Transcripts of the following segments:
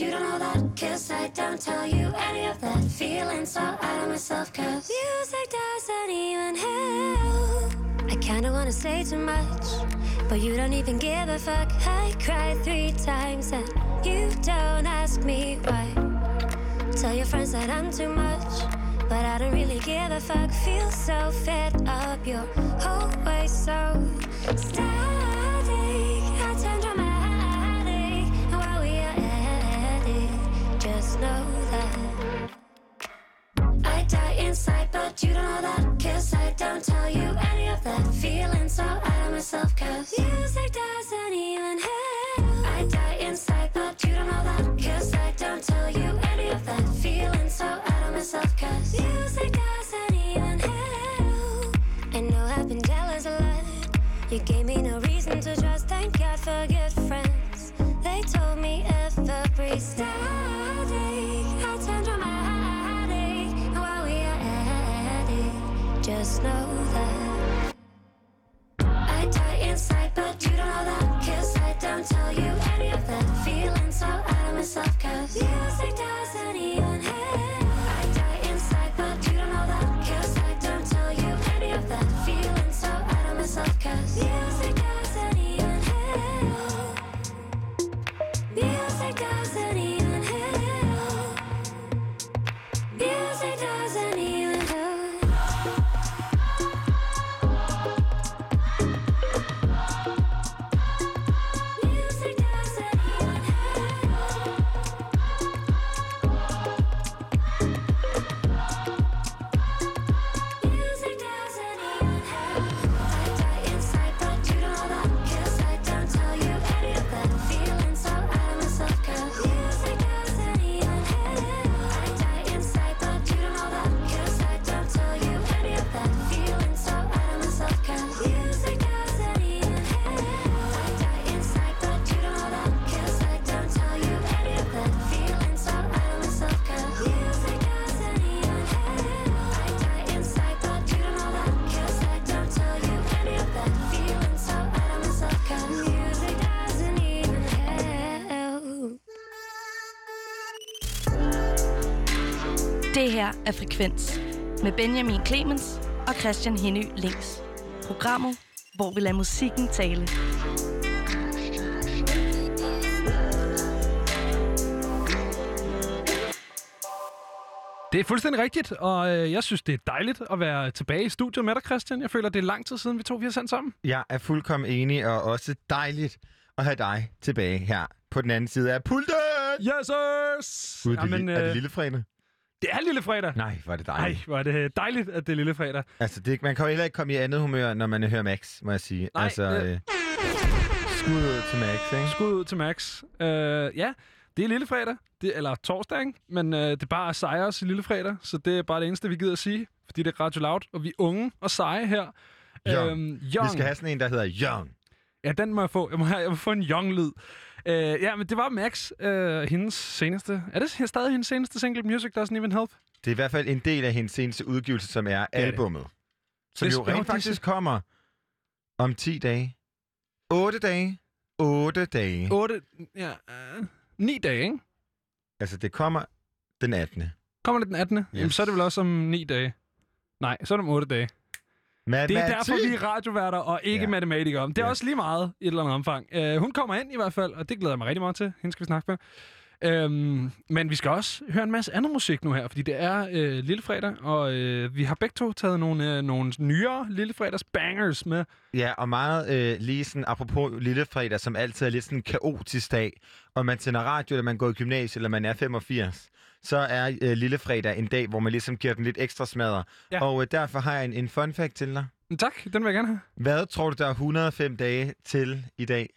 you don't know that. Cause I don't tell you any of that. Feeling so out of myself, cause music doesn't even help. I kinda wanna say too much, but you don't even give a fuck. I cried three times and you don't ask me why. Tell your friends that I'm too much, but I don't really give a fuck. Feel so fed up, you're always so. Know that I die inside, but you don't know that. Cause I don't tell you any of that. Feeling so out of myself, cause music doesn't even help. I die inside, but you don't know that. Cause I don't tell you any of that. Feeling so out of myself, cause music doesn't even help. I know I've been jealous a lot. You gave me no reason to trust. Thank God for good friends. They told me every static. Know that I die inside, but you don't know that. Cause I don't tell you any of that. Feeling so out of myself, cause music doesn't even help. Det her er Frekvens med Benjamin Clemens og Christian Henny Links. Programmet, hvor vi lader musikken tale. Det er fuldstændig rigtigt, og øh, jeg synes, det er dejligt at være tilbage i studiet med dig, Christian. Jeg føler, det er lang tid siden, vi to vi har sendt sammen. Jeg er fuldkommen enig, og også dejligt at have dig tilbage her på den anden side af pulten. Yes, sirs! Gud, det, Jamen, er det øh, lille fredag? Det er lille fredag. Nej, hvor er det Nej, dejligt. hvor er det dejligt, at det er lille fredag. Altså, det, man kan jo heller ikke komme i andet humør, når man hører Max, må jeg sige. Nej, altså, øh. øh, skud ud til Max, ikke? Skud ud til Max. Øh, ja, det er lille fredag, det, eller torsdag, ikke? men øh, det er bare sejres i lille fredag, så det er bare det eneste, vi gider at sige, fordi det er Radio Loud, og vi er unge og seje her. Young. Øhm, Vi young. skal have sådan en, der hedder Young. Ja, den må jeg få. Jeg må, have, jeg må få en young-lyd. Øh, ja, men det var Max, øh, hendes seneste... Er det stadig hendes seneste single, Music Doesn't Even Help? Det er i hvert fald en del af hendes seneste udgivelse, som er det. albummet. Som Det- jo jo, rent det er faktisk kommer om 10 dage. 8 dage. 8 dage. 8... Ja, øh, 9 dage, ikke? Altså, det kommer den 18. Kommer det den 18. Yes. Jamen, så er det vel også om 9 dage. Nej, så er det om 8 dage. Det er derfor, vi er radioværter og ikke ja. Matematikere. Det er Ja. også lige meget i et eller andet omfang. Uh, hun kommer ind i hvert fald, og det glæder jeg mig rigtig meget til. Hende skal vi snakke med. Øhm, men vi skal også høre en masse andet musik nu her, fordi det er øh, Lillefredag, og øh, vi har begge to taget nogle, øh, nogle nyere Lillefredags bangers med. Ja, og meget øh, lige sådan, apropos Lillefredag, som altid er lidt sådan en kaotisk dag, og man tænder radio, eller man går i gymnasiet, eller man er 85, så er øh, Lillefredag en dag, hvor man ligesom giver den lidt ekstra smadre. Ja. Og øh, derfor har jeg en, en fun fact til dig. Men tak, den vil jeg gerne have. Hvad tror du, der er 105 dage til i dag?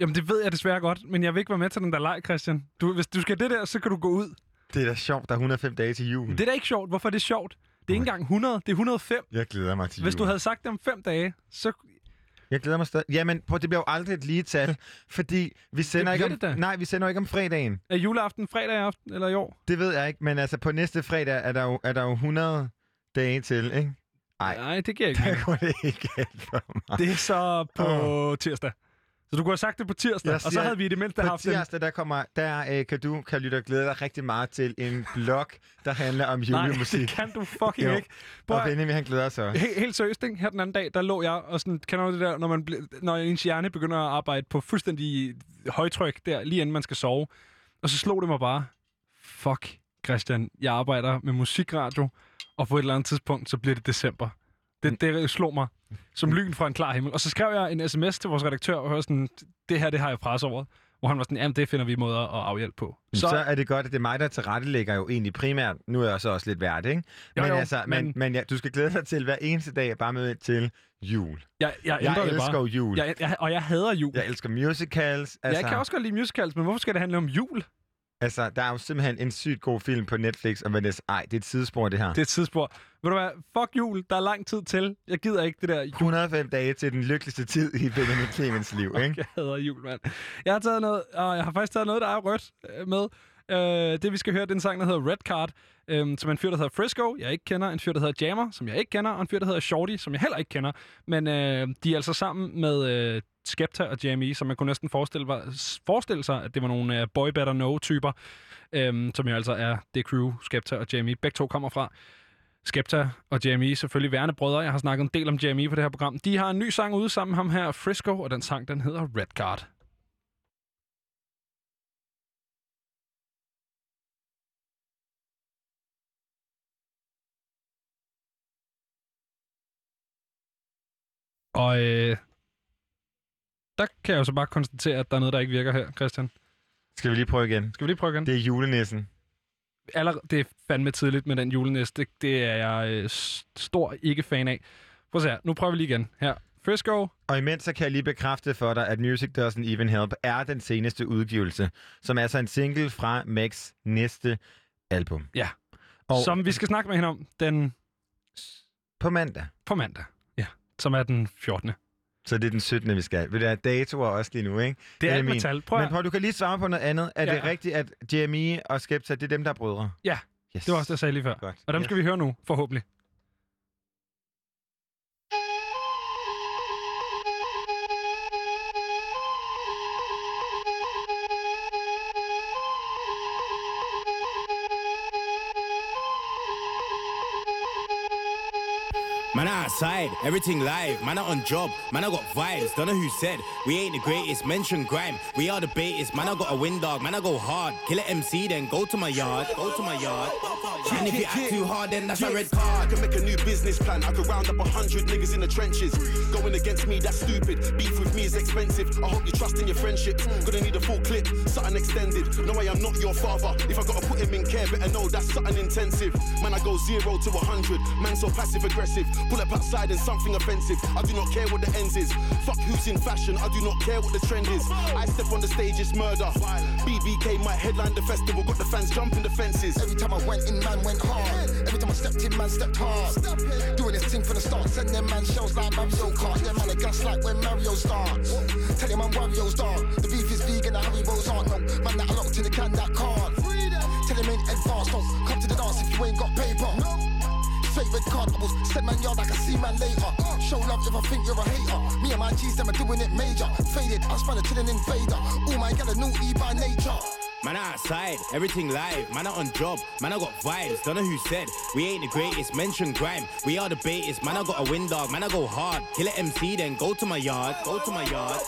Jamen, det ved jeg desværre godt, men jeg vil ikke være med til den der leg, Christian. Du, hvis du skal det der, så kan du gå ud. Det er da sjovt, der er 105 dage til jul. Det er da ikke sjovt. Hvorfor er det sjovt? Det er ikke engang 100, det er 105. Jeg glæder mig til Hvis jul. du havde sagt om fem dage, så... Jeg glæder mig stadig. Jamen, prøv, det bliver jo aldrig et lige tal, fordi vi sender, ikke om, det da. nej, vi sender ikke om fredagen. Er juleaften fredag aften, eller i år? Det ved jeg ikke, men altså på næste fredag er der jo, er der jo 100 dage til, ikke? Ej. Nej, det giver ikke Der går det ikke alt for mig. Det er så på Åh. tirsdag. Så du kunne have sagt det på tirsdag, Jeg og så siger, havde vi i det mindste På haft den. tirsdag, der, kommer, der øh, kan du, kan lytte og glæde dig rigtig meget til en blog, der handler om Nej, julemusik. det kan du fucking Jo. ikke. Prøv, Og Benjamin, han glæder sig. Helt, helt seriøst, ikke? her den anden dag, der lå jeg og sådan, kender du det der, når, man når ens hjerne begynder at arbejde på fuldstændig højtryk der, lige inden man skal sove. Og så slog det mig bare, fuck Christian, jeg arbejder med musikradio, og på et eller andet tidspunkt, så bliver det december. Det, det slog mig som lyn fra en klar himmel. Og så skrev jeg en sms til vores redaktør og hørte sådan, det her, det har jeg pres over. Hvor han var sådan, jamen det finder vi måder at afhjælpe på. Så, så er det godt, at det er mig, der tilrettelægger jo egentlig primært. Nu er jeg så også lidt værd, ikke? Jo, men jo, altså, men, men- men ja, du skal glæde dig til hver eneste dag bare med til jul. jeg, jeg, Jeg det elsker bare. jo jul. Jeg, jeg, og jeg hader jul. Jeg elsker musicals. Altså, Altså, jeg kan også godt lide musicals, men hvorfor skal det handle om jul? Altså, der er jo simpelthen en sygt god film på Netflix om Vanessa. Ej, det er et sidespor, det her. Det er et tidsspor. Ved du hvad? Fuck jul. Der er lang tid til. Jeg gider ikke det der jul. 105 dage til den lykkeligste tid i Benjamin Clemens liv, ikke? Jeg hader jul, mand. Jeg har taget noget, og jeg har faktisk taget noget, der er rødt øh, med. Øh, det, vi skal høre, det er en sang, der hedder Red Card, øh, som er en fyr, der hedder Frisco, jeg ikke kender, en fyr, der hedder Jammer, som jeg ikke kender, og en fyr, der hedder Shorty, som jeg heller ikke kender. Men øh, de er altså sammen med øh, Skepta og Jamie, som man kunne næsten forestille, var, forestille sig, at det var nogle øh, Boy Better Know-typer, øh, som jo altså er det crew, Skepta og Jamie. Begge to kommer fra. Skepta og Jamie, selvfølgelig værende brødre. Jeg har snakket en del om Jamie på det her program. De har en ny sang ude sammen med ham her, Frisco, og den sang, den hedder Red Card. Og øh, der kan jeg jo så bare konstatere, at der er noget, der ikke virker her, Christian. Skal vi lige prøve igen? Skal vi lige prøve igen? Det er julenissen. Aller, det er fandme tidligt med den julenæste. Det, det er jeg øh, stor ikke fan af. Prøv at se her. Nu prøver vi lige igen. Her. Frisco. Og imens så kan jeg lige bekræfte for dig, at Music Doesn't Even Help er den seneste udgivelse, som er så en single fra Max næste album. Ja. Og Som vi skal snakke med hende om den på mandag. på mandag. Som er den 14. Så det er den 17. vi skal. Du, at datoer også lige nu, ikke? Det er alt min. med tal. Prøv Men prøv, du kan lige svare på noget andet. Er Ja. det rigtigt, at JME og Skepta, det er dem, der er brødre? Ja, Yes. det var også det, jeg sagde lige før. Godt. Og dem Yes. skal vi høre nu, forhåbentlig. Outside, everything live. Man out on job, man I got vibes. Don't know who said we ain't the greatest. Mention grime, we are the baitest. Man I got a wind dog, man I go hard. Kill it MC, then go to my yard, go to my yard. And if you act too hard, then that's a red card. I can make a new business plan. I could round up a hundred niggas in the trenches. Going against me, that's stupid. Beef with me is expensive. I hope you trust in your friendship. Gonna need a full clip, something extended. No way, I'm not your father. If I gotta put him in care, better know that's something intensive. Man, I go zero to a hundred. Man, so passive aggressive. Pull up outside and something offensive. I do not care what the ends is. Fuck who's in fashion. I do not care what the trend is. I step on the stage, it's murder. BBK might headline the festival. Got the fans jumping the fences. Every time I went in, man went hard. Every time I stepped in, man stepped hard. Doing this thing for the start. Send them man shells like Mario Kart. Yeah, man, a gas like when Mario starts. Tell him I'm Wario's dog. The beef is vegan, the Haribo's aren't. No, man, that I locked in the can, that card. Tell him ain't advanced. Don't come to the dance if you ain't got paper. Favorite was send man yard like I see man later. Show love if I think you're a hater. Me and my G's, them are doing it major. Faded, I spun a chillin' invader. All my gal are naughty by nature. Man outside, everything live. Man on job, man I got vibes. Don't know who said we ain't the greatest. Mention grime, we are the baitest. Man I got a wind dog, man I go hard. Kill it MC, then go to my yard, go to my yard.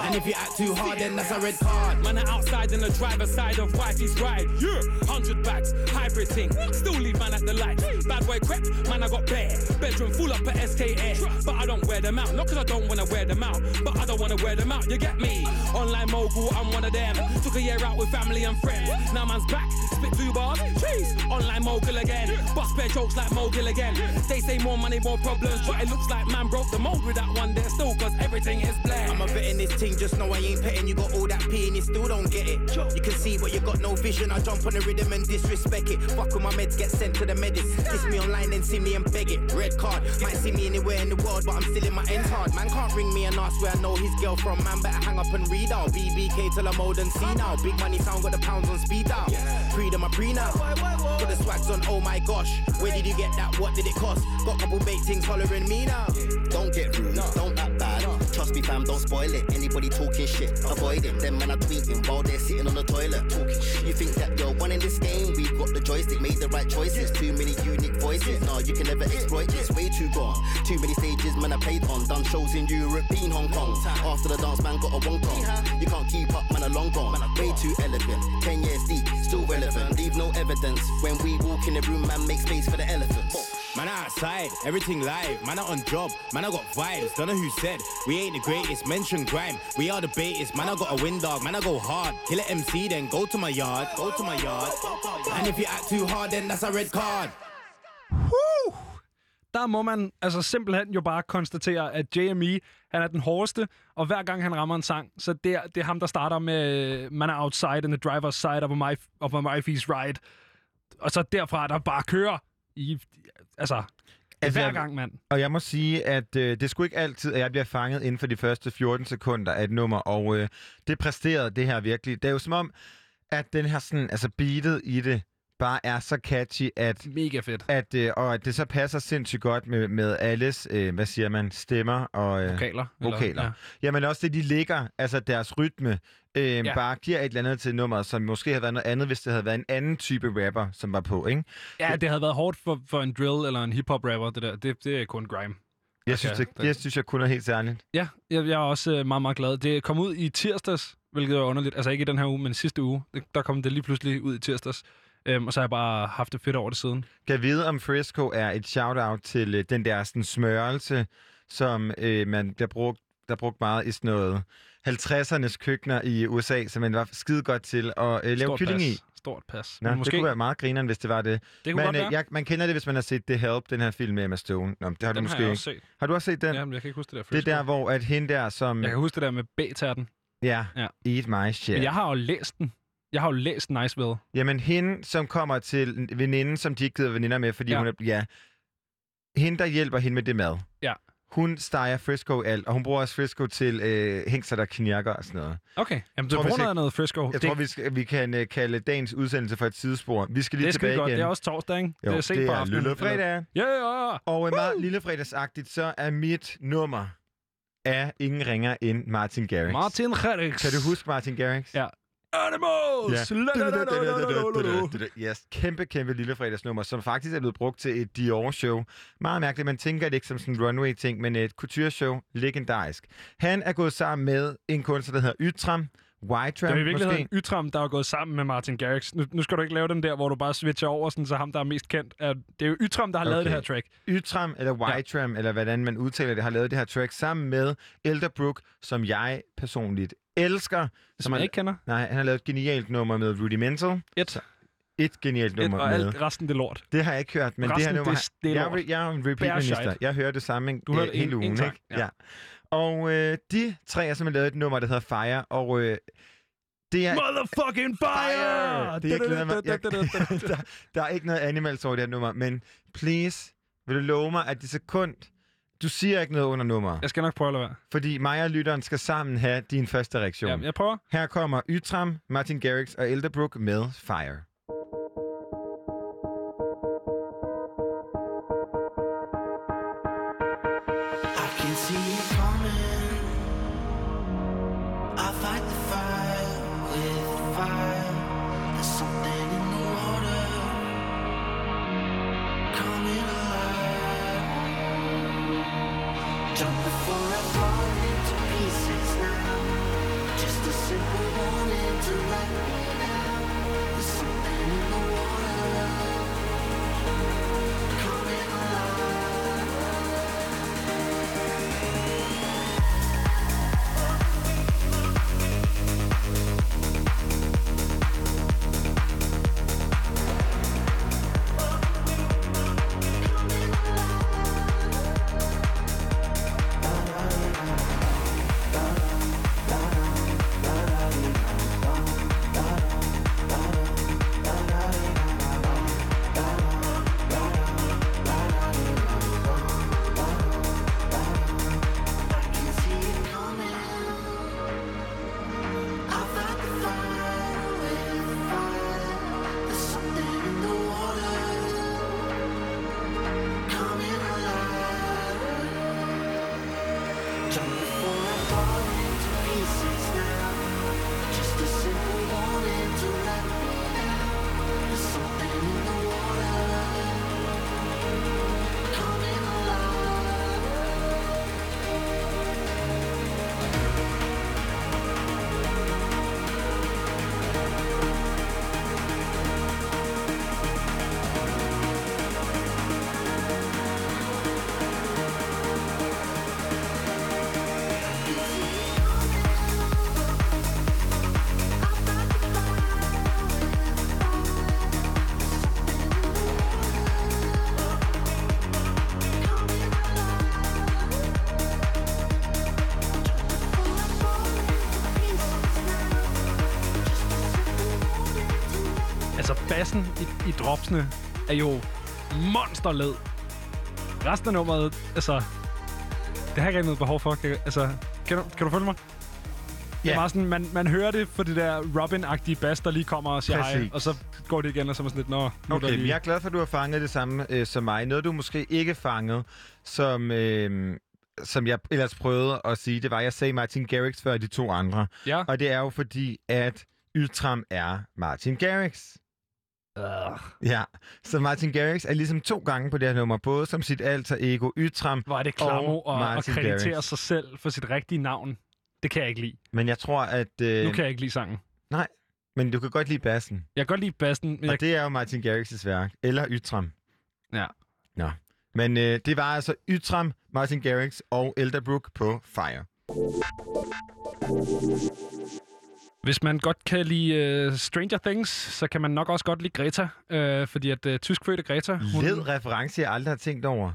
And if you act too hard, then that's a red card. Man are outside in the driver's side of wifey's ride. Yeah, hundred bags, hybrid thing. Still leave man at the light. Bad boy crep, man I got bare. Bedroom full up at SK But I don't wear them out. Not cause I don't wanna wear them out. But I don't wanna wear them out. You get me? Online mogul, I'm one of them. Took a year out with family and friends. Now man's back, spit two bars. Jeez, online mogul again. Bust bare jokes like mogul again. They say more money, more problems. But it looks like man broke the mold with that one there still. Cause everything is bland. I'm a vet in this team, just know I ain't petting. You got all that P and you still don't get it. You can see, but you got no vision. I jump on the rhythm and disrespect it. Fuck with my meds, get sent to the medics. Kiss me online, then see me and beg it. Red card, might see me anywhere in the world, but I'm still in my ends hard. Man can't ring me and ask where I know his girl from. Man better hang up and read out. BBK till I'm old and see now. Big money sound, got the pounds on speed out. Freedom, I pre now. Got the swags on, oh my gosh. Where did you get that? What did it cost? Got couple bait things hollering me now. Don't get rude, don't act bad. Trust me, fam, don't spoil it. Anybody talking shit, avoid it. Them man are tweeting while they're sitting on the toilet. Talking. You think that you're one in this game? We've got the joystick, made the right choices. Too many unique voices. No, you can never exploit this. Way too gone. Too many stages, man, I played on. Done shows in Europe, been Hong Kong. After the dance, man, got a one Kong. You can't keep up, man, a long gone. Way too elegant. Ten years deep, still relevant. Leave no evidence. When we walk in the room, man, make space for the elephants. Man outside, everything live. Man on job, man I got vibes. Don't know who said we ain't the greatest. Mention grime, we are the baitest. Man I got a wind dog, man I go hard. Kill an MC, then go to my yard, go to my yard. And if you act too hard, then that's a red card. Der må man altså simpelthen jo bare konstatere, at JME, han er den hårdeste, og hver gang han rammer en sang, så det er, det er ham, der starter med, man er outside in the driver's side of my, of my wife's ride. Og så derfra, der bare kører i, altså, altså hver gang, mand. Og jeg må sige, at øh, det sgu ikke altid, at jeg bliver fanget inden for de første 14 sekunder af et nummer, og øh, det præsterede det her virkelig. Det er jo som om, at den her sådan, altså beatet i det, bare er så catchy, at, Mega fedt. at, øh, og at det så passer sindssygt godt med, med alles, øh, hvad siger man, stemmer og øh, Vokaler. eller- vokaler. Ja. Jamen også det, de ligger, altså deres rytme, øh, Ja. bare giver et eller andet til nummeret, som måske havde været noget andet, hvis det havde været en anden type rapper, som var på, ikke? ja, det havde været hårdt for, for en drill eller en hip-hop-rapper, det der. Det, det er kun grime. Jeg synes, det, det- jeg synes, jeg kunne helt særligt. Ja, jeg, jeg er også øh, meget, meget glad. Det kom ud i tirsdags, hvilket er underligt. Altså ikke i den her uge, men sidste uge. Det, der kom det lige pludselig ud i tirsdags. Øhm, og så har jeg bare haft det fedt over det siden. Kan jeg vide, om Frisco er et shout-out til øh, den der sådan, smørelse, som øh, man bliver brugt, der er brugt meget i sådan noget 50'ernes køkkener i USA, som man var skide godt til at øh, lave Stort kylling pas. i. Stort pas. Nå, Men Måske... Det kunne være meget grineren, hvis det var det. det kunne Men øh, jeg, man kender det, hvis man har set The Help, den her film med Emma Stone. Nå, det har du Den måske har jeg også set. Har du også set den? Ja, men jeg kan ikke huske det der det er Frisco. der, hvor at hende der, som... Jeg kan huske det der med B-tærten. Ja, Ja. eat my shit. Men jeg har jo læst den. Jeg har jo læst Niceville. Jamen hende, som kommer til veninden, som de ikke gider veninder med, fordi Ja. hun er... Ja. Hende, der hjælper hende med det mad. Ja. Hun steger Frisco alt, og hun bruger også Frisco til øh, hængser, der knirker og sådan noget. Okay. Jamen, vi bruger noget af noget Frisco. Jeg det, tror, vi, skal, vi kan øh, kalde dagens udsendelse for et sidespor. Vi skal lige det skal tilbage vi godt. igen. Det er også torsdag, ikke? jo, det er sent det på er aftenen. lille fredag. Ja, ja, ja. Og øh, meget lillefredagsagtigt, så er mit nummer af ingen ringer end Martin Garrix. Martin Garrix. Kan du huske Martin Garrix? Ja. Animals! Ja. Yes, kæmpe, kæmpe lille fredagsnummer, som faktisk er blevet brugt til et Dior-show. Meget mærkeligt, man tænker det ikke som sådan en runway-ting, men et couture-show, legendarisk. Han er gået sammen med en kunstner, der hedder Ytram, Det er i Whitram måske. virkeligheden Ytram, der er gået sammen med Martin Garrix. Nu, nu skal du ikke lave den der, hvor du bare switcher over, sådan, så ham, der er mest kendt. Er, det er jo Ytram, der har okay. lavet det her track. Ytram, eller Whitram, ja. eller hvordan man udtaler det, har lavet det her track sammen med Elderbrook, som jeg personligt elsker. Som jeg ikke kender. Nej, han har lavet et genialt nummer med Rudimental. Et. Et genialt Et, nummer og med. alt resten, det lort. Det har jeg ikke hørt, men Resten, det her nummer... det det er jeg, er, jeg er en repeat-minister. Jeg hører det samme Du øh, hele en- ugen, en ikke? ja. Ja. Og øh, de tre har simpelthen lavet et nummer, der hedder Fire, og øh, det er... Motherfucking fire! Det er ikke noget, man, jeg, der, der er ikke noget animals over det her nummer, men please, vil du love mig, at det sekund, du siger ikke noget under nummeret, Jeg skal nok prøve at lade være. fordi mig og lytteren skal sammen have din første reaktion. Ja, jeg prøver. Her kommer Ytram, Martin Garrix og Elderbrook med Fire. I, dropsene er jo monsterled. Resten af nummeret, altså... Det har jeg ikke noget behov for. Kan, altså, kan du, kan du følge mig? Det er meget sådan, man, man hører det for det der Robin-agtige bass, der lige kommer og siger hej, Præcis. og så går det igen, og så er man sådan lidt, nå, nu Okay, lige... jeg er glad for, at du har fanget det samme øh, som mig. Noget, du måske ikke fangede, som, øh, som jeg ellers prøvede at sige, det var, at jeg sagde Martin Garrix før de to andre. Ja. Og det er jo fordi, at Ytram er Martin Garrix. Uh, Ja, så Martin Garrix er ligesom to gange på det her nummer, både som sit alter ego Ytram, hvor er det klamo Og at, at kreditere Garrix. sig selv for sit rigtige navn. Det kan jeg ikke lide. men jeg tror, at... Øh, Nu kan jeg ikke lide sangen. Men du kan godt lide bassen. Jeg kan godt lide bassen, men Og jeg, det er jo Martin Garrix' værk. Eller Ytram. Ja. Nå. Men øh, det var altså Ytram, Martin Garrix og Elderbrook på Fire. Hvis man godt kan lide uh, Stranger Things, så kan man nok også godt lide Greta. Uh, fordi at uh, tyskfødte Greta... Led reference, jeg aldrig har tænkt over.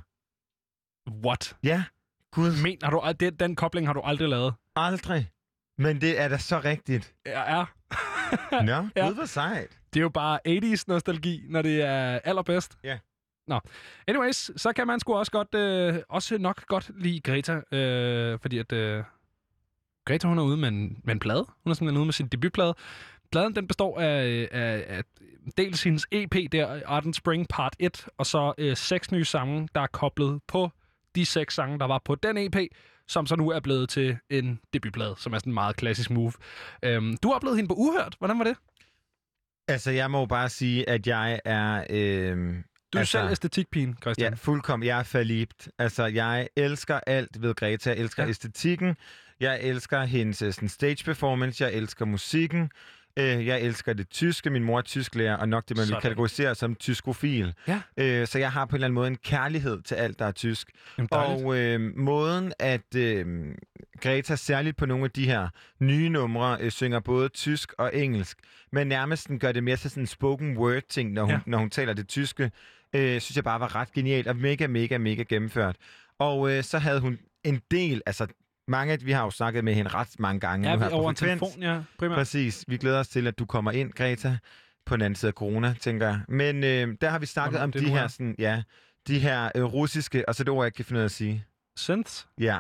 What? Ja, gud, Men, har du, den, den kobling har du aldrig lavet. aldrig. Men det er da så rigtigt. Ja, ja. Nå, Ja. gud hvor sejt. Det er jo bare 80's nostalgi, når det er allerbedst. Ja. Nå. Anyways, så kan man sgu også godt, øh, også nok godt lide Greta, øh, fordi at øh, Greta, hun er ude med en, med en plade. Hun er simpelthen ude med sin debutplade. Pladen, den består af, af, af dels hendes EP der, Ardent Spring Part 1, og så øh, seks nye sange, der er koblet på de seks sange, der var på den EP, som så nu er blevet til en debutplade, som er sådan en meget klassisk move. Øhm, du oplevede hende på Uhørt. Hvordan var det? Altså, jeg må bare sige, at jeg er... Øh, Du er altså, selv æstetikpigen, Christian. Ja, fuldkommen. Jeg er forlibt. Altså, jeg elsker alt ved Greta. Jeg elsker ja. æstetikken. Jeg elsker hendes øh, sådan, stage performance. Jeg elsker musikken. Øh, jeg elsker det tyske. Min mor er tysklærer, og nok det, man vil kategorisere som tyskofil. Ja. Øh, så jeg har på en eller anden måde en kærlighed til alt, der er tysk. Jamen, dejligt. Og øh, måden, at øh, Greta særligt på nogle af de her nye numre øh, synger både tysk og engelsk, men nærmest den gør det mere til sådan en spoken word ting, når hun, ja. når hun taler det tyske, øh, synes jeg bare var ret genialt og mega, mega, mega gennemført. Og øh, så havde hun en del, altså mange, vi har jo snakket med hende ret mange gange Ja, nu her på over Frekvens. telefon, ja, primært. Præcis. Vi glæder os til, at du kommer ind, Greta, på den anden side af corona, tænker jeg. Men øh, der har vi snakket Hvornår om de er. her, sådan, ja, de her øh, russiske, og så det ord, jeg ikke kan finde ud af at sige. Synths. Ja,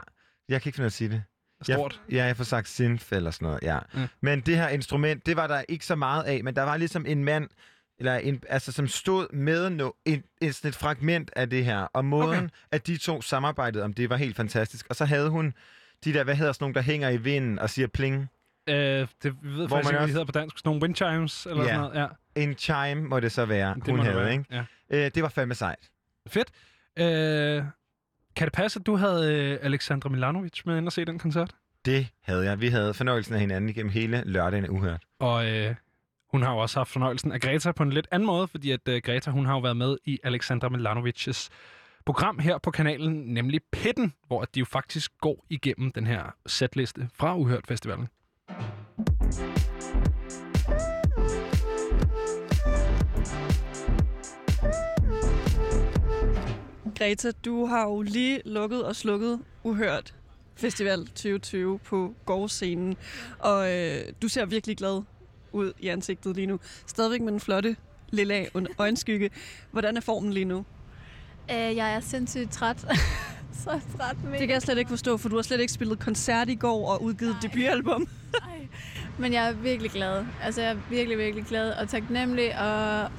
jeg kan ikke finde ud af at sige det. Stort. Jeg, ja, jeg får sagt synth eller sådan noget, ja. Ja. Men det her instrument, det var der ikke så meget af, men der var ligesom en mand, eller en, altså, som stod med no, en, en, sådan et fragment af det her, og måden, okay. at de to samarbejdede om det, var helt fantastisk. Og så havde hun de der, hvad hedder sådan nogle, der hænger i vinden og siger pling. Øh, det ved Hvor faktisk ikke, hvad de også- hedder på dansk. Sådan nogle wind chimes eller Ja. sådan noget. Ja, En chime må det så være, det hun havde, være. ikke? Ja. Øh, det var fandme sejt. Fedt. Øh, kan det passe, at du havde øh, Alexandra Milanovic med ind og se den koncert? Det havde jeg. Vi havde fornøjelsen af hinanden igennem hele lørdagen af uhørt. Og øh, hun har jo også haft fornøjelsen af Greta på en lidt anden måde, fordi at øh, Greta, hun har jo været med i Alexandra Milanovics program her på kanalen, nemlig Pitten, hvor de jo faktisk går igennem den her setliste fra Uhørt Festivalen. Greta, du har jo lige lukket og slukket Uhørt Festival 2020 på gårdscenen, og øh, du ser virkelig glad ud i ansigtet lige nu. Stadigvæk med den flotte lilla øjenskygge. Hvordan er formen lige nu? Øh, jeg er sindssygt træt. så træt med. Det kan jeg slet ikke forstå, for du har slet ikke spillet koncert i går og udgivet Nej. debutalbum. Men jeg er virkelig glad. Altså, jeg er virkelig, virkelig glad og taknemmelig og en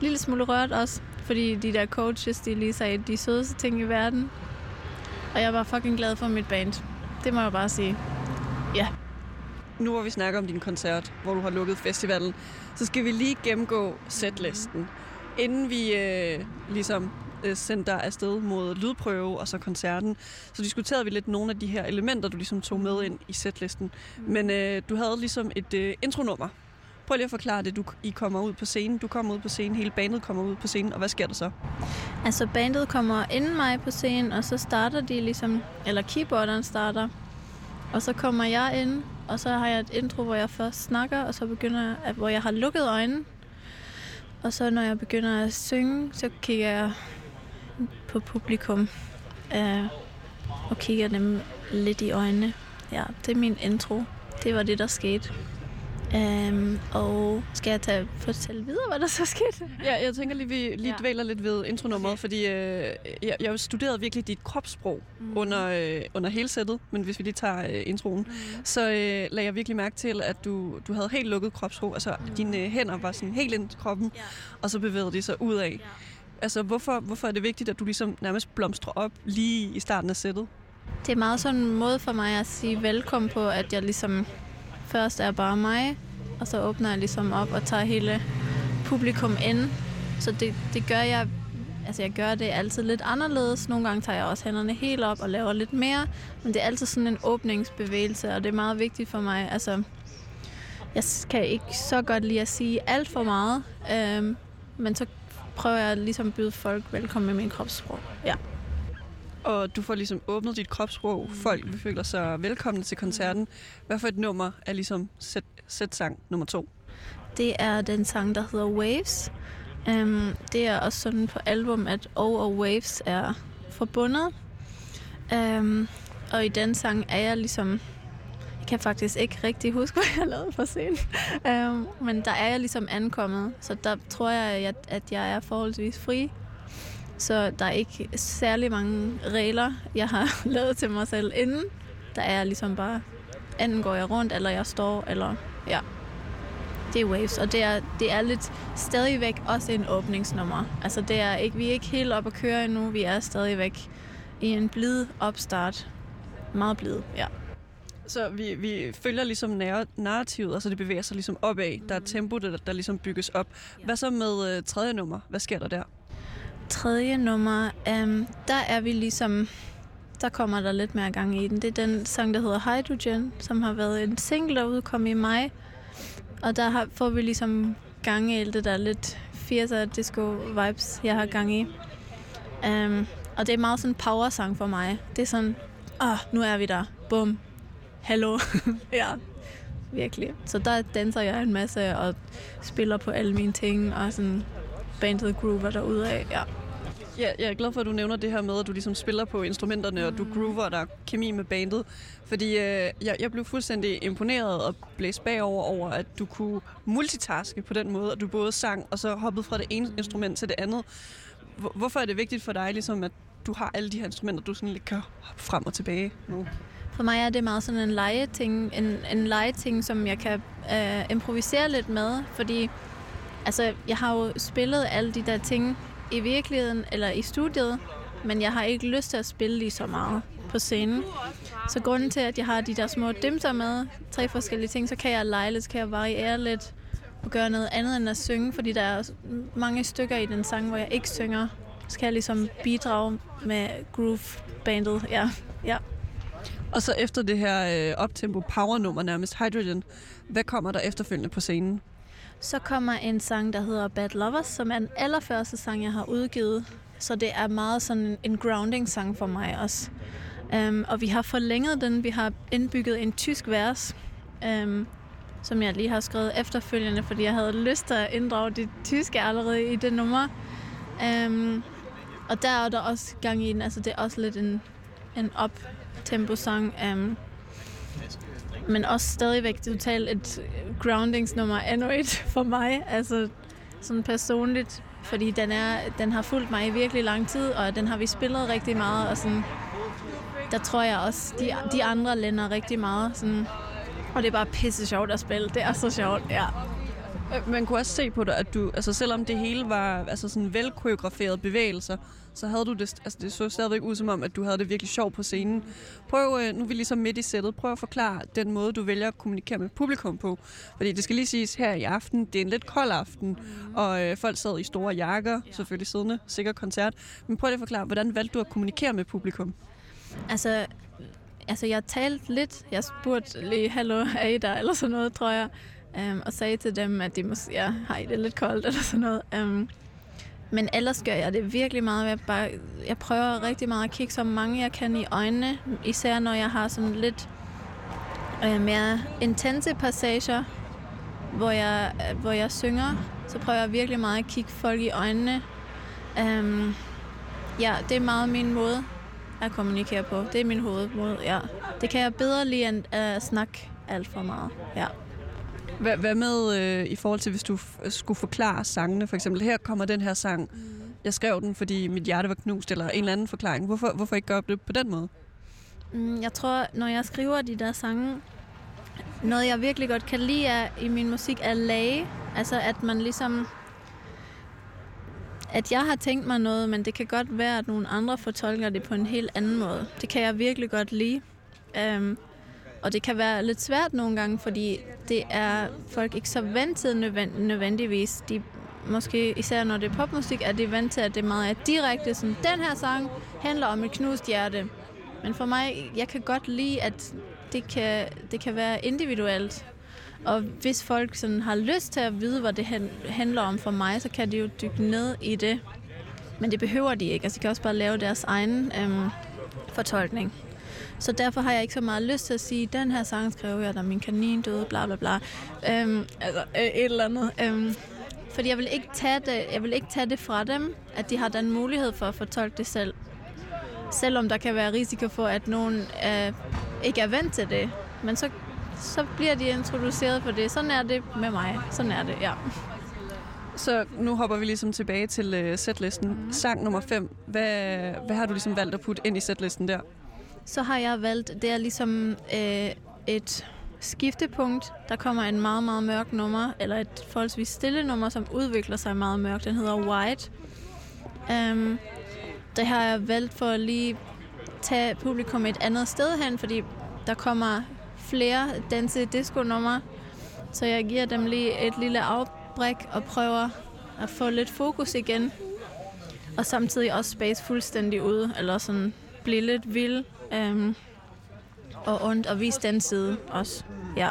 lille smule rørt også. Fordi de der coaches, de lige sagde, de sødeste ting i verden. Og jeg var fucking glad for mit band. Det må jeg bare sige. Nu hvor vi snakker om din koncert, hvor du har lukket festivalen, så skal vi lige gennemgå setlisten, inden vi øh, ligesom øh, sendte dig afsted mod lydprøve og så koncerten. Så diskuterede vi lidt nogle af de her elementer, du ligesom tog med ind i setlisten. Men øh, du havde ligesom et øh, intronummer. Prøv lige at forklare det. Du, I kommer ud på scenen, du kommer ud på scenen, hele bandet kommer ud på scenen, og hvad sker der så? Altså, bandet kommer inden mig på scenen, og så starter de ligesom... Eller keyboarderen starter. Og så kommer jeg ind, og så har jeg et intro, hvor jeg først snakker, og så begynder jeg, at- hvor jeg har lukket øjnene. Og så når jeg begynder at synge, så kigger jeg på publikum øh, og kigger dem lidt i øjnene. Ja, det er min intro. Det var det, der skete. Øhm, og skal jeg tage, fortælle videre, hvad der så skete? Ja, jeg tænker lige, vi lige Ja. dvæler lidt ved intronummeret, okay. fordi øh, jeg, jeg studerede virkelig dit kropssprog mm. under, øh, under hele sættet, men hvis vi lige tager øh, introen, mm. så øh, lagde jeg virkelig mærke til, at du, du havde helt lukket kropssprog, altså mm. dine øh, hænder var sådan helt ind til kroppen, Ja. og så bevægede de sig ud af. Ja. Altså, hvorfor, hvorfor er det vigtigt, at du ligesom nærmest blomstrer op lige i starten af sættet? Det er meget sådan en måde for mig at sige velkommen på, at jeg ligesom først er bare mig, og så åbner jeg ligesom op og tager hele publikum ind. Så det, det gør jeg, altså jeg gør det altid lidt anderledes. Nogle gange tager jeg også hænderne helt op og laver lidt mere, men det er altid sådan en åbningsbevægelse, og det er meget vigtigt for mig. Altså, jeg kan ikke så godt lide at sige alt for meget, øhm, men så prøver jeg ligesom at byde folk velkommen med min kropssprog. Ja. Og du får ligesom åbnet dit kropssprog. Folk føler sig velkomne til koncerten. Hvad for et nummer er ligesom sæt, sæt-sang nummer to? Det er den sang, der hedder Waves. Um, det er også sådan på album, at O og Waves er forbundet. Um, og i den sang er jeg ligesom... Jeg kan faktisk ikke rigtig huske, hvad jeg lavede på scenen. Um, men der er jeg ligesom ankommet, så der tror jeg, at jeg er forholdsvis fri. Så der er ikke særlig mange regler, jeg har lavet til mig selv inden. Der er ligesom bare, enten går jeg rundt, eller jeg står, eller ja. Det er Waves, og det er, det er lidt stadigvæk også en åbningsnummer. Altså det er ikke, vi er ikke helt op at køre endnu, vi er stadigvæk i en blid opstart. Meget blid, ja. Så vi, vi følger ligesom narr- narrativet, altså det bevæger sig ligesom opad. Der er tempo, der, der ligesom bygges op. Hvad så med øh, tredje nummer? Hvad sker der der? Tredje nummer, um, der er vi ligesom... Der kommer der lidt mere gang i den. Det er den sang, der hedder Hydrogen, som har været en single, der udkom i maj. Og der har, får vi ligesom gang i alt det der lidt 80'er disco vibes, jeg har gang i. Um, og det er meget sådan en power-sang for mig. Det er sådan, åh, oh, nu er vi der. Bum. Hallo. ja, virkelig. Så der danser jeg en masse og spiller på alle mine ting, og sådan bandet groover derudad. Ja. Ja, jeg er glad for, at du nævner det her med, at du ligesom spiller på instrumenterne, og du groover, og der er kemi med bandet. Fordi øh, jeg, jeg blev fuldstændig imponeret og blæst bagover over, at du kunne multitaske på den måde, at du både sang og så hoppede fra det ene instrument til det andet. Hvor- Hvorfor er det vigtigt for dig, ligesom, at du har alle de her instrumenter, du sådan lidt kan hoppe frem og tilbage nu? For mig er det meget sådan en legeting, en, en legeting, som jeg kan øh, improvisere lidt med, fordi altså, jeg har jo spillet alle de der ting i virkeligheden eller i studiet, men jeg har ikke lyst til at spille lige så meget på scenen. Så grunden til, at jeg har de der små dimser med, tre forskellige ting, så kan jeg lege lidt, så kan jeg variere lidt og gøre noget andet end at synge, fordi der er mange stykker i den sang, hvor jeg ikke synger. Så kan jeg ligesom bidrage med groove-bandet. Ja, ja. Og så efter det her øh, optempo power-nummer, nærmest Hydrogen, hvad kommer der efterfølgende på scenen? Så kommer en sang, der hedder Bad Lovers, som er den allerførste sang, jeg har udgivet. Så det er meget sådan en grounding-sang for mig også. Um, og vi har forlænget den. Vi har indbygget en tysk vers, um, som jeg lige har skrevet efterfølgende, fordi jeg havde lyst til at inddrage det tyske allerede i det nummer. Um, og der er der også gang i den. Altså det er også lidt en, en up-tempo-sang. Um, men også stadigvæk totalt et øh, groundingsnummer endnu et for mig, altså sådan personligt, fordi den, er, den har fulgt mig i virkelig lang tid, og den har vi spillet rigtig meget, og sådan, der tror jeg også, de, de andre lænder rigtig meget, sådan, og det er bare pisse sjovt at spille, det er så sjovt, ja. Øh, man kunne også se på dig, at du, altså selvom det hele var altså sådan velkoreograferede bevægelser, så havde du det, altså det så stadigvæk ud som om, at du havde det virkelig sjovt på scenen. Prøv, øh, nu er vi ligesom midt i sættet, prøv at forklare den måde, du vælger at kommunikere med publikum på. Fordi det skal lige siges her i aften, det er en lidt kold aften, og øh, folk sad i store jakker, selvfølgelig siddende, sikker koncert. Men prøv lige at forklare, hvordan valgte du at kommunikere med publikum? Altså, altså jeg talte lidt, jeg spurgte lige, hallo, er I der, eller sådan noget, tror jeg. Um, og sagde til dem, at de måske ja, har I det lidt koldt, eller sådan noget. Um, men ellers gør jeg det virkelig meget. Jeg, bare, jeg prøver rigtig meget at kigge så mange jeg kan i øjnene. Især når jeg har sådan lidt øh, mere intense passager, hvor jeg, øh, hvor jeg synger. Så prøver jeg virkelig meget at kigge folk i øjnene. Um, ja, det er meget min måde at kommunikere på. Det er min hovedmåde, ja. Det kan jeg bedre lide end at snakke alt for meget, ja. Hvad, hvad med øh, i forhold til, hvis du f- skulle forklare sangene? For eksempel, her kommer den her sang. Jeg skrev den, fordi mit hjerte var knust, eller en eller anden forklaring. Hvorfor, hvorfor ikke gøre det på den måde? Mm, Jeg tror, når jeg skriver de der sange, noget jeg virkelig godt kan lide er, i min musik er lage. Altså at man ligesom... At jeg har tænkt mig noget, men det kan godt være, at nogle andre fortolker det på en helt anden måde. Det kan jeg virkelig godt lide. Um, og det kan være lidt svært nogle gange, fordi det er folk ikke så vant til nødvendigvis. De, måske især når det er popmusik, er de vant til, at det meget er direkte. Sådan, den her sang handler om et knust hjerte. Men for mig, jeg kan godt lide, at det kan, det kan være individuelt. Og hvis folk sådan har lyst til at vide, hvad det handler om for mig, så kan de jo dykke ned i det. Men det behøver de ikke. Altså, de kan også bare lave deres egen øhm, fortolkning. Så derfor har jeg ikke så meget lyst til at sige, den her sang skrev jeg, da min kanin døde, bla bla bla. Øhm, altså, øh, et eller andet. Øhm, fordi jeg vil, ikke tage det, jeg vil ikke tage det fra dem, at de har den mulighed for at fortolke det selv. Selvom der kan være risiko for, at nogen øh, ikke er vant til det. Men så, så bliver de introduceret for det. Sådan er det med mig. Sådan er det, ja. Så nu hopper vi ligesom tilbage til øh, setlisten. Mm. Sang nummer 5. Hvad, hvad har du ligesom valgt at putte ind i setlisten der? Så har jeg valgt, det er ligesom øh, et skiftepunkt. Der kommer en meget, meget mørk nummer, eller et forholdsvis stille nummer, som udvikler sig meget mørkt. Den hedder White. Øhm, um, det har jeg valgt for at lige tage publikum et andet sted hen, fordi der kommer flere danse disco numre Så jeg giver dem lige et lille afbræk og prøver at få lidt fokus igen. Og samtidig også space fuldstændig ud, eller sådan blive lidt vild øhm, og ondt, og vise den side også. Ja.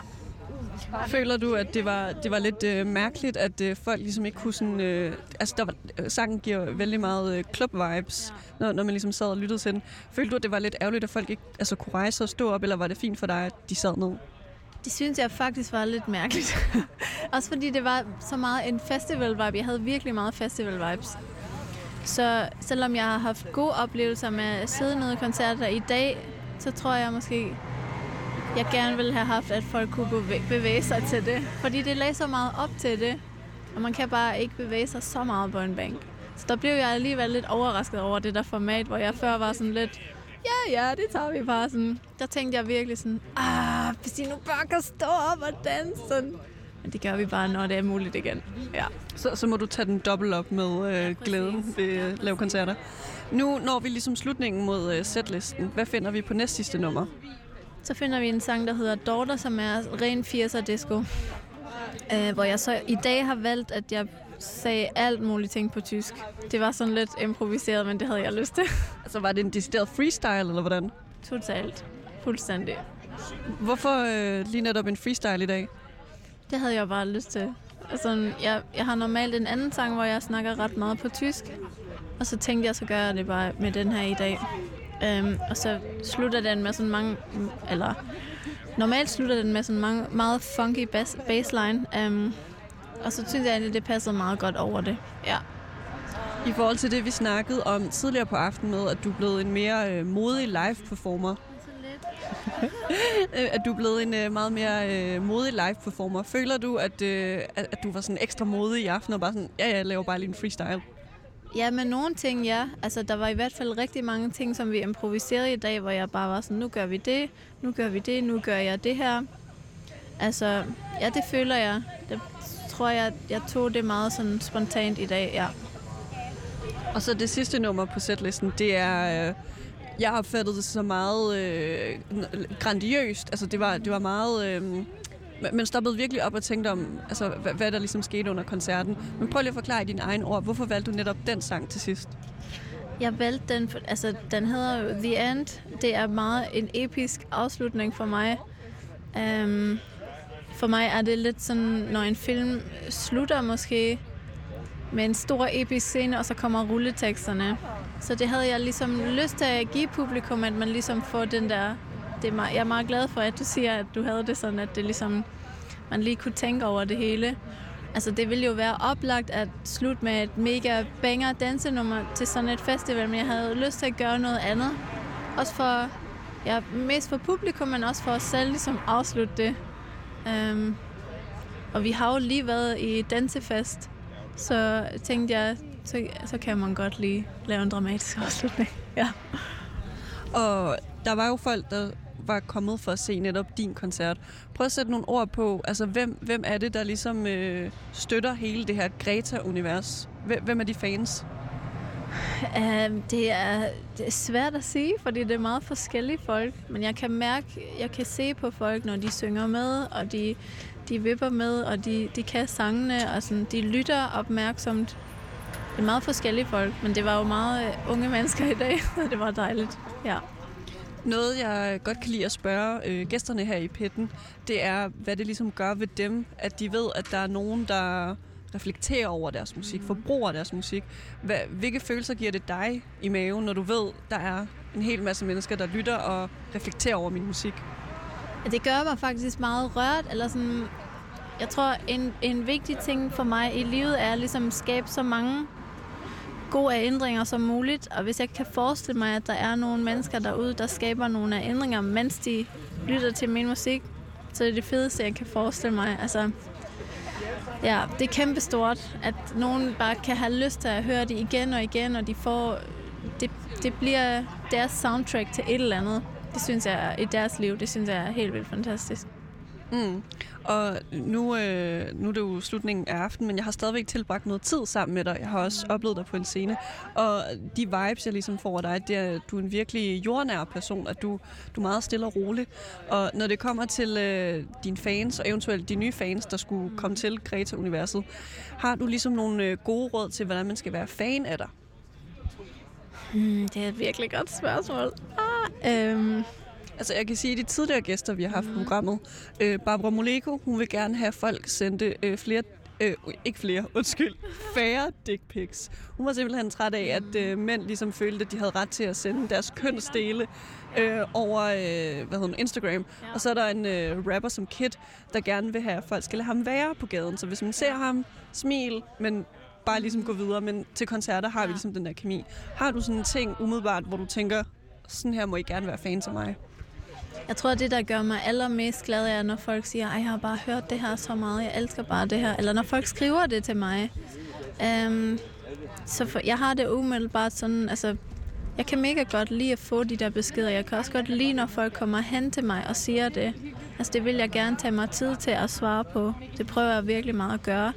Føler du, at det var, det var lidt øh, mærkeligt, at øh, folk ligesom ikke kunne sådan... Øh, altså, der var, øh, sangen giver vældig meget øh, club-vibes, når, når man ligesom sad og lyttede til den. Følte du, at det var lidt ærgerligt, at folk ikke altså, kunne rejse og stå op, eller var det fint for dig, at de sad ned? Det synes jeg faktisk var lidt mærkeligt. Også fordi det var så meget en festival-vibe. Jeg havde virkelig meget festival-vibes. Så selvom jeg har haft gode oplevelser med at sidde nede i koncerter i dag, så tror jeg måske, jeg gerne ville have haft, at folk kunne bevæge sig til det. Fordi det lagde så meget op til det, og man kan bare ikke bevæge sig så meget på en bænk. Så der blev jeg alligevel lidt overrasket over det der format, hvor jeg før var sådan lidt, ja, ja, det tager vi bare sådan. Der tænkte jeg virkelig sådan, ah, hvis de nu bare kan stå op og danse sådan. Det gør vi bare, når det er muligt igen. Ja. Så, så må du tage den dobbelt op med øh, glæde ved øh, lave koncerter. Nu når vi ligesom slutningen mod øh, setlisten. Hvad finder vi på næst sidste nummer? Så finder vi en sang, der hedder Daughter, som er ren 80'er disco. Øh, hvor jeg så i dag har valgt, at jeg sagde alt muligt ting på tysk. Det var sådan lidt improviseret, men det havde jeg lyst til. Altså var det en decideret freestyle, eller hvordan? Totalt. Fuldstændig. Hvorfor øh, lige netop en freestyle i dag? Det havde jeg bare lyst til. Altså, jeg, jeg har normalt en anden sang, hvor jeg snakker ret meget på tysk. Og så tænkte jeg, så gør jeg det bare med den her i dag. Øhm, og så slutter den med sådan mange... Eller normalt slutter den med sådan mange, meget funky bass, bassline. Øhm, og så synes jeg egentlig, det passer meget godt over det. Ja. I forhold til det, vi snakkede om tidligere på aftenen med, at du er blevet en mere øh, modig live-performer. At du er blevet en øh, meget mere øh, modig live-performer. Føler du, at, øh, at, at du var sådan ekstra modig i aften og bare sådan, ja, ja, jeg laver bare lige en freestyle? Ja, men nogle ting, ja. Altså, der var i hvert fald rigtig mange ting, som vi improviserede i dag, hvor jeg bare var sådan, nu gør vi det, nu gør vi det, nu gør jeg det her. Altså, ja, det føler jeg. Det tror jeg, jeg tog det meget sådan spontant i dag, ja. Og så det sidste nummer på setlisten, det er... Øh, jeg opfattede det så meget øh, grandiøst. Altså, det var, det var meget... Øh, man stoppede virkelig op og tænkte om, altså, hvad, hvad der ligesom skete under koncerten. Men prøv lige at forklare i dine egne ord, hvorfor valgte du netop den sang til sidst? Jeg valgte den, for, altså den hedder jo The End. Det er meget en episk afslutning for mig. Um, for mig er det lidt sådan, når en film slutter måske med en stor episk scene, og så kommer rulleteksterne. Så det havde jeg ligesom lyst til at give publikum, at man ligesom får den der... Det er meget, jeg er meget glad for, at du siger, at du havde det sådan, at det ligesom, man lige kunne tænke over det hele. Altså, det ville jo være oplagt at slutte med et mega banger dansenummer til sådan et festival, men jeg havde lyst til at gøre noget andet. Også for, ja, mest for publikum, men også for os selv, ligesom afslutte det. Um, Og vi har jo lige været i dansefest, så tænkte jeg, så, så kan man godt lige lave en dramatisk afslutning. Ja. Og der var jo folk, der var kommet for at se netop din koncert. Prøv at sætte nogle ord på, altså hvem, hvem er det, der ligesom øh, støtter hele det her Greta-univers? Hvem, hvem er de fans? Um, det, er, det er svært at sige, fordi det er meget forskellige folk. Men jeg kan mærke, jeg kan se på folk, når de synger med, og de, de vipper med, og de, de kan sangene, og sådan, de lytter opmærksomt. Det er meget forskellige folk, men det var jo meget øh, unge mennesker i dag, og det var dejligt. Ja. Noget, jeg godt kan lide at spørge øh, gæsterne her i pitten, det er, hvad det ligesom gør ved dem, at de ved, at der er nogen, der reflekterer over deres musik, forbruger deres musik. Hvad, hvilke følelser giver det dig i maven, når du ved, der er en hel masse mennesker, der lytter og reflekterer over min musik? Det gør mig faktisk meget rørt, eller sådan, jeg tror, en, en vigtig ting for mig i livet er ligesom at skabe så mange gode ændringer som muligt, og hvis jeg kan forestille mig, at der er nogle mennesker derude, der skaber nogle af ændringer, mens de lytter til min musik, så er det det fedeste, jeg kan forestille mig. Altså, ja, det er kæmpestort, at nogen bare kan have lyst til at høre det igen og igen, og de får, det, det bliver deres soundtrack til et eller andet. Det synes jeg i deres liv, det synes jeg er helt vildt fantastisk. Mm. Og nu, øh, nu er det jo slutningen af aftenen, men jeg har stadigvæk tilbragt noget tid sammen med dig. Jeg har også oplevet dig på en scene. Og de vibes, jeg ligesom får af dig, det er, at du er en virkelig jordnær person, at du, du er meget stille og rolig. Og når det kommer til øh, dine fans, og eventuelt de nye fans, der skulle komme til Greta-universet, har du ligesom nogle øh, gode råd til, hvordan man skal være fan af dig? Hmm, det er et virkelig godt spørgsmål. Ah, øhm. Altså, jeg kan sige, at de tidligere gæster, vi har haft på programmet, øh, Barbara Moleko, hun vil gerne have, folk sendte øh, flere Øh, ikke flere, undskyld. Færre dick pics. Hun var simpelthen træt af, at øh, mænd ligesom følte, at de havde ret til at sende deres kønsdele øh, over øh, hvad hedder det, Instagram. Ja. Og så er der en øh, rapper som Kid, der gerne vil have, at folk skal lade ham være på gaden. Så hvis man ser ham, smil, men bare ligesom gå videre. Men til koncerter har vi ligesom den der kemi. Har du sådan en ting umiddelbart, hvor du tænker, sådan her må I gerne være fans af mig? Jeg tror, det, der gør mig allermest glad, er, når folk siger, at jeg har bare hørt det her så meget, jeg elsker bare det her. Eller når folk skriver det til mig. Um, så for, jeg har det umiddelbart sådan, altså, jeg kan mega godt lide at få de der beskeder. Jeg kan også godt lide, når folk kommer hen til mig og siger det. Altså, det vil jeg gerne tage mig tid til at svare på. Det prøver jeg virkelig meget at gøre.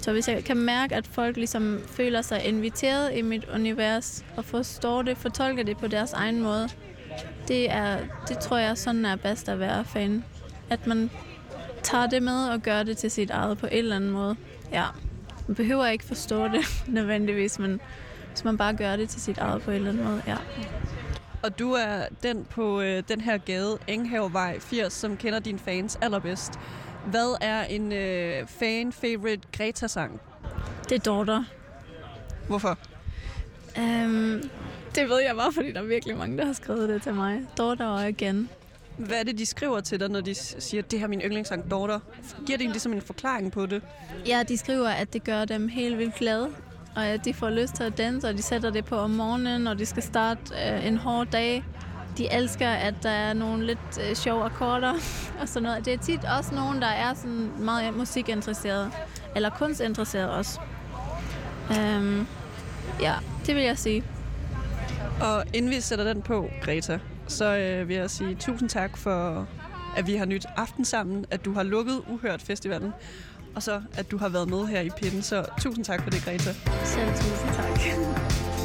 Så hvis jeg kan mærke, at folk ligesom føler sig inviteret i mit univers, og forstår det, fortolker det på deres egen måde, det, er, det tror jeg sådan er bedst at være fan. At man tager det med og gør det til sit eget på en eller anden måde. Ja, man behøver ikke forstå det nødvendigvis, men hvis man bare gør det til sit eget på en eller anden måde, ja. Og du er den på øh, den her gade, Enghavevej 80, som kender dine fans allerbedst. Hvad er en øh, fan-favorite Greta-sang? Det er Daughter. Hvorfor? Um, det ved jeg bare, fordi der er virkelig mange, der har skrevet det til mig. Daughter og igen. Hvad er det, de skriver til dig, når de siger, det her er min yndlingssang, Daughter? Giver det ligesom en forklaring på det? Ja, de skriver, at det gør dem helt vildt glade, og at de får lyst til at danse, og de sætter det på om morgenen, når de skal starte øh, en hård dag. De elsker, at der er nogle lidt øh, sjove akkorder og sådan noget. Det er tit også nogen, der er sådan meget musikinteresseret, eller kunstinteresseret også. Um, ja, det vil jeg sige. Og inden vi sætter den på, Greta, så øh, vil jeg sige tusind tak for, at vi har nyt aften sammen, at du har lukket Uhørt Festivalen, og så at du har været med her i Pinden. Så tusind tak for det, Greta. Selv tusind tak.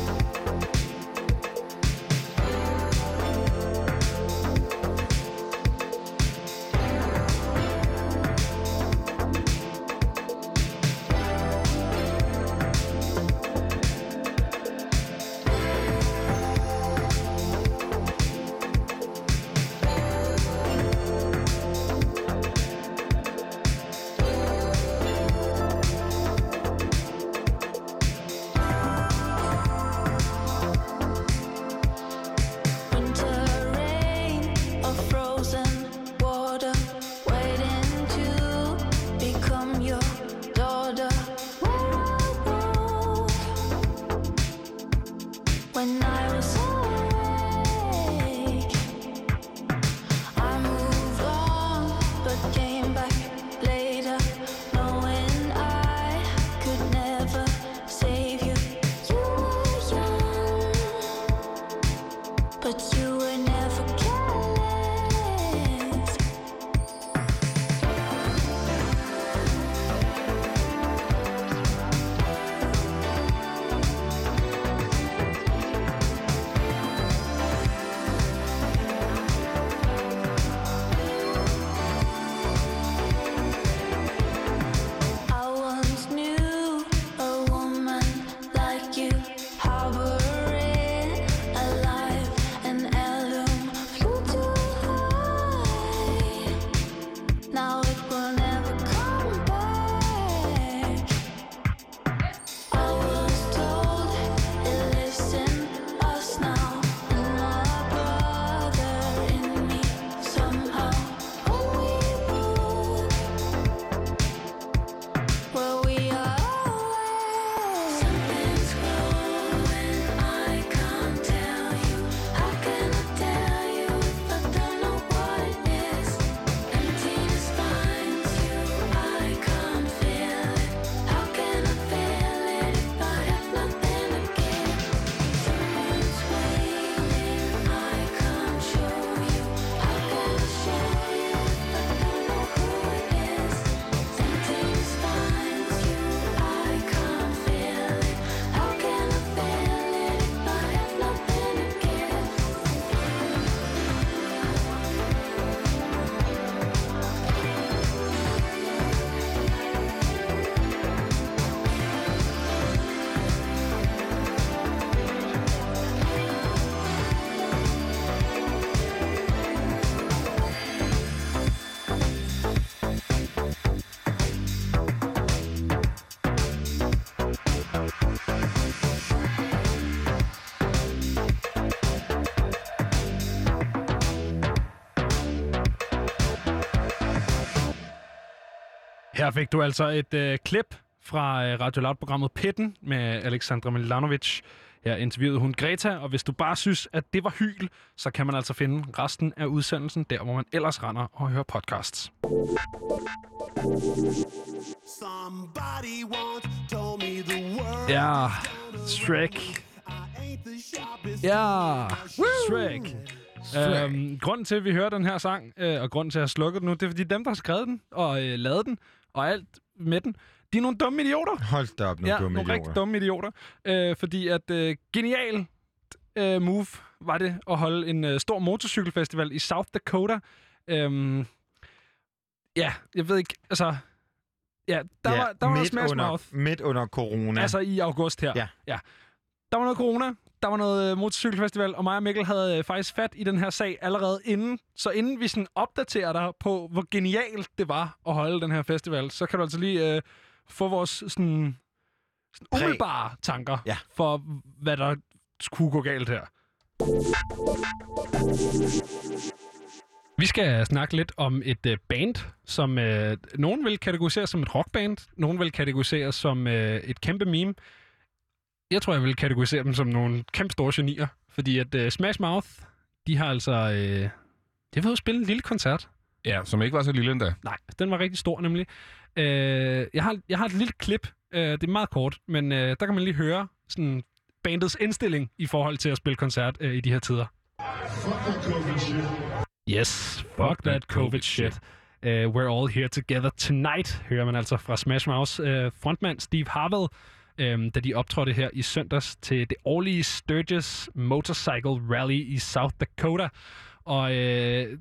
Her fik du altså et øh, klip fra øh, Radio Loud-programmet Pitten med Alexandra Milanovic. Her interviewede hun Greta, og hvis du bare synes, at det var hyl, så kan man altså finde resten af udsendelsen der, hvor man ellers render og hører podcasts. Somebody once told me the world Ja, Shrek. Ja, Shrek. Øhm, grunden til, at vi hører den her sang, øh, og grunden til, at jeg slukker den nu, det er, fordi dem, der har skrevet den og øh, lavet den, og alt med den, de er nogle dumme idioter. Hold da op, nogle ja, dumme nogle idioter. rigtig dumme idioter. Øh, fordi at øh, genial øh, move var det at holde en øh, stor motorcykelfestival i South Dakota. Øhm, ja, jeg ved ikke, altså... Ja, der ja, var, der var midt Smash under, Mouth. Midt under corona. Altså i august her. Ja. ja. Der var noget corona, der var noget øh, motorcykelfestival, og mig og Mikkel havde øh, faktisk fat i den her sag allerede inden. Så inden vi sådan opdaterer dig på, hvor genialt det var at holde den her festival, så kan du altså lige øh, få vores sådan, sådan umiddelbare tanker Ja. for, hvad der kunne gå galt her. Vi skal snakke lidt om et øh, band, som øh, nogen vil kategorisere som et rockband, nogen vil kategorisere som øh, et kæmpe meme. Jeg tror, jeg vil kategorisere dem som nogle kæmpe store genier, fordi at øh, Smash Mouth, de har altså... Øh, de har været ude at spille en lille koncert. Ja, som ikke var så lille endda. Nej, den var rigtig stor nemlig. Øh, jeg, har, jeg har et lille klip, øh, det er meget kort, men øh, der kan man lige høre sådan bandets indstilling i forhold til at spille koncert øh, i de her tider. Yes, fuck that COVID shit. Uh, we're all here together tonight, hører man altså fra Smash Mouth uh, frontmand Steve Harvell, um, da de optrådte her i søndags til det årlige Sturgis Motorcycle Rally i South Dakota. Og uh,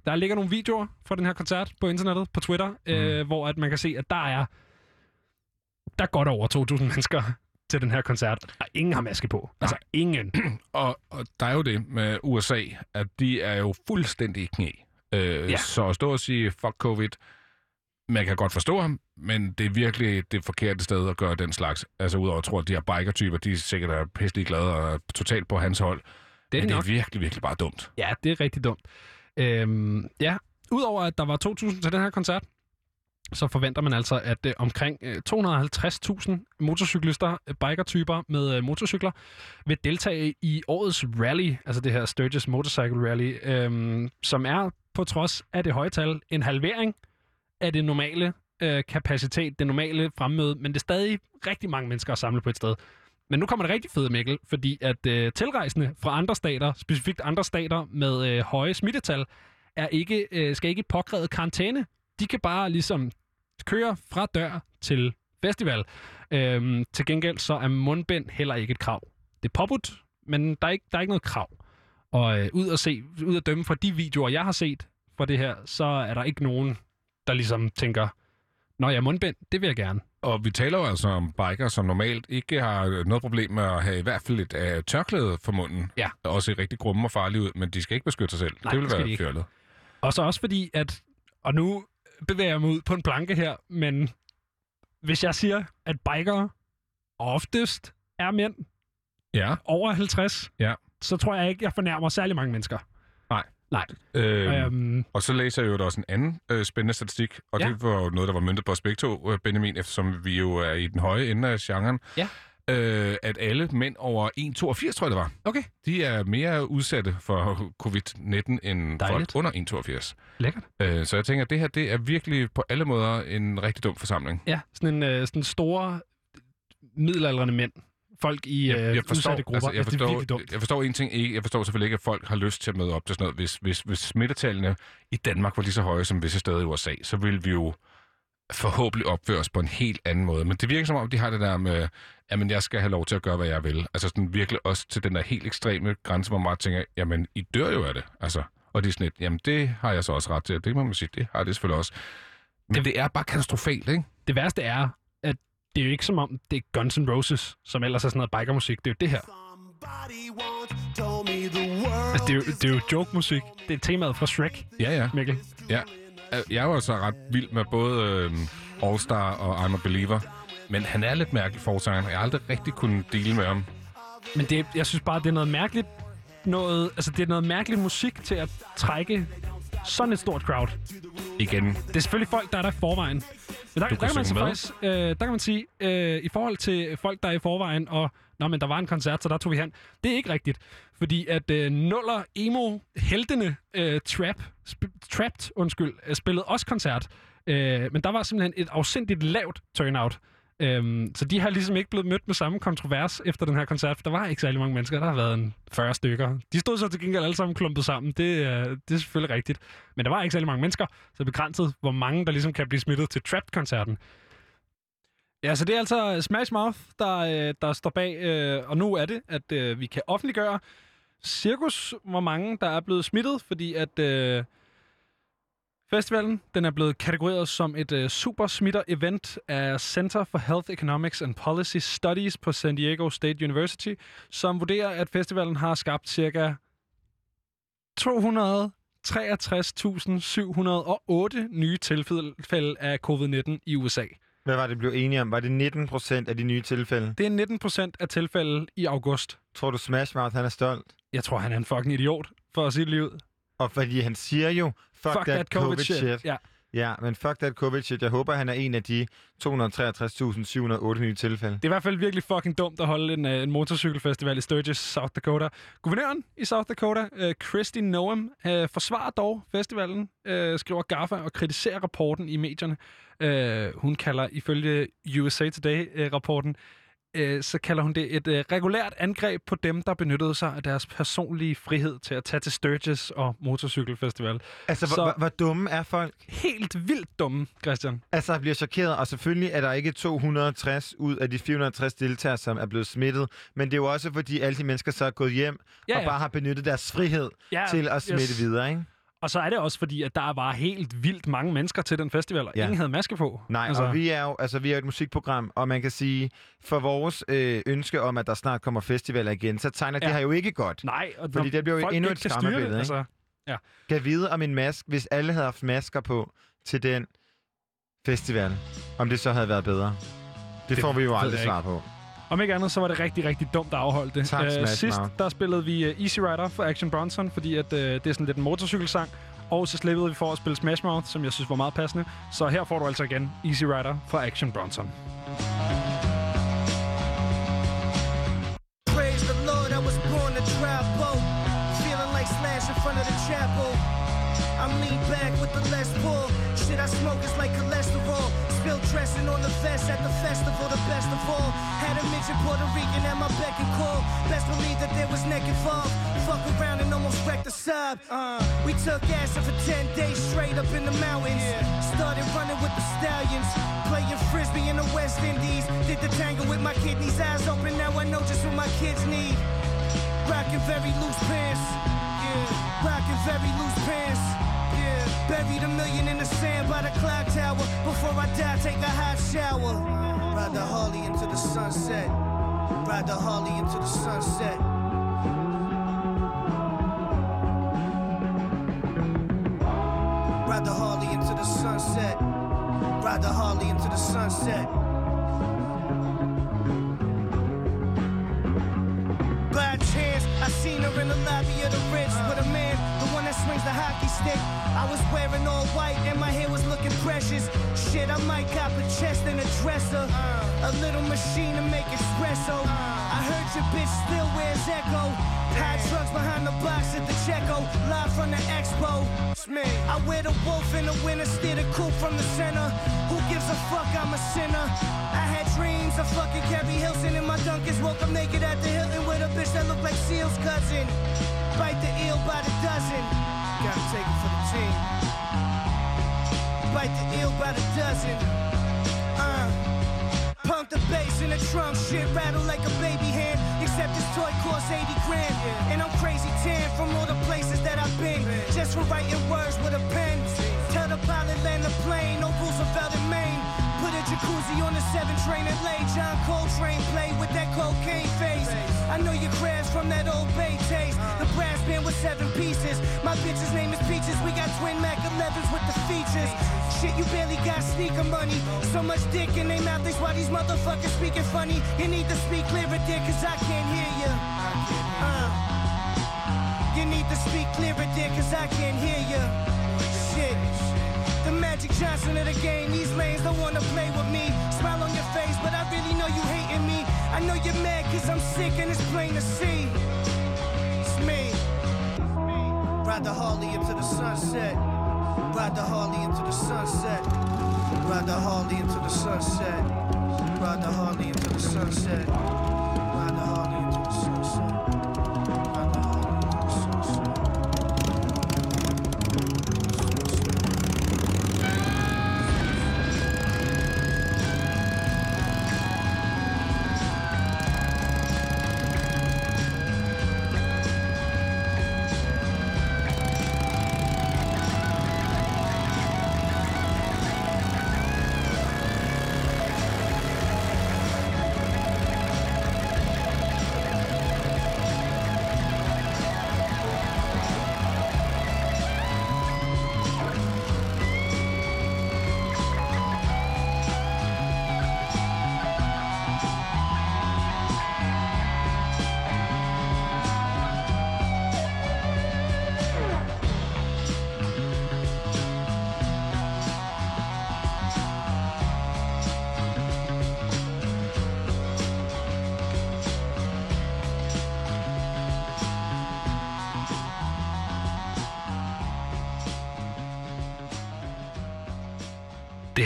der ligger nogle videoer fra den her koncert på internettet, på Twitter, uh, hvor at man kan se, at der er der er godt over 2.000 mennesker til den her koncert, og ingen har maske på. Altså ingen. Og, og der er jo det med USA, at de er jo fuldstændig i knæ. Øh, Ja. Så at stå og sige, fuck covid, man kan godt forstå ham, men det er virkelig det forkerte sted at gøre den slags. Altså udover, jeg tror, at de her biker-typer, de er sikkert er pisselig glade og er totalt på hans hold. Det er men de det nok. er virkelig, virkelig bare dumt. Ja, det er rigtig dumt. Øhm, ja, udover at der var 2.000 til den her koncert, så forventer man altså, at øh, omkring øh, 250.000 motorcyklister, øh, biker-typer med øh, motorcykler, vil deltage i årets rally, altså det her Sturgis Motorcycle Rally, øhm, som er på trods af det høje tal en halvering af det normale øh, kapacitet, det normale fremmøde, men det er stadig rigtig mange mennesker at samle på et sted. Men nu kommer det rigtig fede, Mikkel, fordi at øh, tilrejsende fra andre stater, specifikt andre stater med øh, høje smittetal, er ikke, øh, skal ikke i påkrævet karantæne. De kan bare ligesom køre fra dør til festival. Øhm, til gengæld så er mundbind heller ikke et krav. Det er påbudt, men der er ikke, der er ikke noget krav. Og øh, ud, at se, ud at dømme fra de videoer, jeg har set fra det her, så er der ikke nogen, der ligesom tænker, Nå ja, mundbind, det vil jeg gerne. Og vi taler jo altså om biker, som normalt ikke har noget problem med at have i hvert fald et uh, tørklæde for munden. Ja. Også se rigtig grumme og farlige ud, men de skal ikke beskytte sig selv. Nej, det vil de være ikke. fjollet. Og så også fordi, at... Og nu bevæger jeg mig ud på en planke her, men hvis jeg siger, at bikere oftest er mænd Ja. over 50, Ja. så tror jeg ikke, jeg fornærmer særlig mange mennesker. Nej. Øhm, Øhm, og så læser jeg jo også en anden øh, spændende statistik, og Ja. det var jo noget, der var myndet på os begge to, øh, Benjamin, eftersom vi jo er i den høje ende af genren. Ja. Øh, at alle mænd over 1,82, tror jeg det var, okay, de er mere udsatte for covid-19 end Dejligt. folk under 1,82. lækkert. Øh, så jeg tænker, at det her det er virkelig på alle måder en rigtig dum forsamling. Ja, sådan en øh, sådan store middelaldrende mænd. Folk i øh, jeg, jeg forstår, udsatte grupper. altså, jeg, det er forstår, virkelig dumt. jeg forstår en ting ikke. Jeg forstår selvfølgelig ikke, at folk har lyst til at møde op til sådan noget. Hvis, hvis, hvis smittetallene i Danmark var lige så høje som visse steder i USA, så ville vi jo forhåbentlig opføre os på en helt anden måde. Men det virker som om, de har det der med, jamen jeg skal have lov til at gøre, hvad jeg vil. Altså sådan virkelig også til den der helt ekstreme grænse, hvor man bare tænker, jamen I dør jo af det. Altså, og det er sådan et, jamen det har jeg så også ret til. Det må man sige, det har det selvfølgelig også. Men det, det er bare katastrofalt, ikke? Det værste er, at det er jo ikke som om, det er Guns N' Roses, som ellers er sådan noget bikermusik. Det er jo det her. Altså, det er jo, det er jo joke-musik. Det er temaet fra Shrek, Ja, ja. Mikkel. Ja, jeg er jo altså ret vild med både øh, All Star og I'm a Believer. Men han er lidt mærkelig forsangeren. Jeg har aldrig rigtig kunnet dele med ham. Men det, jeg synes bare, det er noget mærkeligt noget, altså det er noget mærkeligt musik til at trække sådan et stort crowd. Igen. Det er selvfølgelig folk, der er der i forvejen. Men der, der, kan man så med. faktisk, øh, der kan man sige, øh, i forhold til folk, der er i forvejen, og Nå, men der var en koncert, så der tog vi hen. Det er ikke rigtigt, fordi at øh, nuller emo heltene øh, trap, sp- trapped, undskyld, øh, spillede også koncert. Øh, men der var simpelthen et afsindigt lavt turnout. Øhm, så de har ligesom ikke blevet mødt med samme kontrovers efter den her koncert, for der var ikke særlig mange mennesker. Der har været en 40 stykker. De stod så til gengæld alle sammen klumpet sammen. Det, øh, det er selvfølgelig rigtigt. Men der var ikke særlig mange mennesker, så begrænset, hvor mange der ligesom kan blive smittet til Trapped-koncerten. Ja, så det er altså Smash Mouth, der, øh, der står bag, øh, og nu er det, at øh, vi kan offentliggøre cirkus, hvor mange der er blevet smittet, fordi at øh, festivalen den er blevet kategoriseret som et øh, super smitter event af Center for Health Economics and Policy Studies på San Diego State University, som vurderer, at festivalen har skabt cirka 263.708 nye tilfælde af covid-19 i USA. Hvad var det, blev enige om? Var det 19 procent af de nye tilfælde? Det er 19 procent af tilfælde i august. Tror du Smash Mouth, han er stolt? Jeg tror, han er en fucking idiot, for at sige det lige ud. Og fordi han siger jo, fuck, fuck that, that covid, shit. shit. Ja. Ja, men fuck that covid shit. Jeg håber, han er en af de 263.708 nye tilfælde. Det er i hvert fald virkelig fucking dumt at holde en, uh, en motorcykelfestival i Sturgis, South Dakota. Guvernøren i South Dakota, uh, Christy Noem, uh, forsvarer dog festivalen, uh, skriver Gaffa og kritiserer rapporten i medierne. Uh, hun kalder ifølge USA Today-rapporten, uh, så kalder hun det et uh, regulært angreb på dem, der benyttede sig af deres personlige frihed til at tage til Sturgis og motorcykelfestival. Altså, hvor, hvor, hvor dumme er folk? Helt vildt dumme, Christian. Altså, jeg bliver chokeret, og selvfølgelig er der ikke 260 ud af de 460 deltagere, som er blevet smittet, men det er jo også, fordi alle de mennesker så er gået hjem Ja, og ja. bare har benyttet deres frihed Ja, til at smitte yes. videre, ikke? Og så er det også fordi, at der var helt vildt mange mennesker til den festival, og Ja. ingen havde maske på. Nej, altså... og vi er jo altså, vi er et musikprogram, og man kan sige, for vores øh, ønske om, at der snart kommer festivaler igen, så tegner ja. Det her jo ikke godt. Nej, og Fordi det bliver jo endnu et skræmmebillede, det, ikke? Altså, ja. Kan vide om en mask, hvis alle havde haft masker på til den festival, om det så havde været bedre. Det, det får vi jo aldrig svar på. Om ikke andet, så var det rigtig, rigtig dumt at afholde det. Tak, Smash sidst, der spillede vi uh, Easy Rider for Action Bronson, fordi at, uh, det er sådan lidt en motorcykelsang. Og så slippede vi for at spille Smash Mouth, som jeg synes var meget passende. Så her får du altså igen Easy Rider fra Action Bronson. Praise the Lord, I was born to travel. Feeling like Slash in front of the chapel. I I'm lean back with the less pull. Shit I smoke is like cholesterol. Dressing on the vest at the festival, the best of all. Had a midget Puerto Rican at my beck and call. Best believe that there was neck involved. Fuck around and almost wrecked the sub. Uh, we took acid for 10 days straight up in the mountains. Started running with the stallions. Playing frisbee in the West Indies. Did the tango with my kidneys eyes open. Now I know just what my kids need. Rocking very loose pants. Yeah. Rocking very loose pants. Yeah. Buried a million in the sand by the clock tower. Before I die, take a hot shower. Ride the Harley into the sunset. Ride the Harley into the sunset. Ride the Harley into the sunset. Ride the Harley into the sunset. By chance, I seen her in the lobby of the Ritz with a man, the one that swings the hockey stick. I was wearing all white and my hair was looking precious. Shit, I might cop a chest and a dresser. A little machine to make espresso. I heard your bitch still wears Echo. High trucks behind the box at the Checo. Live from the expo. Me. I wear the wolf in the winter, steer the coupe from the center. Who gives a fuck? I'm a sinner. I had dreams of fucking Carrie Hilson in my Dunkers. Woke up naked at the Hilton with a bitch that looked like Seal's cousin. Bite the eel by the dozen. Gotta take it for the team. Bite the eel by the dozen. Uh. Pump the bass in the trunk, shit rattle like a baby hand. Except this toy costs 80 grand. And I'm crazy tan from all the places that I've been. Just for writing words with a pen. Tell the pilot land the plane, no Roosevelt in Maine. Jacuzzi on the 7 train and lay John Coltrane play with that cocaine face. I know you crashed from that old bay taste. The brass band with seven pieces. My bitch's name is Peaches. We got twin Mac 11s with the features. Shit, you barely got sneaker money. So much dick in their mouth, that's why these motherfuckers speaking funny. You need to speak clearer, dear, cause I can't hear you. Uh. You need to speak clearer, dear, cause I can't hear you. Magic Johnson of the game, these lanes don't wanna play with me. Smile on your face, but I really know you hating me. I know you're mad cause I'm sick and it's plain to see. It's me. Ride the Harley into the sunset. Ride the Harley into the sunset. Ride the Harley into the sunset. Ride the Harley into the sunset. Ride the Harley into the sunset.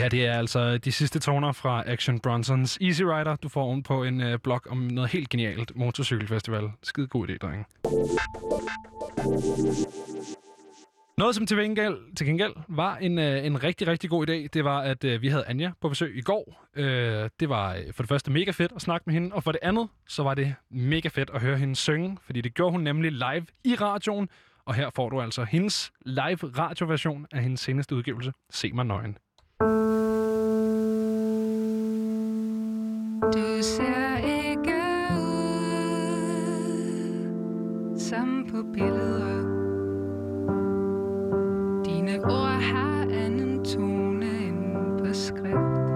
Det det er altså de sidste toner fra Action Bronsons Easy Rider. Du får oven på en øh, blog om noget helt genialt motorcykelfestival. Skide god idé, drenge. Noget, som til gengæld, til gengæld var en, øh, en rigtig, rigtig god idé, det var, at øh, vi havde Anja på besøg i går. Øh, det var øh, for det første mega fedt at snakke med hende, og for det andet, så var det mega fedt at høre hende synge, fordi det gjorde hun nemlig live i radioen. Og her får du altså hendes live radioversion af hendes seneste udgivelse, Se mig nøgen. Du ser ikke ud som på billeder. Dine ord har anden tone end på skrift.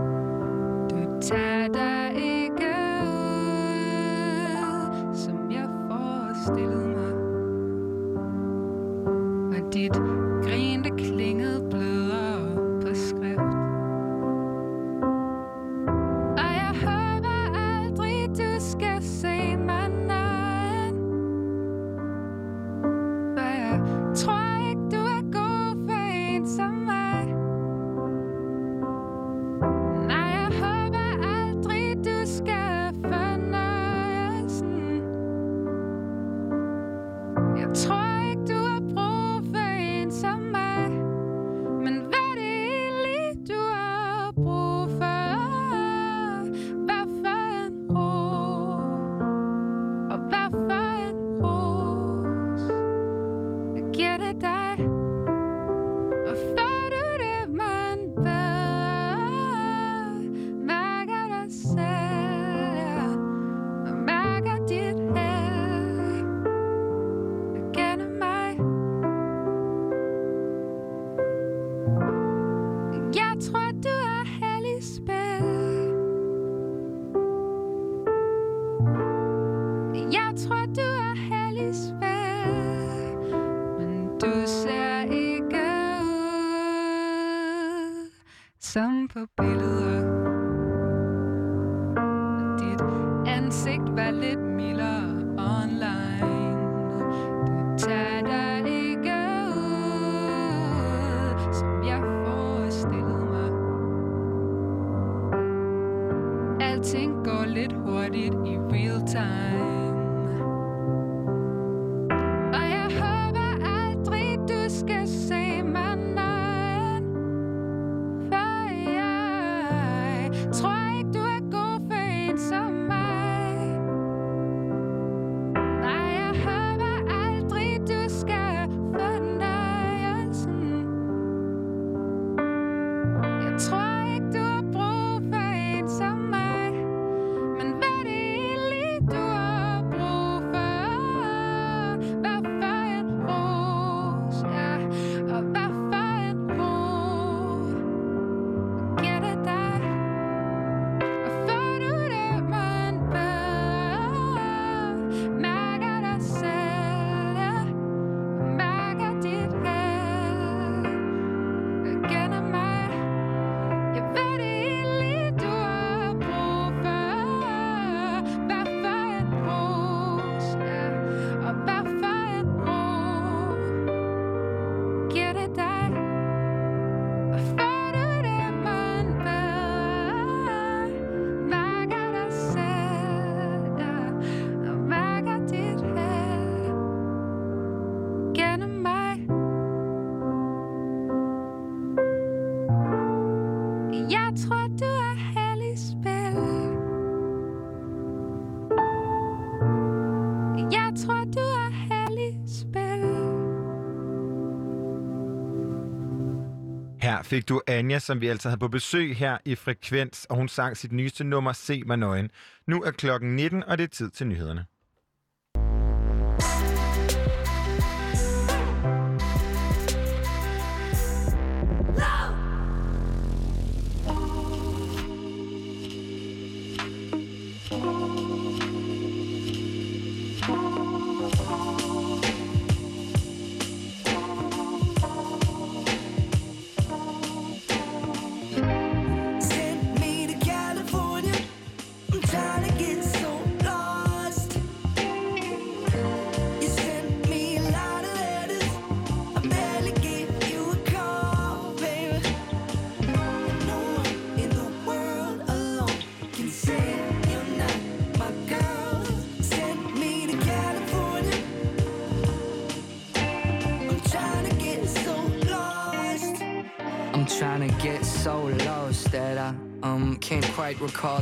Du tager dig fik du Anja, som vi altså havde på besøg her i Frekvens, og hun sang sit nyeste nummer, Se mig nøgen. Nu er klokken 19, og det er tid til nyhederne.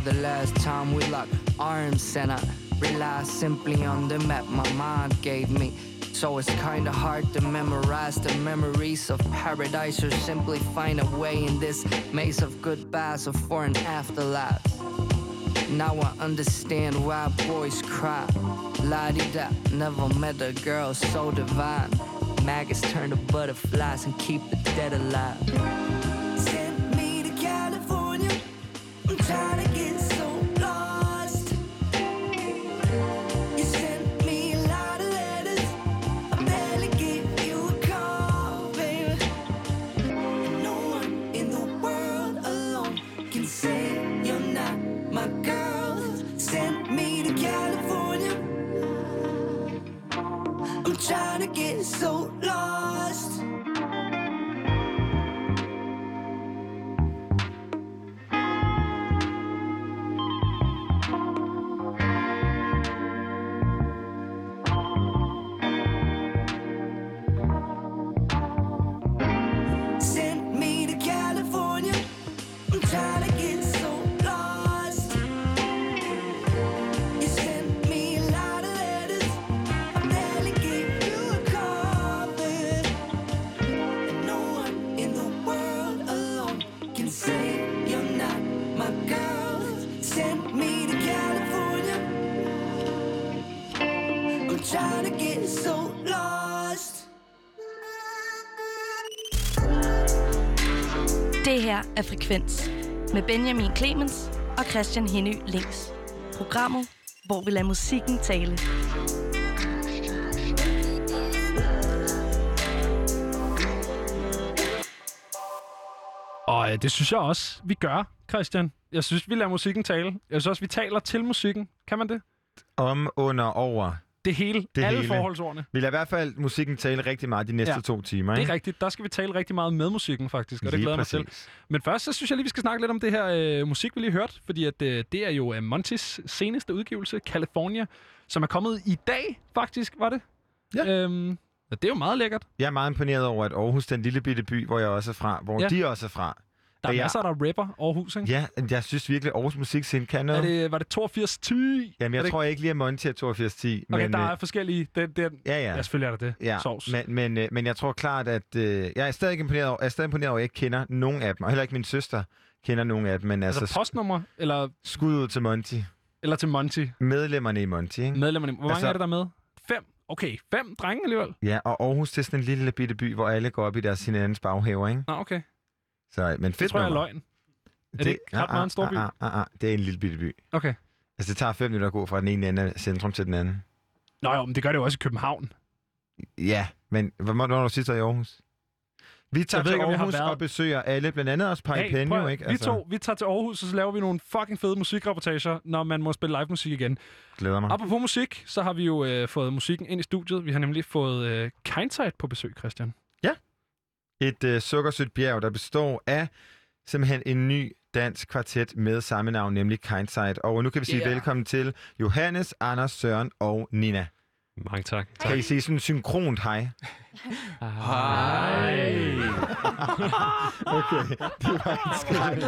The last time we locked arms and I rely simply on the map my mind gave me. So it's kinda hard to memorize the memories of paradise or simply find a way in this maze of goodbyes or for an afterlife. Now I understand why boys cry. La di da, never met a girl so divine. Maggots turn to butterflies and keep the dead alive. Trying to get so Frekvens med Benjamin Clemens og Christian Henny Links. Programmet, hvor vi lader musikken tale. Og øh, det synes jeg også, vi gør, Christian. Jeg synes, vi lader musikken tale. Jeg synes også, vi taler til musikken. Kan man det? Om, under, over. Det hele. Det Alle hele. forholdsordene. Vi lader i hvert fald musikken tale rigtig meget de næste Ja. to timer, Det ikke? er rigtigt. Der skal vi tale rigtig meget med musikken, faktisk. Og det Lige glæder jeg mig til. præcis. Men først, så synes jeg lige, vi skal snakke lidt om det her øh, musik, vi lige hørte. Fordi at, øh, det er jo øh, Montys seneste udgivelse, California, som er kommet i dag, faktisk, var det? Ja. Øhm, og det er jo meget lækkert. Jeg er meget imponeret over, at Aarhus, den lille bitte by, hvor jeg også er fra, hvor ja. de også er fra. Der er jeg- masser, der rapper Aarhus, ikke? Ja, jeg synes virkelig, at Aarhus musikscene kan Er noget. det, var det 82 10? Jamen, er jeg det tror ikke lige, at Monty er 8210. Okay, men, der øh, er forskellige... Det, det, Ja, ja. Ja, selvfølgelig er der det. Ja, Sovs. men, men, øh, men jeg tror klart, at øh, jeg er stadig imponeret over, jeg er stadig imponeret over, at jeg ikke kender nogen af dem. Og heller ikke min søster kender nogen af dem. Men altså, Altså postnummer, eller, skud ud til Monty. eller til Monty? Medlemmerne i Monty, ikke? Medlemmerne. Hvor mange Altså- er det der med? Fem? Okay, fem drenge alligevel. Ja, og Aarhus det er sådan en lille bitte by, hvor alle går op i deres hinandens baghaver, ikke? Nå, okay. Så, men fedt Det tror jeg er nummer. løgn. Er det ikke ret meget en stor by? Ah, ah, ah, ah, det er en lille bitte by. Okay. Altså, det tager fem minutter at gå fra den ene ende af centrum til den anden. Nå jo, men det gør det jo også i København. Ja, men hvornår var du sidst i Aarhus? Vi tager til ikke, Aarhus og besøger alle, blandt andet også Pai Hey, prøv, ikke? Altså, Vi to, vi tager til Aarhus, og så laver vi nogle fucking fede musikreportager, når man må spille live musik igen. Glæder mig. Apropos musik, så har vi jo øh, fået musikken ind i studiet. Vi har nemlig fået øh, Kindside på besøg, Christian. Et øh, sukkersødt bjerg, der består af simpelthen en ny dansk kvartet med samme navn, nemlig Kindside. Og nu kan vi sige yeah. velkommen til Johannes, Anders, Søren og Nina. Mange tak. Kan I sige sådan synkront hej? Hej. okay, det var en skæld.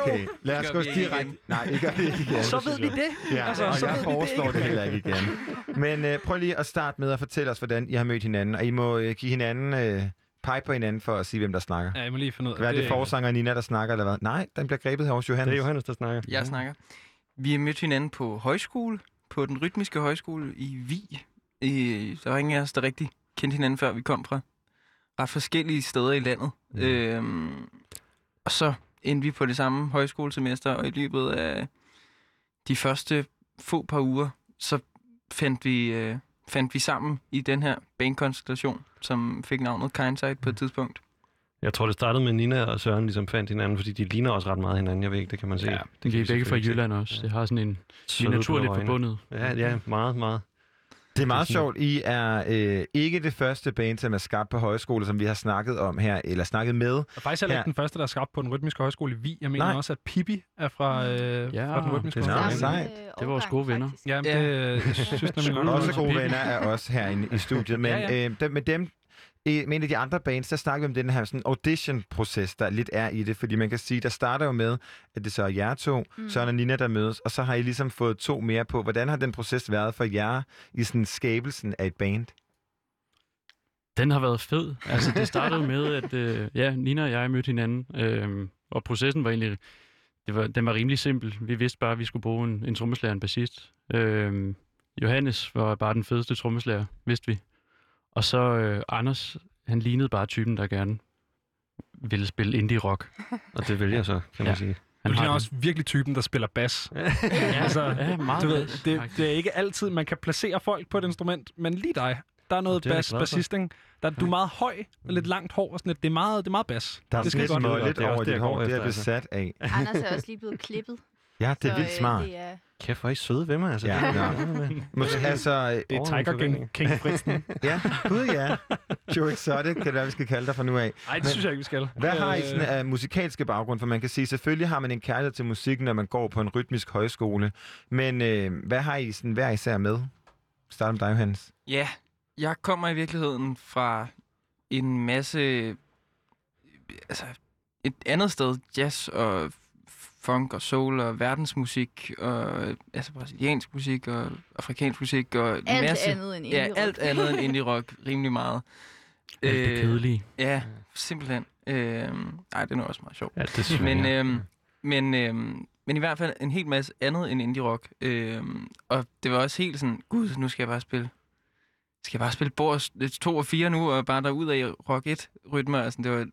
okay, lad os gå ikke direkte... Nej, I gør det ikke igen. Så ved vi det. Ja, Altså, altså, så og jeg det foreslår det, ikke. heller ikke igen. Men øh, prøv lige at starte med at fortælle os, hvordan I har mødt hinanden. Og I må øh, give hinanden... Øh, pege på hinanden for at sige, hvem der snakker. Ja, jeg må lige finde ud af Hvad er det, det. forsanger Nina, der snakker, eller hvad? Nej, den bliver grebet her hos Johannes. Det er Johannes, der snakker. Jeg snakker. Vi har mødt hinanden på højskole, på den rytmiske højskole i Vi. Øh, der var ingen af os, der rigtig kendte hinanden, før vi kom fra ret forskellige steder i landet. Mm. Øhm, og så endte vi på det samme højskolesemester, og i løbet af de første få par uger, så fandt vi, øh, fandt vi sammen i den her bandkonstellation, som fik navnet Kindside på et tidspunkt. Jeg tror, det startede med Nina og Søren ligesom fandt hinanden, fordi de ligner også ret meget hinanden. Jeg ved ikke, det kan man se. Ja, det vi er begge fra. Jylland også. Det har sådan en... Vi er blå naturligt forbundet. Ja, ja, meget, meget. Det er meget er sjovt. I er øh, ikke det første band, som er skabt på højskole, som vi har snakket om her, eller snakket med. Og faktisk heller ikke den første, der er skabt på den rytmiske højskole i Vi. Jeg mener Nej. også, at Pippi er fra, øh, Ja, fra den rytmiske det er højskole. sejt. Det er vores gode venner. Ja, det, jeg synes nemlig Også gode venner af os herinde i studiet. Men Ja, ja, ja. ja. Øh, dem, med dem, i, med en af de andre bands, der snakker vi om den her sådan audition-proces, der lidt er i det. Fordi man kan sige, der starter jo med, at det så er jer to, Mm. Søren og Nina, der mødes, og så har I ligesom fået to mere på. Hvordan har den proces været for jer i sådan skabelsen af et band? Den har været fed. Altså, det startede med, at øh, ja, Nina og jeg mødte hinanden, øh, og processen var egentlig, det var, den var rimelig simpel. Vi vidste bare, at vi skulle bruge en, en trommeslager og en bassist. Øh, Johannes var bare den fedeste trommeslager, vidste vi. Og så øh, Anders, han lignede bare typen, der gerne ville spille indie-rock. Og det vælger så, kan man Ja. sige. Du har ligner den. også virkelig typen, der spiller bas. Ja, altså, ja, meget du ved, det, det er ikke altid, man kan placere folk på et instrument, men lige dig, der er noget er jeg bas, glad for. bassist, ikke? Der, du er meget høj og lidt langt hår og sådan lidt. Det er meget, det er meget bas. Der er det sådan lidt godt. er også over det, dit jeg hår. Det er besat af. Anders er også lige blevet klippet. Ja, det er så, vildt øh, smart. Det er, Kæft, hvor er I søde ved mig. Altså. Ja, det, ja. Måske, altså, Det er Tiger King, King Fritsen. ja, gud ja. Joe Exotic kan det være, vi skal kalde dig fra nu af. Nej, det Men- synes jeg ikke, vi skal. Hvad har I Øh, sådan af musikalske baggrund? For man kan sige, selvfølgelig har man en kærlighed til musikken, når man går på en rytmisk højskole. Men øh, hvad har I sådan hver især med? Start med dig, Johannes. Ja, jeg kommer i virkeligheden fra en masse... Altså, et andet sted. Jazz og funk og soul og verdensmusik og altså brasiliansk musik og afrikansk musik og en Alt masse... andet end Ja, indie-rock. alt andet end indie-rock. Rimelig meget. Alt det kedelige. Ja, simpelthen. Øh, ej, det er nu også meget sjovt. Ja, det synes men, jeg. øhm, men, øhm, men i hvert fald en hel masse andet end indie-rock. Øhm, og det var også helt sådan, gud, nu skal jeg bare spille skal jeg bare spille Bors 2 og 4 nu, og bare derud af Rock 1-rytmer. Altså, det var,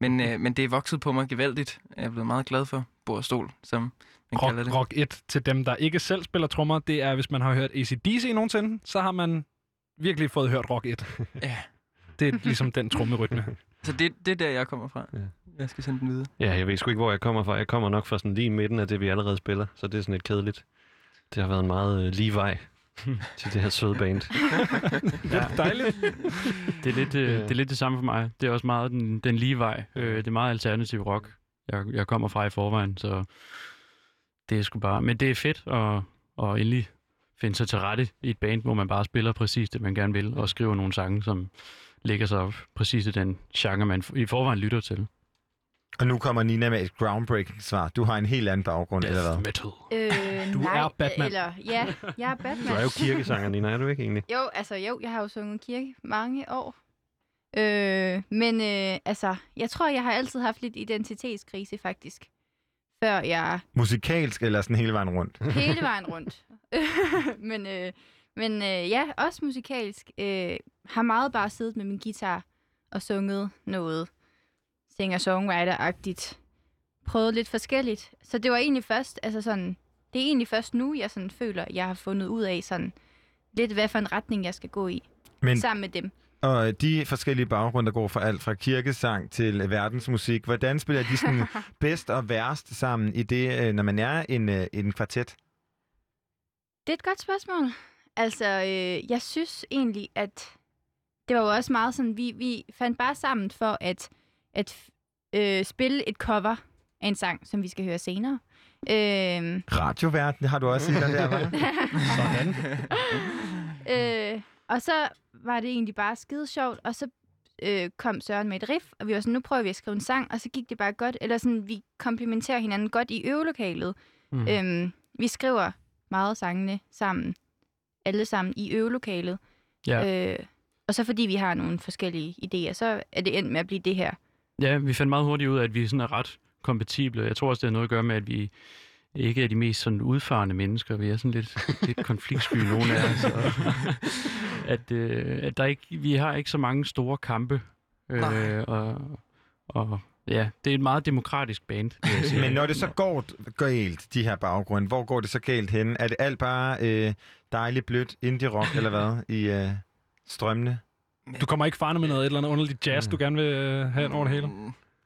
men, øh, men det er vokset på mig gevaldigt. Jeg er blevet meget glad for Bors Stol, som man kalder det. Rock, rock 1 til dem, der ikke selv spiller trommer, det er, hvis man har hørt ACDC nogensinde, så har man virkelig fået hørt Rock 1. Ja. Det er ligesom den trommerytme. Så det, det er der, jeg kommer fra. Ja. Jeg skal sende den videre. Ja, jeg ved sgu ikke, hvor jeg kommer fra. Jeg kommer nok fra sådan lige midten af det, vi allerede spiller. Så det er sådan lidt kedeligt. Det har været en meget øh, lige vej til det her søde band. Ja. Dejligt. Det er, lidt, øh, det er lidt det samme for mig. Det er også meget den, den lige vej. Øh, det er meget alternativ rock, jeg, jeg kommer fra i forvejen, så det er sgu bare... Men det er fedt at, at endelig finde sig til rette i et band, hvor man bare spiller præcis det, man gerne vil, og skriver nogle sange, som lægger sig op præcis i den genre, man i forvejen lytter til. Og nu kommer Nina med et groundbreaking svar. Du har en helt anden baggrund, eller hvad? Metal. Øh, Du nej, er Batman. Eller, ja, jeg er Batman. Du er jo kirkesanger, Nina, er du ikke egentlig? Jo, altså jo, jeg har jo sunget kirke mange år. Øh, men øh, altså, jeg tror, jeg har altid haft lidt identitetskrise, faktisk. Før jeg Musikalsk eller sådan hele vejen rundt? hele vejen rundt. men øh, men øh, ja, også musikalsk. Øh, har meget bare siddet med min guitar og sunget noget singer-songwriter-agtigt. Prøvet lidt forskelligt. Så det var egentlig først, altså sådan, det er egentlig først nu, jeg sådan føler, jeg har fundet ud af sådan, lidt hvad for en retning, jeg skal gå i. Men- Sammen med dem. Og de forskellige baggrunde, der går fra alt fra kirkesang til verdensmusik, hvordan spiller de sådan bedst og værst sammen i det, øh, når man er en, øh, en kvartet? Det er et godt spørgsmål. Altså, øh, jeg synes egentlig, at det var jo også meget sådan, vi, vi fandt bare sammen for at, at øh, spille et cover af en sang, som vi skal høre senere. Øh, Radiovært, det har du også i dig der, var? Sådan. øh, og så var det egentlig bare skide sjovt, og så øh, kom Søren med et riff, og vi var sådan, nu prøver vi at skrive en sang, og så gik det bare godt. Eller sådan, vi komplementerer hinanden godt i øvelokalet. Mm. Øhm, vi skriver meget sangene sammen, alle sammen i øvelokalet. Ja. Øh, og så fordi vi har nogle forskellige idéer, så er det endt med at blive det her. Ja, vi fandt meget hurtigt ud af, at vi sådan er ret kompatible. Jeg tror også, det har noget at gøre med, at vi ikke er de mest sådan udfarende mennesker. Vi er sådan lidt, lidt konfliktsky, nogle af os. Og, at, øh, at der ikke, vi har ikke så mange store kampe. Nej. Øh, og, og ja, det er et meget demokratisk band. Men når det så går galt, de her baggrunde, hvor går det så galt hen? Er det alt bare øh, dejligt blødt indie-rock, eller hvad, i øh, strømmene? Du kommer ikke farne med noget et eller andet underligt jazz, Mm. du gerne vil øh, have over det hele?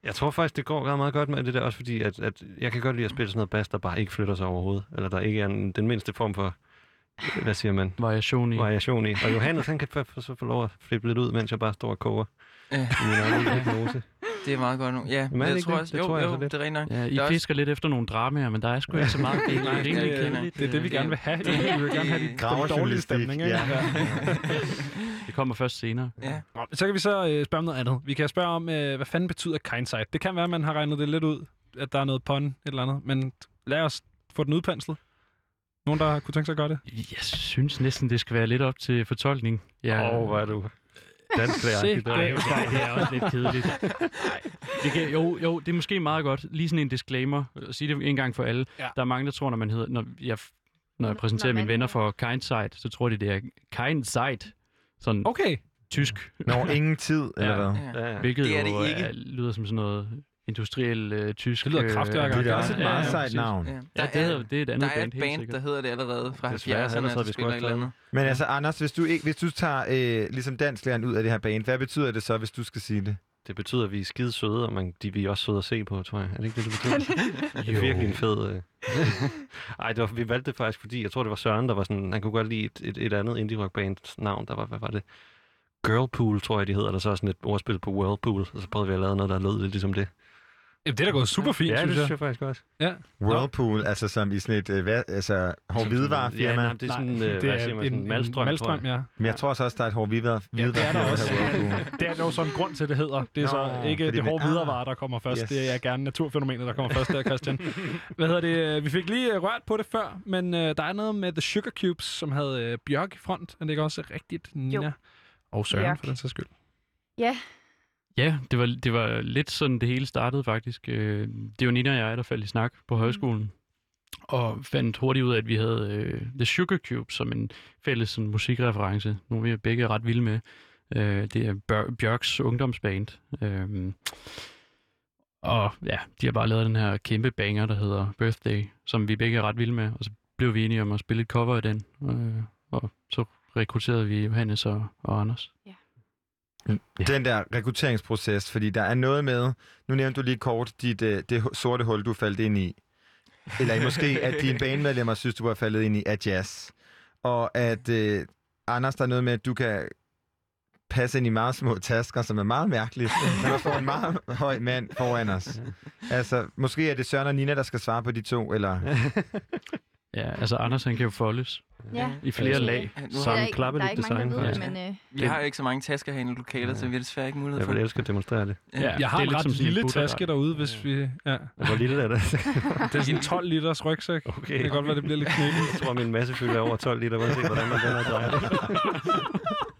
Jeg tror faktisk, det går ret meget godt med det der, også fordi, at, at jeg kan godt lide at spille sådan noget bass, der bare ikke flytter sig overhovedet. Eller der ikke er en, den mindste form for, hvad siger man? Variation i. Variation i. Og Johannes, han kan så få lov at flippe lidt ud, mens jeg bare står og koger. Ja. I min egen diagnose. Det er meget godt nu. Ja, Men det jeg tror det? også, Det jo, tror jeg jo, så lidt. det er rent nok. Ja, I Der er også- fisker lidt efter nogle dramaer, men der er sgu ikke så meget. Det er Nej, rimelig det er- kedeligt. Det er det, vi gerne vil have. Det- Vi vil gerne have de- den dårlige stemning, ikke? ja. Det kommer først senere. Ja. Nå, Så kan vi så øh, spørge om noget andet. Vi kan spørge om, øh, hvad fanden betyder kindsight? Det kan være, at man har regnet det lidt ud, at der er noget pun, et eller andet. Men lad os få den udpenslet. Nogen, der kunne tænke sig at gøre det? Jeg synes næsten, det skal være lidt op til fortolkning. Ja. Åh, hvor er du dansk Sæt, nej, nej, det er også lidt kedeligt. Det kan, jo, jo, det er måske meget godt. Lige sådan en disclaimer. At sige det en gang for alle. Ja. Der er mange, der tror, når man hedder... Når jeg, når jeg præsenterer mine venner for Kindsight, så tror de, det er Kindsight. Sådan okay. tysk. Når ingen tid, eller hvad? Ja. Hvilket Det er det jo ikke. Er, lyder som sådan noget industriel øh, tysk... Det lyder øh, kraftværker. Det er også et meget sejt præcis. navn. Ja. Ja, Der det, er, det er et andet der er band, et band, der hedder det allerede fra Desværre, 70'erne, ellers havde der vi spiller et andet. Men altså, Anders, hvis du, ikke, hvis du tager øh, ligesom dansklæren ud af det her band, hvad betyder det så, hvis du skal sige det? Det betyder, at vi er skide søde, og man, de, vi er også søde at se på, tror jeg. Er det ikke det, det betyder? det er virkelig en fed... Øh... Ej, det var, vi valgte det faktisk, fordi jeg tror, det var Søren, der var sådan... Han kunne godt lide et, et, et andet indie rock bands navn. Der var, hvad var det? Girlpool, tror jeg, de hedder. Der så sådan et ordspil på Whirlpool. Og så prøvede vi at lave noget, der lød lidt ligesom det. Jamen, det er da gået super fint, ja, synes det jeg. synes jeg faktisk også. Ja. Whirlpool, altså som i sådan et øh, hvad, altså, hård hvidevarefirma. Ja, nej, det er sådan, øh, hvad siger man, sådan malstrøm, malstrøm, tror jeg. ja. Men jeg tror også, der er et hård hvidevare. Ja, det er der også. Det er jo sådan en grund til, det hedder. Det er så Nå, ikke fordi det hårde ah. der kommer først. Yes. Det er gerne naturfænomenet, der kommer først der, Christian. Hvad hedder det? Vi fik lige øh, rørt på det før, men øh, der er noget med The Sugar Cubes, som havde øh, Bjørk i front. Er det ikke også rigtigt, Nina? Jo. Og Søren, Bjørk. for den sags skyld. Ja, Ja, det var, det var lidt sådan, det hele startede faktisk. Øh, Det var Nina og jeg, der faldt i snak på højskolen. Og fandt hurtigt ud af, at vi havde øh, The Sugar Cube som en fælles sådan, musikreference. Nu er vi begge ret vilde med. Øh, det er Bjør- Bjørks ungdomsband. Øh, og ja, de har bare lavet den her kæmpe banger, der hedder Birthday, som vi begge er ret vilde med. Og så blev vi enige om at spille et cover af den. Øh, og så rekrutterede vi Johannes og, og Anders. Den der rekrutteringsproces, fordi der er noget med, nu nævnte du lige kort, dit, øh, det sorte hul, du faldt ind i. Eller måske, at dine banemedlemmer synes, du var faldet ind i af jazz. Og at, øh, Anders, der er noget med, at du kan passe ind i meget små tasker, som er meget mærkeligt, når der står en meget høj mand foran os. Altså, måske er det Søren og Nina, der skal svare på de to, eller... Ja, altså Anders han kan jo foldes Ja. i flere lag. Nu har der er ikke mange, der design. ved det, men, øh, Vi har ikke så mange tasker herinde i lokalet, så vi har desværre ikke mulighed Jeg for vil det. elske at demonstrere det. Ja. Jeg har det er en ret som sådan en lille taske derude, hvis vi... Ja. Hvor lille er det? Det er sådan en 12 liters rygsæk. Okay. Det kan godt være, det bliver lidt knækket. Jeg tror, min masse fylder over 12 liter, uanset hvordan man vender og drejer det.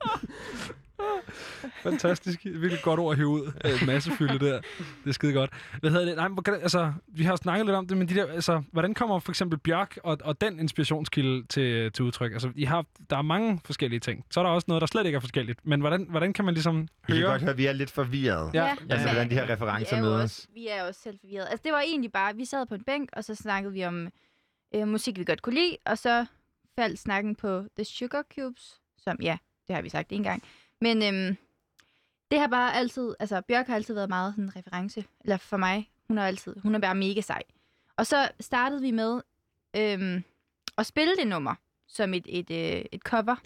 Fantastisk. Virkelig godt ord at hive ud. Øh, massefylde der. Det er skide godt. Hvad hedder det? Nej, men, hvordan- altså, vi har snakket lidt om det, men de der, altså, hvordan kommer for eksempel Bjørk og, og den inspirationskilde til, til udtryk? Altså, I har, der er mange forskellige ting. Så er der også noget, der slet ikke er forskelligt. Men hvordan, hvordan kan man ligesom I kan høre... godt høre, at vi er lidt forvirrede. Ja. Ja. Altså, hvordan de her referencer er mødes. også, vi er jo også selv forvirret. Altså, det var egentlig bare, vi sad på en bænk, og så snakkede vi om øh, musik, vi godt kunne lide, og så faldt snakken på The Sugar Cubes, som, ja, det har vi sagt en gang. Men øhm, det har bare altid, altså Bjørk har altid været meget sådan en reference, eller for mig, hun er altid, hun er bare mega sej. Og så startede vi med øhm, at spille det nummer som et, et, øh, et cover.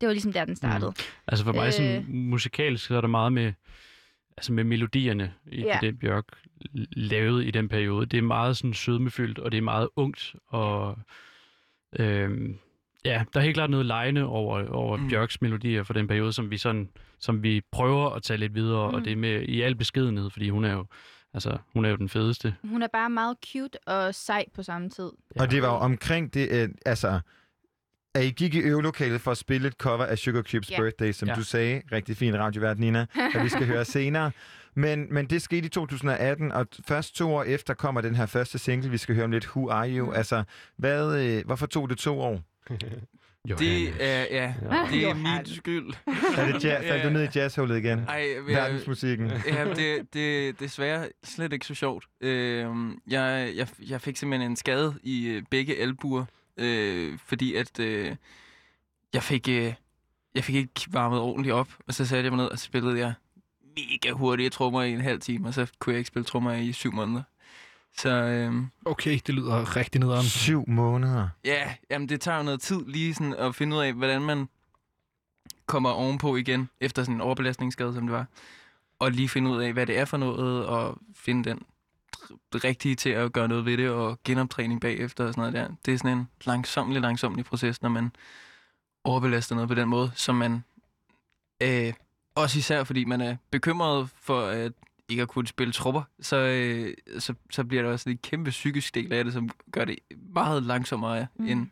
Det var ligesom der, den startede. Altså for mig Øh. sådan musikalsk, så er der meget med, altså med melodierne i ja. det, Bjørk lavede i den periode. Det er meget sådan sødmefyldt, og det er meget ungt, og øhm, ja, der er helt klart noget lejende over, over Mm. mm. Bjørks melodier for den periode, som vi sådan, som vi prøver at tage lidt videre, mm. Mm. og det med i al beskedenhed, fordi hun er jo, altså, hun er jo den fedeste. Hun er bare meget cute og sej på samme tid. Og det var jo omkring det, øh, altså, at I gik i øvelokalet for at spille et cover af Sugar Cubes Ja. Birthday, som Ja. du sagde. Rigtig fin radiovært, Nina, at vi skal høre senere. Men, men det skete i 2018, og først to år efter kommer den her første single, vi skal høre om lidt, Who Are You? Altså, hvad, øh, hvorfor tog det to år? Det er, ja, det er min skyld. Er det jazz, faldt du ned i jazzhullet igen? Ej, jeg- Verdensmusikken. Ja, det, det, det er desværre slet ikke så sjovt. Øh, jeg, jeg, jeg fik simpelthen en skade i øh, begge albuer, øh, fordi at øh, jeg fik øh, jeg fik ikke varmet ordentligt op, og så satte jeg mig ned og spillede jeg mega hurtige trommer i en halv time, og så kunne jeg ikke spille trommer i syv måneder. Så øh, Okay, det lyder rigtig nederen. Syv måneder. ja, jamen det tager jo noget tid lige sådan at finde ud af, hvordan man kommer ovenpå igen, efter sådan en overbelastningsskade, som det var. Og lige finde ud af, hvad det er for noget, og finde den rigtige til at gøre noget ved det, og genoptræning bagefter og sådan noget der. Det er sådan en langsomlig, langsomlig proces, når man overbelaster noget på den måde, som man øh, også især fordi man er bekymret for at ikke at kunne spille trupper, så, øh, så, så bliver der også en kæmpe psykisk del af det, som gør det meget langsommere, Mm. mm. end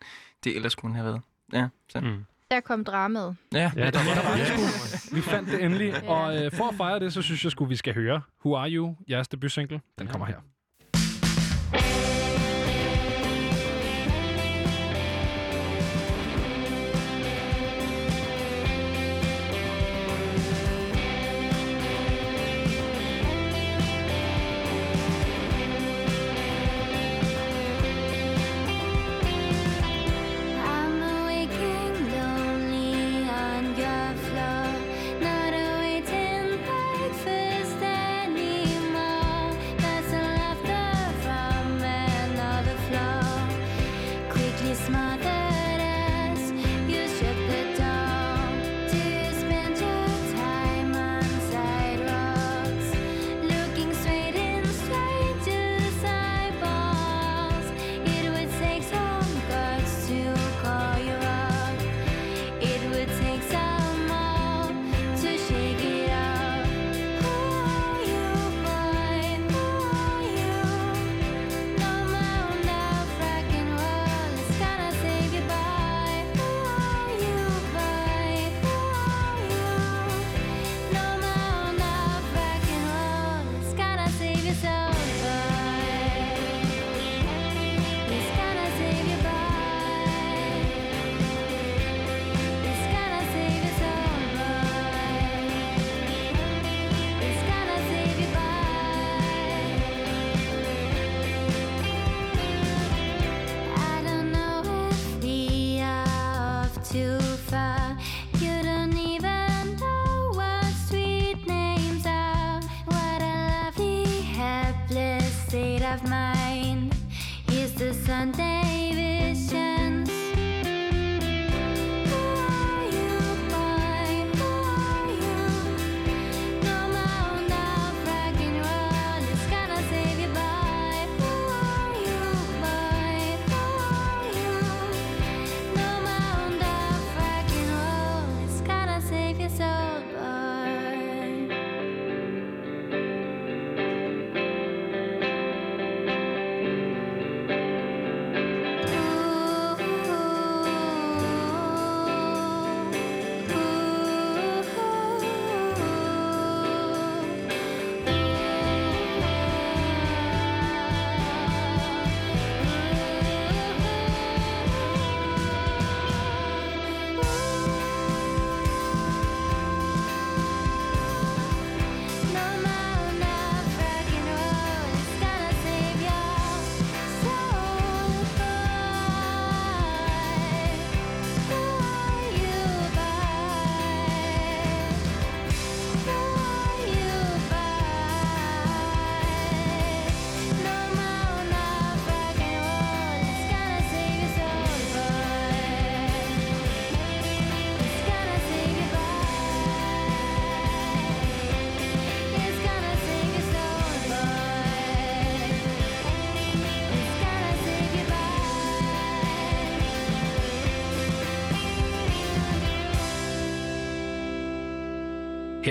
det ellers kunne have været. Ja, så. Mm. Der kom dramaet. Ja, Ja, der var det sgu. Vi fandt det endelig. Og øh, for at fejre det, så synes jeg sgu, vi skal høre Who Are You? Jeres debutsingle. Den kommer her.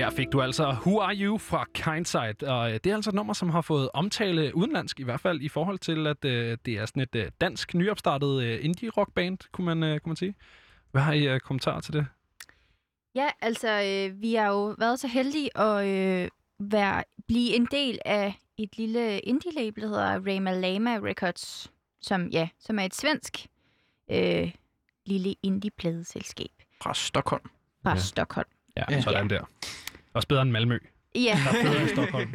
Her fik du altså Who Are You fra Kindside, og øh, det er altså et nummer, som har fået omtale udenlandsk, i hvert fald i forhold til, at øh, det er sådan et øh, dansk, nyopstartet øh, indie-rockband, kunne man, øh, kunne man sige. Hvad har I øh, kommentarer til det? Ja, altså, øh, vi har jo været så heldige at øh, være, blive en del af et lille indie-label, der hedder Rama Lama Records, som, ja, som er et svensk øh, lille indie-pladeselskab Fra Stockholm. fra ja. Stockholm. Ja, ja. sådan der. Også bedre end Malmø. Ja. Der er i Stockholm.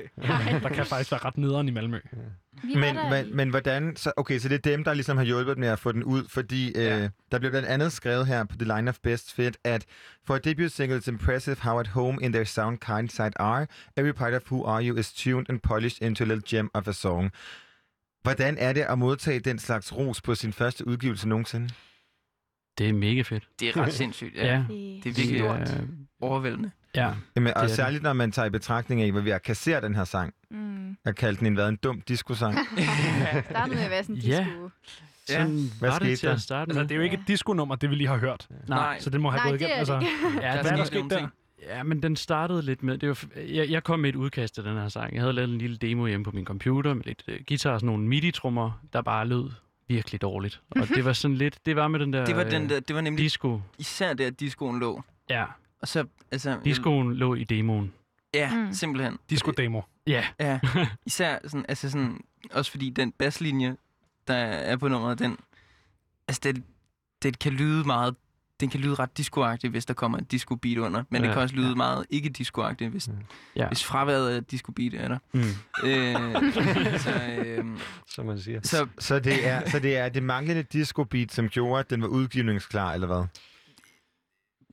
der kan faktisk være ret nederen i Malmø. Vi Men, men, men hvordan... Så, okay, så det er dem, der ligesom har hjulpet med at få den ud, fordi ja. øh, der blev blandt andet skrevet her på The Line of Best Fit, at for a debut single, it's impressive how at home in their sound kind side are. Every part of Who Are You is tuned and polished into a little gem of a song. Hvordan er det at modtage den slags ros på sin første udgivelse nogensinde? Det er mega fedt. Det er ret sindssygt, ja. ja. Det er virkelig er- overvældende. Ja. Jamen, og det er særligt når man tager i betragtning af, hvor vi har kasseret den her sang. Mm. Jeg kaldte den en, hvad, en dum disco-sang. startede med at være sådan en Ja. disco. Sådan Hvad var det til der? at starte Altså, med. det er jo ikke et disco-nummer, det vi lige har hørt. Nej. Så det må have Nej, gået igennem. Altså. Ja, Der hvad er der sket der? Ja, men den startede lidt med... Det var, jeg, jeg kom med et udkast til den her sang. Jeg havde lavet en lille demo hjemme på min computer med lidt uh, guitar og sådan nogle midi-trummer, der bare lød virkelig dårligt. Og det var sådan lidt... Det var med den der... Det var, den øh, der, det var nemlig Disco. især der, discoen lå. Ja. Og så, altså... Discoen lå i demoen. Ja, mm. simpelthen. Disco-demo. Ja. Ja, især sådan, altså sådan, også fordi den basslinje, der er på nummeret, den, altså det, det kan lyde meget, den kan lyde ret discoagtigt, hvis der kommer et disco beat under, men ja, det kan også lyde ja. meget ikke discoagtigt, hvis, Ja. hvis fraværet af disco beat er der. Mm. Øh, så, øh, Som man siger. så Så det er, så det, er det manglende disco-beat, som gjorde, at den var udgivningsklar, eller hvad?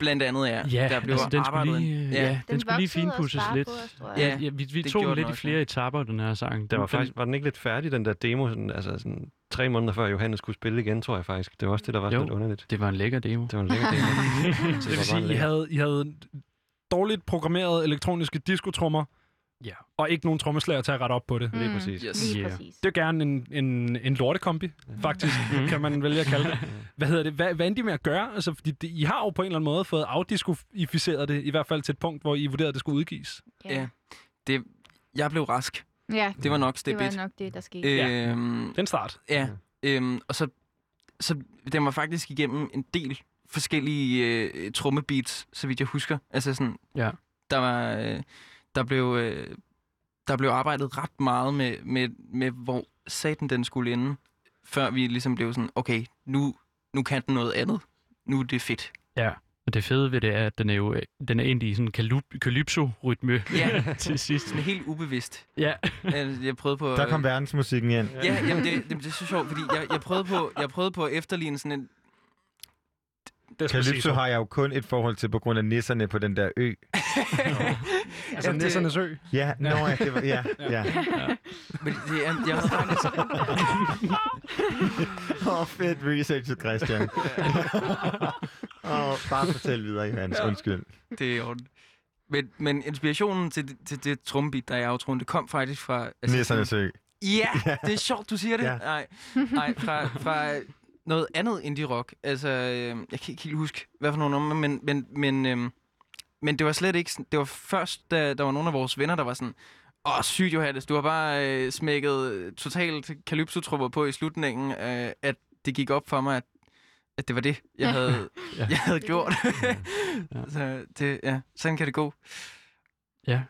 Blandt andet er, Ja, der blev altså, den skulle arbejdet... lige, en- ja, den, Den skulle lige sparede lidt. på os. Ja, Ja, ja, vi, vi det tog lidt i flere etaper, den her sang. Der var, Den- faktisk, var den ikke lidt færdig, den der demo, sådan, altså sådan, tre måneder før Johannes skulle spille igen, tror jeg faktisk. Det var også det, der var Jo. lidt underligt. Det var en lækker demo. Det var en lækker demo. Så det vil sige, I havde, I havde dårligt programmerede elektroniske diskotrummer, Ja. og ikke nogen trommeslager til at rette op på det. Mm. Lige præcis. Yes. Lige Ja. præcis. Det er gerne en, en, en lortekombi, faktisk, kan man vælge at kalde det. Hvad hedder det? Hvad, hvad endte I med at gøre? Altså, fordi det, I har jo på en eller anden måde fået afdiskoficeret det, i hvert fald til et punkt, hvor I vurderede, at det skulle udgives. Ja, det, jeg blev rask. Ja, Det var nok det step var 1. nok det, der skete. Øhm, Den start. Ja, øhm, og så, så den var faktisk igennem en del forskellige øh, trommebeats, så vidt jeg husker. Altså sådan, Ja. der var, øh, der blev, øh, der blev arbejdet ret meget med, med, med hvor satan den skulle ende, før vi ligesom blev sådan, okay, nu, nu kan den noget andet. Nu er det fedt. Ja, og det fede ved det er, at den er jo den er egentlig i sådan en kalyp- calypso-rytme Ja, til sidst. sådan helt ubevidst. Ja. Jeg, jeg prøvede på... Der kom verdensmusikken ind. Ja, jamen det, det, det er så sjovt, fordi jeg, jeg, prøvede på, jeg prøvede på at efterligne sådan en... Sige har jeg jo kun et forhold til på grund af nisserne på den der ø. Altså Nissernes Ø. Ja, nå, ja, det var, ja, ja. Men det er, jeg havde faktisk... Åh, oh, fedt researchet, Christian. Åh, oh, bare fortæl videre, Johannes. Ja. Undskyld. Det er i orden. Men, men inspirationen til, det- til det trumbit, der er i outroen, det kom faktisk fra... Nissernes Ø. Ja, det er sjovt, du siger det. Ja. Ja. Nej, nej fra, fra noget andet indie-rock. Altså, øh, jeg kan ikke helt huske, hvad for nogle numre, men, men, men, øh, men det var slet ikke... sådan- Det var først, da der var nogle af vores venner, der var sådan... Åh, sygt Johannes, du har bare øh, smækket totalt calypso på i slutningen, øh, at det gik op for mig, at, at det var det, jeg havde, Ja. jeg havde gjort. Så det, ja, sådan kan det gå. Ja.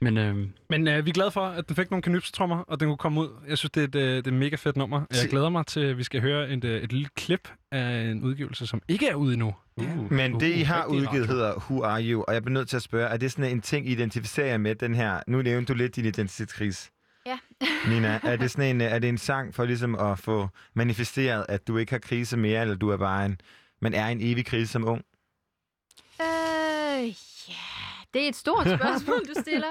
Men øhm, Men øh, vi er glade for, at den fik nogle kanypstrommer, og den kunne komme ud. Jeg synes, det er et, øh, det er et mega fedt nummer. Jeg glæder mig til, at vi skal høre et, øh, et lille klip af en udgivelse, som ikke er ude endnu. Uh, Men det, I har udgivet, hedder Who Are You? Og jeg bliver nødt til at spørge, er det sådan en ting, I identificerer jer med den her? Nu nævnte du lidt din identitetskrise. Ja. Nina, er det, sådan en, er det en sang for ligesom at få manifesteret, at du ikke har krise mere, eller du er bare en, man er en evig krise som ung? Øh, det er et stort spørgsmål, du stiller.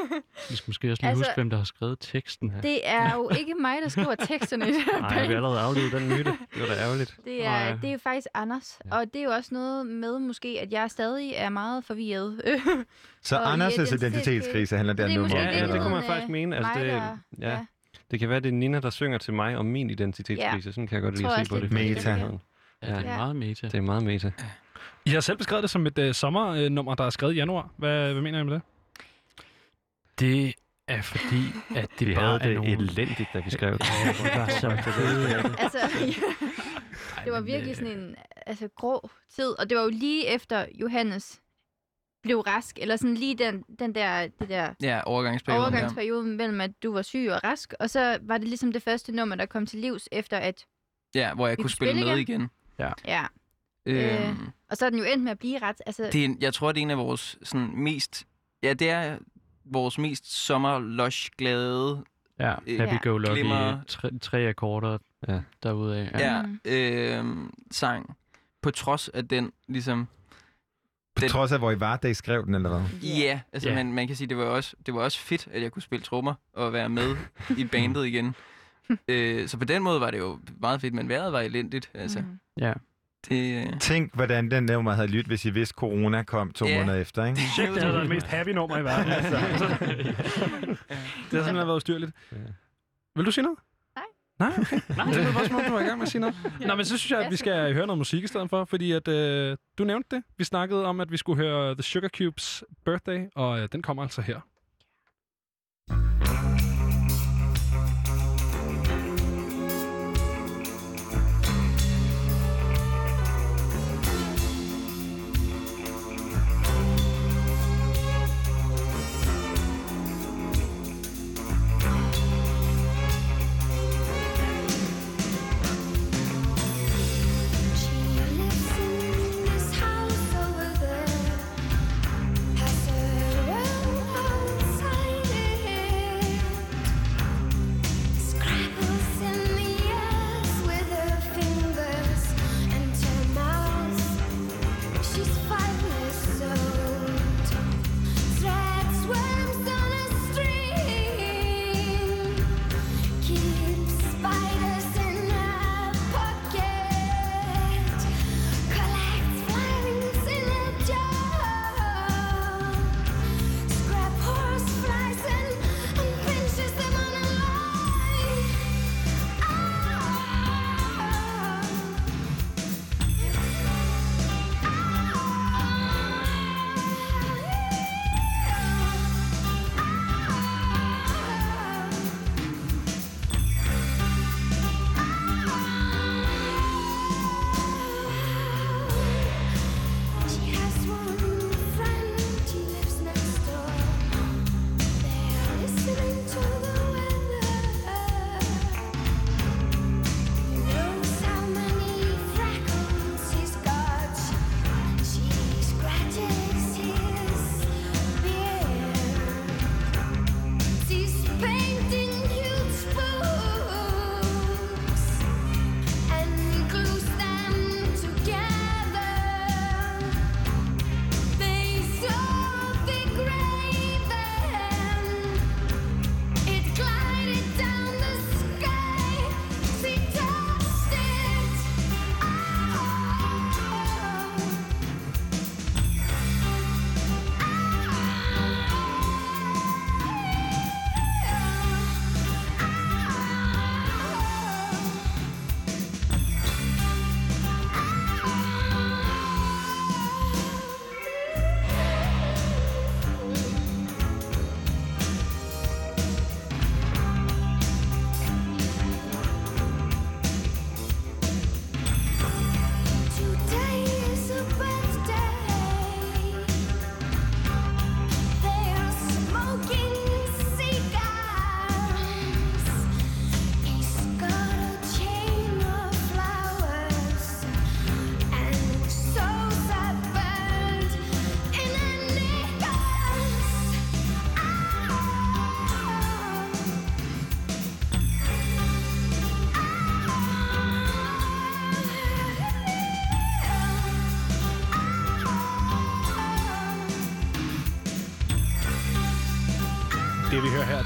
vi skal måske også lige Altså- huske, hvem der har skrevet teksten her. det er jo ikke mig, der skriver teksterne i det her Nej, vi har allerede aflevet den myte. Det var da ærgerligt. Det er, det er jo faktisk Anders, og det er jo også noget med måske, at jeg stadig er meget forvirret. Så Og Anders' identitetskrise handler Det er der nu om? i Ja, det kunne man faktisk øh, mene. Altså, det, der- ja. ja. det kan være, det er Nina, der synger til mig om min identitetskrise. Ja. Sådan kan jeg godt lide at se på det. er Meta. det. Ja, det er Ja. meget meta. Det er meget meta. I har selv beskrevet det som et øh, sommernummer, der er skrevet i januar. Hvad, hvad mener I med det? Det er fordi, at det Vi bare havde er det nogle... elendigt, da vi skrev det. Ja, det var så det. Altså, det var virkelig sådan en altså, grå tid, og det var jo lige efter Johannes blev rask, eller sådan lige den, den der, det der Ja, overgangsperioden. overgangsperioden mellem, at du var syg og rask, og så var det ligesom det første nummer, der kom til livs, efter at, Ja, ja hvor jeg kunne spille spille med igen. igen. Ja. ja, øh, Øhm, og så er den jo endt med at blive ret, altså, det er, en- jeg tror, det er en af vores sådan, mest... Ja, det er vores mest sommerlush-glade Ja, øh, Happy Go Lucky, tre, tre akkorder ja. derudaf. ja. Mm. øh, sang. På trods af den, ligesom... På trods af, hvor I var, da I skrev den, eller hvad? Ja, altså Ja. Man, man kan sige, det var også det var også fedt, at jeg kunne spille trommer og være med i bandet igen. øh, så på den måde var det jo meget fedt, men vejret var elendigt. Altså, Mm. Ja. Det, øh, Tænk, hvordan den nummer havde lyttet, hvis I vidste, corona kom to Ja. måneder efter, ikke? Shit, det havde været det mest happy nummer i verden. Altså. det har simpelthen været ustyrligt. Vil du sige noget? Nej. Nej, okay. Nej, det var bare som om, du var i gang med at sige noget. Nå, men så synes jeg, at vi skal høre noget musik i stedet for, fordi at, øh, du nævnte det. Vi snakkede om, at vi skulle høre The Sugar Cubes Birthday, og øh, den kommer altså her.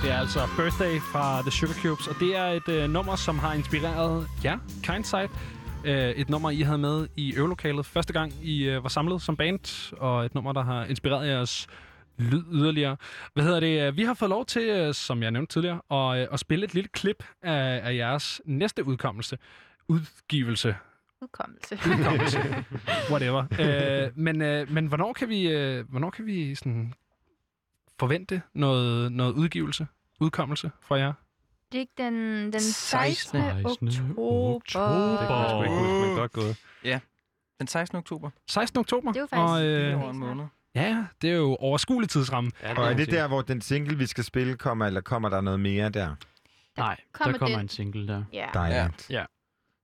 Det er altså Birthday fra The Sugar Cubes, og det er et øh, nummer, som har inspireret jer, Kindsight. Øh, et nummer, I havde med i øvelokalet første gang, I øh, var samlet som band, og et nummer, der har inspireret jeres lyd yderligere. Hvad hedder det? Vi har fået lov til, øh, som jeg nævnte tidligere, at, øh, at spille et lille klip af, af jeres næste udkommelse. Udgivelse. Udkommelse. Udkommelse. Whatever. Øh, men, øh, men hvornår kan vi, øh, hvornår kan vi sådan forvente noget, noget udgivelse, udkommelse fra jer? Det er ikke den, den 16. 16. oktober. Det kan jeg sgu ikke huske, men godt gået. Ja, den 16. oktober. 16. oktober. Det er jo faktisk og, øh, over en måned. Ja, det er jo overskuelig tidsramme. Ja, og er det der, hvor den single, vi skal spille, kommer, eller kommer der noget mere der? Nej, kommer der kommer den- en single der. Ja. Dejligt. Ja.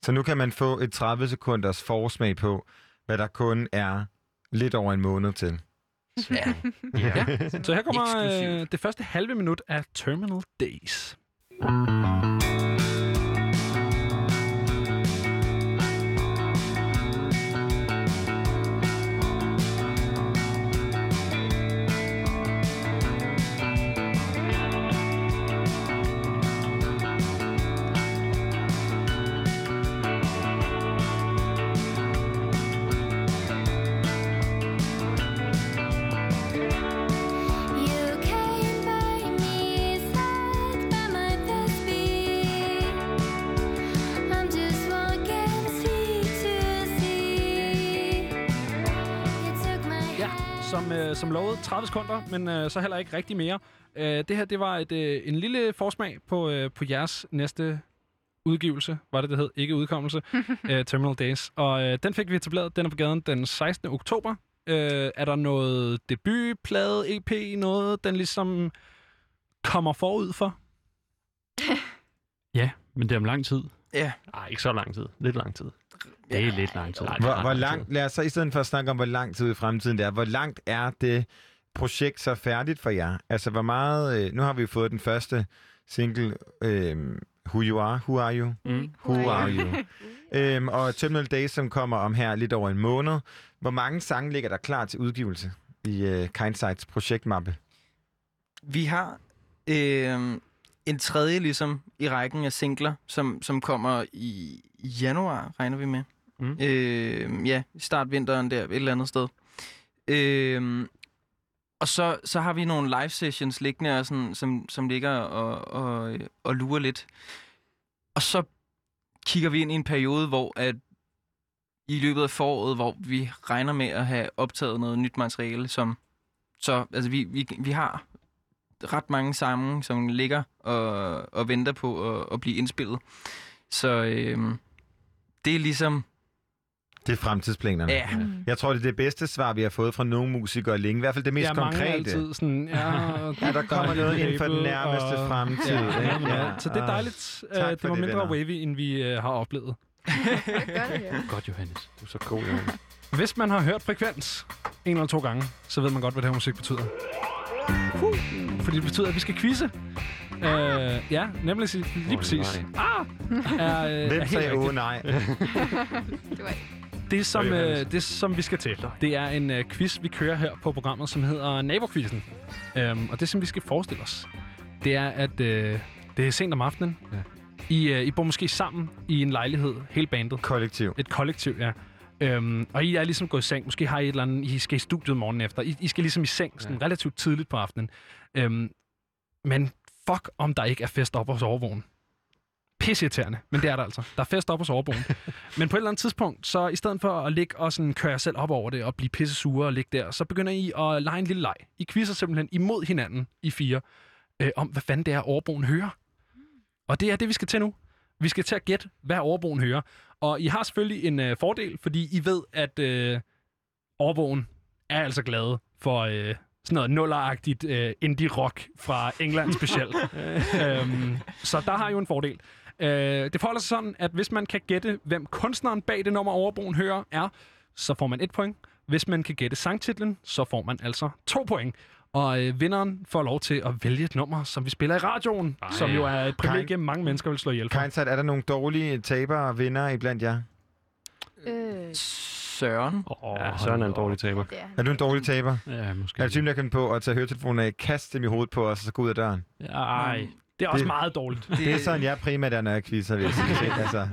Så nu kan man få et 30 sekunders forsmag på, hvad der kun er lidt over en måned til. Ja. ja. Så her kommer øh, det første halve minut af Terminal Days. You 30 sekunder, men øh, så heller ikke rigtig mere. Øh, det her, det var et, øh, en lille forsmag på, øh, på jeres næste udgivelse, var det, det hed, ikke udkommelse, øh, Terminal Days. Og øh, den fik vi etableret, den er på gaden den 16. oktober. Øh, er der noget debut, plade, EP, noget, den ligesom kommer forud for? Ja, men det er om lang tid. Ja. Nej, ikke så lang tid. Lidt lang tid. Det er lidt lang tid. Hvor, hvor langt, lad os så i stedet for at snakke om, hvor lang tid i fremtiden det er, hvor langt er det projekt så færdigt for jer? Altså, hvor meget... Øh, nu har vi fået den første single, øh, Who You Are, Who Are You? Mm. Who Are You? øhm, og Terminal Days, som kommer om her lidt over en måned. Hvor mange sange ligger der klar til udgivelse i øh, Kindsights projektmappe? Vi har øh, en tredje ligesom i rækken af singler, som, som kommer i januar, regner vi med. Mm. Øh, ja, start vinteren der, et eller andet sted. Øh, og så, så har vi nogle live sessions liggende, og sådan, som, som ligger og, og, og lurer lidt. Og så kigger vi ind i en periode, hvor at i løbet af foråret, hvor vi regner med at have optaget noget nyt materiale, som så altså vi, vi, vi har ret mange sange, som ligger og, og venter på at, at blive indspillet. Så øh, det er ligesom... Det er fremtidsplanerne. Ja. Jeg tror, det er det bedste svar, vi har fået fra nogle musikere længe. I hvert fald det mest Ja, mange konkrete. altid sådan, ja, Ja, der kommer noget inden for den nærmeste og- fremtid, Ja, ja, ja. Ja. Så det er Ah. dejligt. Tak Uh, det var det, mindre venner. wavy, end vi uh, har oplevet. Godt, Johannes. Du er så god, Johannes. Hvis man har hørt frekvens en eller to gange, så ved man godt, hvad det her musik betyder. Uh, fordi det betyder, at vi skal quizze. Uh, ja, nemlig lige præcis. Ah! Er, er Hvem helt sagde åh nej? Det var Det, som, øh, det, som vi skal til, det er en øh, quiz, vi kører her på programmet, som hedder Nabokvisten. Um, og det, som vi skal forestille os, det er, at øh, det er sent om aftenen. Ja. I, øh, I bor måske sammen i en lejlighed, hele bandet. Kollektiv. Et kollektiv, ja. Um, og I er ligesom gået i seng. Måske har I et eller andet, I skal i studiet morgen efter. I, I skal ligesom i seng sådan relativt tidligt på aftenen. Um, men fuck, om der ikke er fest op hos overvågen. Pisseirriterende, men det er der altså. Der er fest op hos overboen. men på et eller andet tidspunkt, så i stedet for at ligge og sådan køre jer selv op over det og blive pisse sure og ligge der, så begynder I at lege en lille leg. I quizzer simpelthen imod hinanden i fire, øh, om hvad fanden det er, overboen hører. Og det er det, vi skal til nu. Vi skal til at gætte, hvad overboen hører. Og I har selvfølgelig en øh, fordel, fordi I ved, at øh, overboen er altså glade for øh, sådan noget nulleragtigt øh, indie-rock fra England specielt. øhm, så der har I jo en fordel. Øh, det forholder sig sådan, at hvis man kan gætte, hvem kunstneren bag det nummer overboen hører er, så får man et point. Hvis man kan gætte sangtitlen, så får man altså to point. Og øh, vinderen får lov til at vælge et nummer, som vi spiller i radioen, Ej. som jo er et privilegie, mange mennesker vil slå ihjel for. Kindside, er der nogle dårlige tabere og vinder iblandt jer? Øh, Søren. Oh, ja, Søren er en dårlig taber. Er du en dårlig taber? Ja, måske. Er du typen, der kan på at tage høretelefonen af, kaste dem i hovedet på os, og så gå ud af døren? Ej, det er også Det- meget dårligt. Det, det er sådan, jeg primært er, når jeg quizzer, vil jeg sige. altså. Det,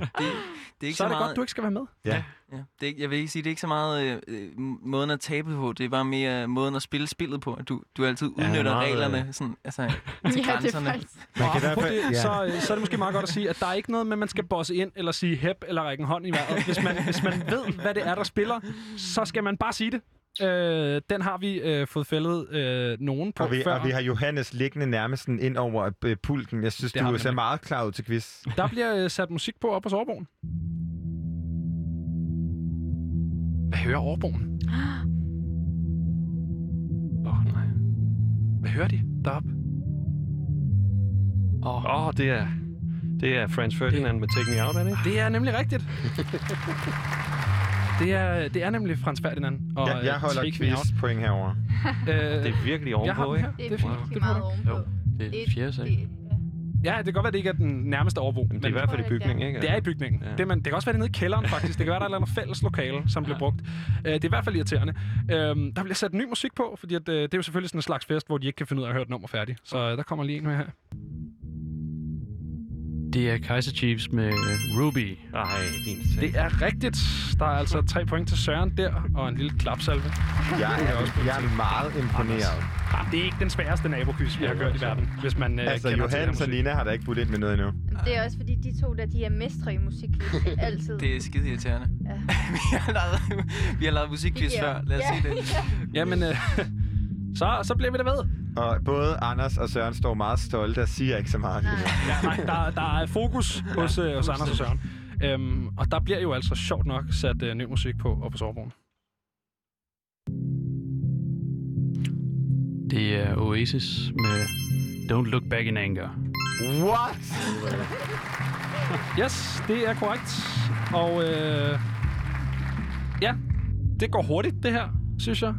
det er ikke Så er det meget... godt, du ikke skal være med. Ja. Ja, det er, ikke- jeg vil ikke sige, det er ikke så meget øh, øh, måden at tabe på, det er bare mere måden at spille spillet på, at du, du altid Ja, udnytter meget, øh, reglerne sådan, altså, til Ja, det er grænserne. faktisk- Man kan derfor- det, ja. så, øh, så er det måske meget godt at sige, at der er ikke noget med, at man skal bosse ind eller sige hep eller række en hånd i vejret. Hvis man, hvis man ved, hvad det er, der spiller, så skal man bare sige det. Øh, den har vi øh, fået fældet øh, nogen på Og vi, før. og vi har Johannes liggende nærmest ind over øh, pulten. Jeg synes, Det du ser meget klar ud til quiz. Der bliver øh, sat musik på op på Sårbogen. Hvad hører overboen? Åh, oh, nej. Hvad hører de deroppe? Åh, oh. oh, det er... Det er Franz Ferdinand med Take Me Out, er det ikke? Det er nemlig rigtigt. det, er, det er nemlig Frans Ferdinand. Og, Jeg, jeg øh, holder Me Out. quiz-point herovre. Øh, Det er virkelig jeg ovenpå, ikke? Det er Det er fint. virkelig Det får meget ovenpå. Jo, det er fjerde sal. Ja, det kan godt være, det ikke er den nærmeste overbo. Men det er i hvert fald i bygningen, ikke? Det er i bygningen. Ja. Ja. Det, man, det kan også være det er nede i kælderen, faktisk. Det kan være, der er et eller andet fælles lokale, som bliver brugt. Uh, det er i hvert fald irriterende. Uh, der bliver sat ny musik på, fordi at, uh, det er jo selvfølgelig sådan en slags fest, hvor de ikke kan finde ud af at høre et nummer færdig. Så uh, der kommer lige en med her. Det er Kaiser Chiefs med Ruby. Ej, din sag. Det er rigtigt. Der er altså tre point til Søren der, og en lille klapsalve. Jeg er, jeg er meget imponeret. Ja, det er ikke den sværeste naboquiz, vi har hørt i verden, hvis man uh, Altså, Johannes og. Nina har da ikke budt ind med noget endnu. Det er også fordi, de to der, de er mestre i musik. Altid. Det er skide irriterende. Ja. vi, har lavet, vi har lavet musikquiz før. Lad os Ja. se det. Jamen, uh, så, så bliver vi der ved. Og både Anders og Søren står meget stolte og siger ikke så meget. nu. Ja, nej, der, der er fokus hos, øh, hos Anders og Søren. Øhm, og der bliver jo altså sjovt nok sat øh, ny musik på op på Sårbogen. Det er Oasis med Don't Look Back in Anger. What? Yes, det er korrekt. Og øh, ja, det går hurtigt, det her, synes jeg.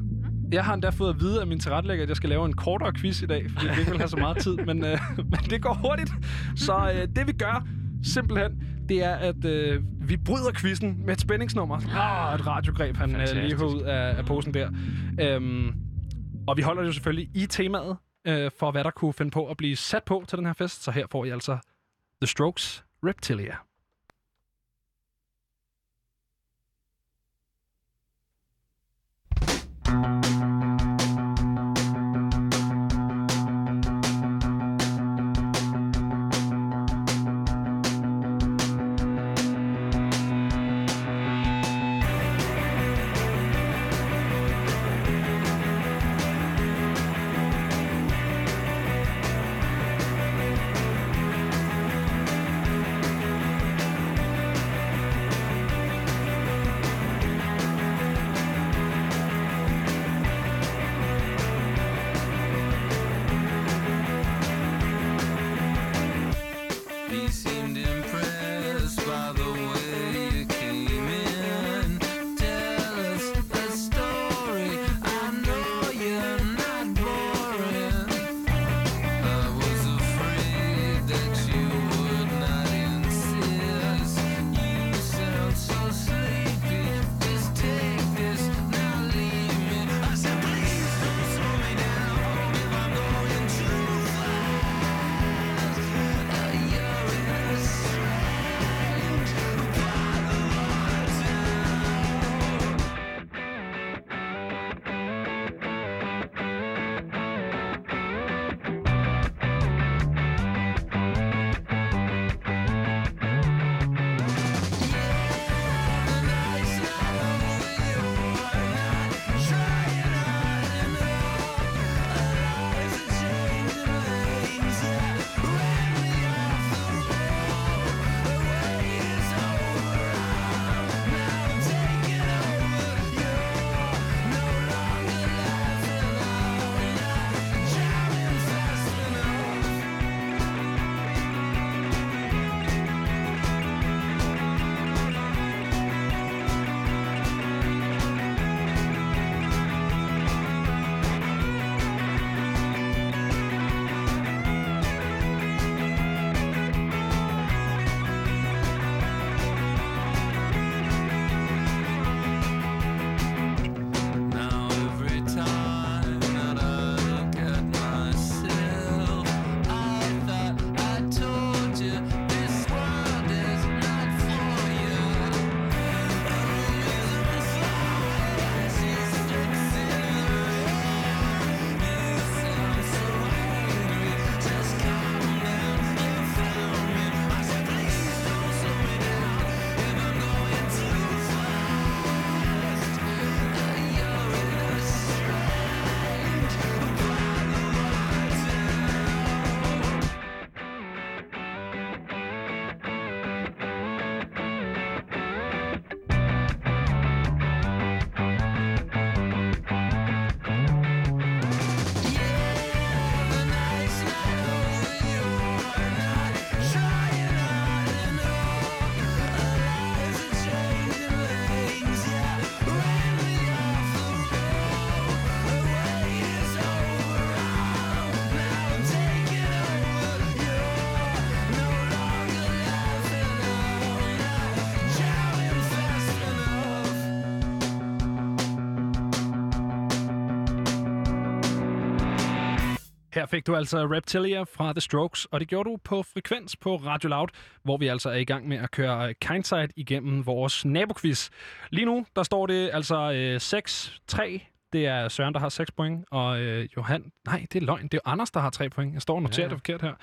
Jeg har endda fået at vide af min tilrettelægger, at jeg skal lave en kortere quiz i dag, fordi det ikke vil have så meget tid, men, øh, men det går hurtigt. Så øh, det vi gør, simpelthen, det er, at øh, vi bryder quizzen med et spændingsnummer. Ah, et radiogreb, han øh, lige har ud af, af posen der. Øhm, og vi holder det jo selvfølgelig i temaet, øh, for hvad der kunne finde på at blive sat på til den her fest. Så her får I altså The Strokes Reptilia. Fik du altså Reptilia fra The Strokes, og det gjorde du på frekvens på Radio Loud, hvor vi altså er i gang med at køre Kindside igennem vores naboquiz. Lige nu, der står det altså øh, 6-3. Det er Søren, der har 6 point, og øh, Johan... Nej, det er løgn. Det er Anders, der har 3 point. Jeg står og noterer Ja. ja. det forkert her.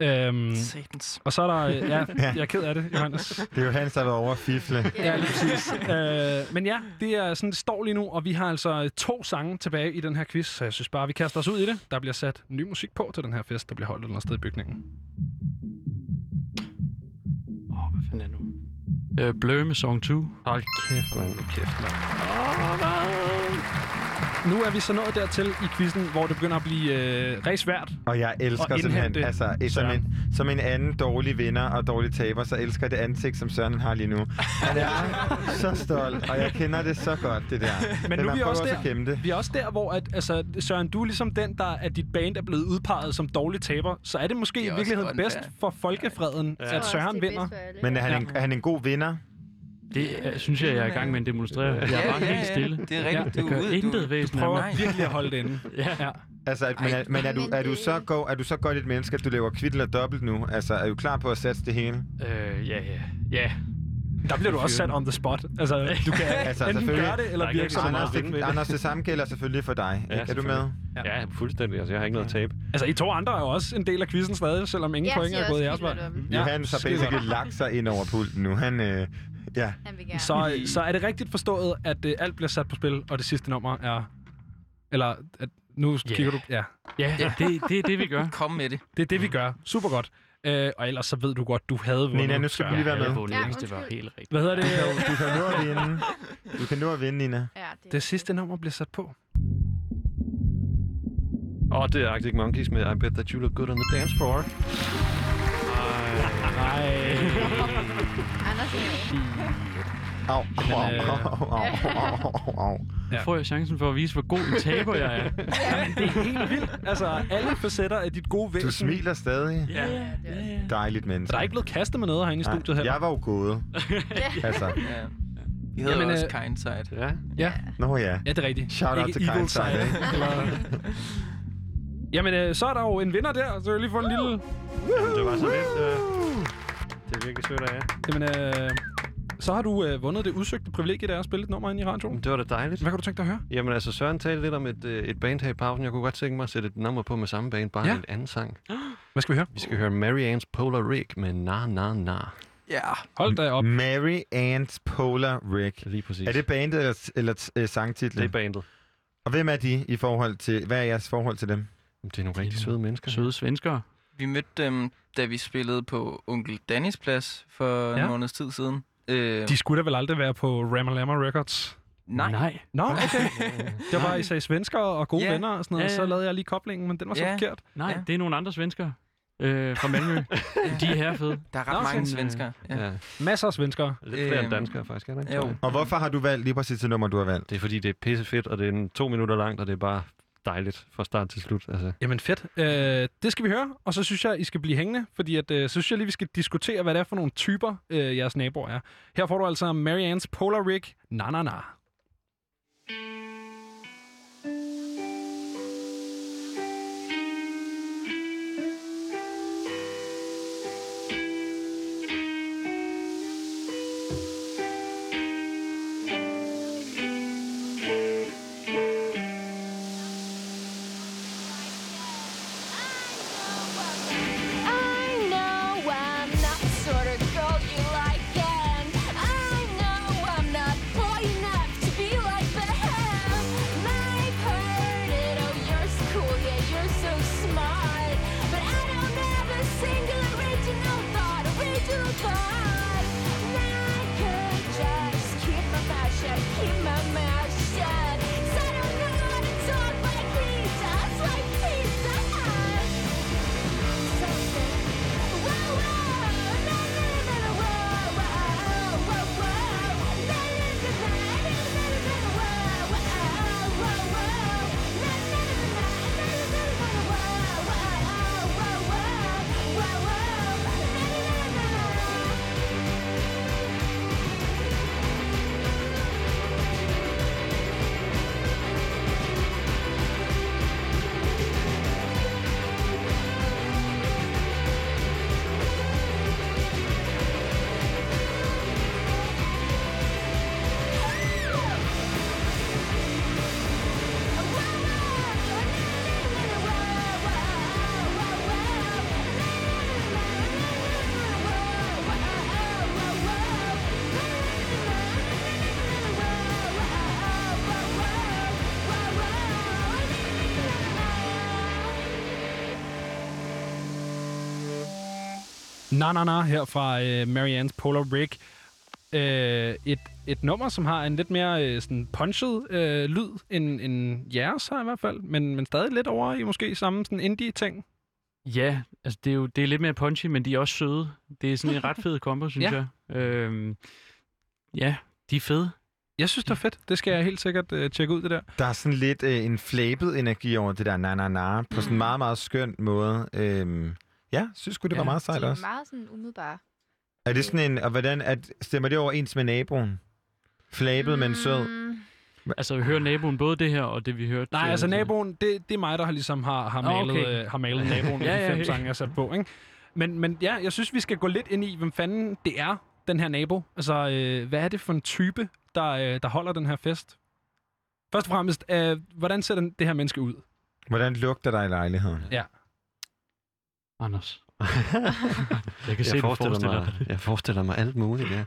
Øhm, Satans. og så er der... øh, Ja, jeg er ked af det, Johannes. Det er jo Hans, der har været over at fifle. Ja, lige præcis. øh, men ja, det er sådan, det står lige nu, og vi har altså to sange tilbage i den her quiz, så jeg synes bare, vi kaster os ud i det. Der bliver sat ny musik på til den her fest, der bliver holdt et eller andet sted i bygningen. Hvad fanden er det nu? Øh, Blø med Song 2. Hold kæft, mand. Kæft, mand. Nu er vi så nået dertil i quizzen, hvor det begynder at blive øh, rigtig svært. Og jeg elsker at simpelthen, altså som Søren. en, som en anden dårlig vinder og dårlig taber, så elsker jeg det ansigt, som Søren har lige nu. Han er så stolt, og jeg kender det så godt, det der. Men nu man er vi prøver også at der, det. vi er også der, hvor at, altså, Søren, du er ligesom den, der at dit band er blevet udpeget som dårlig taber. Så er det måske Det er i virkeligheden bedst for folkefreden, Ja. at Søren er vinder. Men er han, en, er han en god vinder? Det er, synes jeg, jeg er i gang med at demonstrere. Jeg er bare helt stille. Det er rigtigt. Jeg Du, gør ude- intet du, væsen du af prøver mig. virkelig at holde det inde. ja. ja. Altså, at, men, er, men er, du, er, du så go, er du så godt et menneske, at du laver kvitt eller dobbelt nu? Altså, er du klar på at satse det hele? Øh, ja, ja. Ja. Der bliver du også sat on the spot. Altså, du kan altså, enten selvfølgelig- gøre det, eller virke Anders, meget det. Anders, det samme gælder selvfølgelig for dig. Ja, Ja, er du med? Ja, ja fuldstændig. Altså, jeg har ikke noget at tabe. Altså, I to andre er jo også en del af quizzen stadig, selvom ingen Jeg point er gået i jeres vej. Ja, Johannes har basically lagt sig ind over pulten nu. Han, øh, ja. Så, så er det rigtigt forstået, at øh, alt bliver sat på spil, og det sidste nummer er... Eller, at nu Ja. kigger du... Ja, Ja, det, det er det, vi gør. Kom med det. det er det, vi gør. Super godt. Øh, og ellers så ved du godt, du havde vundet. Nina, nu skal du lige være Jeg havde med. vundet, Ja, ja, det var helt rigtigt. Hvad hedder det? Du kan nå at vinde. Du kan nå at vinde, Nina. Ja, det, Det sidste nummer bliver sat på. Åh, oh, det er Arctic Monkeys med I Bet That You Look Good on the Dance Floor. Nej. Anders Au, au, au, øh, au, au, au, au, au. Nu får jeg chancen for at vise, hvor god en taber jeg er. Jamen, det er helt vildt. Altså, alle facetter af dit gode væsen. Du smiler stadig. Ja, ja, ja. Dejligt menneske. Der er ikke blevet kastet med noget herinde i studiet heller. Jeg var jo gået. altså, Ja. Vi hedder Jamen, også øh, Kindside. Ja. Ja, nå ja. ja det er rigtigt. Shout out til? Eller... Jamen, øh, så er der jo en vinder der, så jeg lige få en lille... Jamen, det var så lidt. Øh, det er virkelig sødt af jer. Jamen, øh, så har du øh, vundet det udsøgte privilegie, der er at spille et nummer ind i radioen. Jamen, det var da dejligt. Hvad kan du tænke dig at høre? Jamen altså, Søren talte lidt om et, øh, et band her i pausen. Jeg kunne godt tænke mig at sætte et nummer på med samme band, bare Ja. en anden sang. Hvad skal vi høre? Vi skal høre Mary Ann's Polar Rig med Na Na Na. Ja. Hold da op. Mary Ann's Polar Rig. Lige præcis. Er det bandet eller, eller øh, sangtitlen? Det er bandet. Og hvem er de i forhold til... Hvad er jeres forhold til dem? Det er nogle rigtig søde mennesker. Søde svenskere. Vi mødte dem, da vi spillede på Onkel Dannys plads for Ja. en måneds tid siden. Øh, De skulle da vel aldrig være på Ramalama Records? nej. Nej. Nå, okay. Det var, I sagde svensker og gode Ja. venner og sådan noget, Ja, ja. så lavede jeg lige koblingen, men den var så Ja. forkert. Nej, Ja. det er nogle andre svenskere øh, fra Malmø. De er her fede. Der er ret Nå, mange sådan, svenskere. Ja. Ja. Masser af svenskere. Lidt flere end Øhm, danskere, faktisk. Er der ikke? jo. Og hvorfor har du valgt lige præcis det nummer, du har valgt? Det er fordi, det er pisse fedt, og det er en to minutter langt, og det er bare dejligt fra start til slut. Altså. Jamen fedt. Øh, det skal vi høre, og så synes jeg, I skal blive hængende, fordi at, øh, så synes jeg lige, vi skal diskutere, hvad det er for nogle typer, øh, jeres naboer er. Her får du altså Mary Polar Rig, Na Na Na. Na Na Na her fra øh, Marianne's Polar Rig. Øh, et, et nummer, som har en lidt mere øh, sådan punchet øh, lyd end, end jeres har i hvert fald, men, men stadig lidt over i måske samme sådan indie-ting. Ja, altså det er jo det er lidt mere punchy, men de er også søde. Det er sådan en ret fed kombo, synes Ja. jeg. Øhm, ja, de er fede. Jeg synes, det er fedt. Det skal jeg helt sikkert øh, tjekke ud, det der. Der er sådan lidt øh, en flabet energi over det der na-na-na, på sådan en meget, meget skøn måde. Øhm, ja, synes sgu, det var meget sejt De er også. meget sådan umiddelbare. Er det sådan en, og hvordan, at, stemmer det overens med naboen? Flabet, men sød? Altså, vi hører naboen både det her og det, vi hørte. Nej, øh, altså naboen, det, det er mig, der har ligesom har, har malet, okay. øh, har malet naboen Ja, i de ja, fem ja. sange, jeg sat på. Ikke? Men, men ja, jeg synes, vi skal gå lidt ind i, hvem fanden det er, den her nabo. Altså, øh, hvad er det for en type, der, øh, der holder den her fest? Først og fremmest, øh, hvordan ser den, det her menneske ud? Hvordan lugter der i lejligheden? Ja. Anders. jeg kan se, du forestiller forestiller mig, Jeg forestiller mig alt muligt, ja.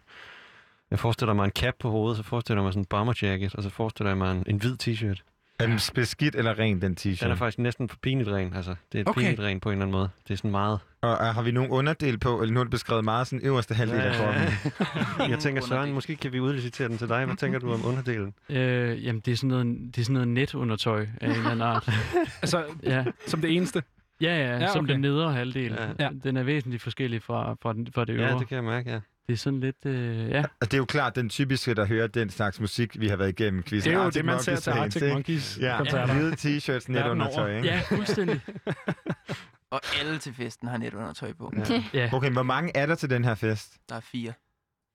Jeg forestiller mig en cap på hovedet, så forestiller jeg mig sådan en bomber jacket, og så forestiller jeg mig en, en hvid t-shirt. Er den beskidt eller ren, den t-shirt? Den er faktisk næsten for pinligt ren, altså. Det er Okay. pinligt ren på en eller anden måde. Det er sådan meget... Og øh, har vi nogen underdel på, eller nu er det beskrevet meget sådan øverste halvdel af kroppen? jeg tænker, Søren, måske kan vi udlicitere den til dig. Hvad tænker du om underdelen? Øh, jamen, det er sådan noget, det er sådan noget netundertøj af en eller anden art. altså, ja. som det eneste? Ja, ja, Ja, som okay. den nedre halvdel. Ja. Den er væsentligt forskellig fra, fra, den, fra det øvre. Ja, det kan jeg mærke, ja. Det er sådan lidt, øh, ja. Og det er jo klart den typiske, der hører den slags musik, vi har været igennem quizzen. Det er jo Arctic det, man ser til Arctic? Monkeys Ja, koncerter. hvide t-shirts, net undertøj, over. ikke? Ja, fuldstændig. Og alle til festen har netundertøj på. Ja. Ja. Okay, hvor mange er der til den her fest? Der er fire.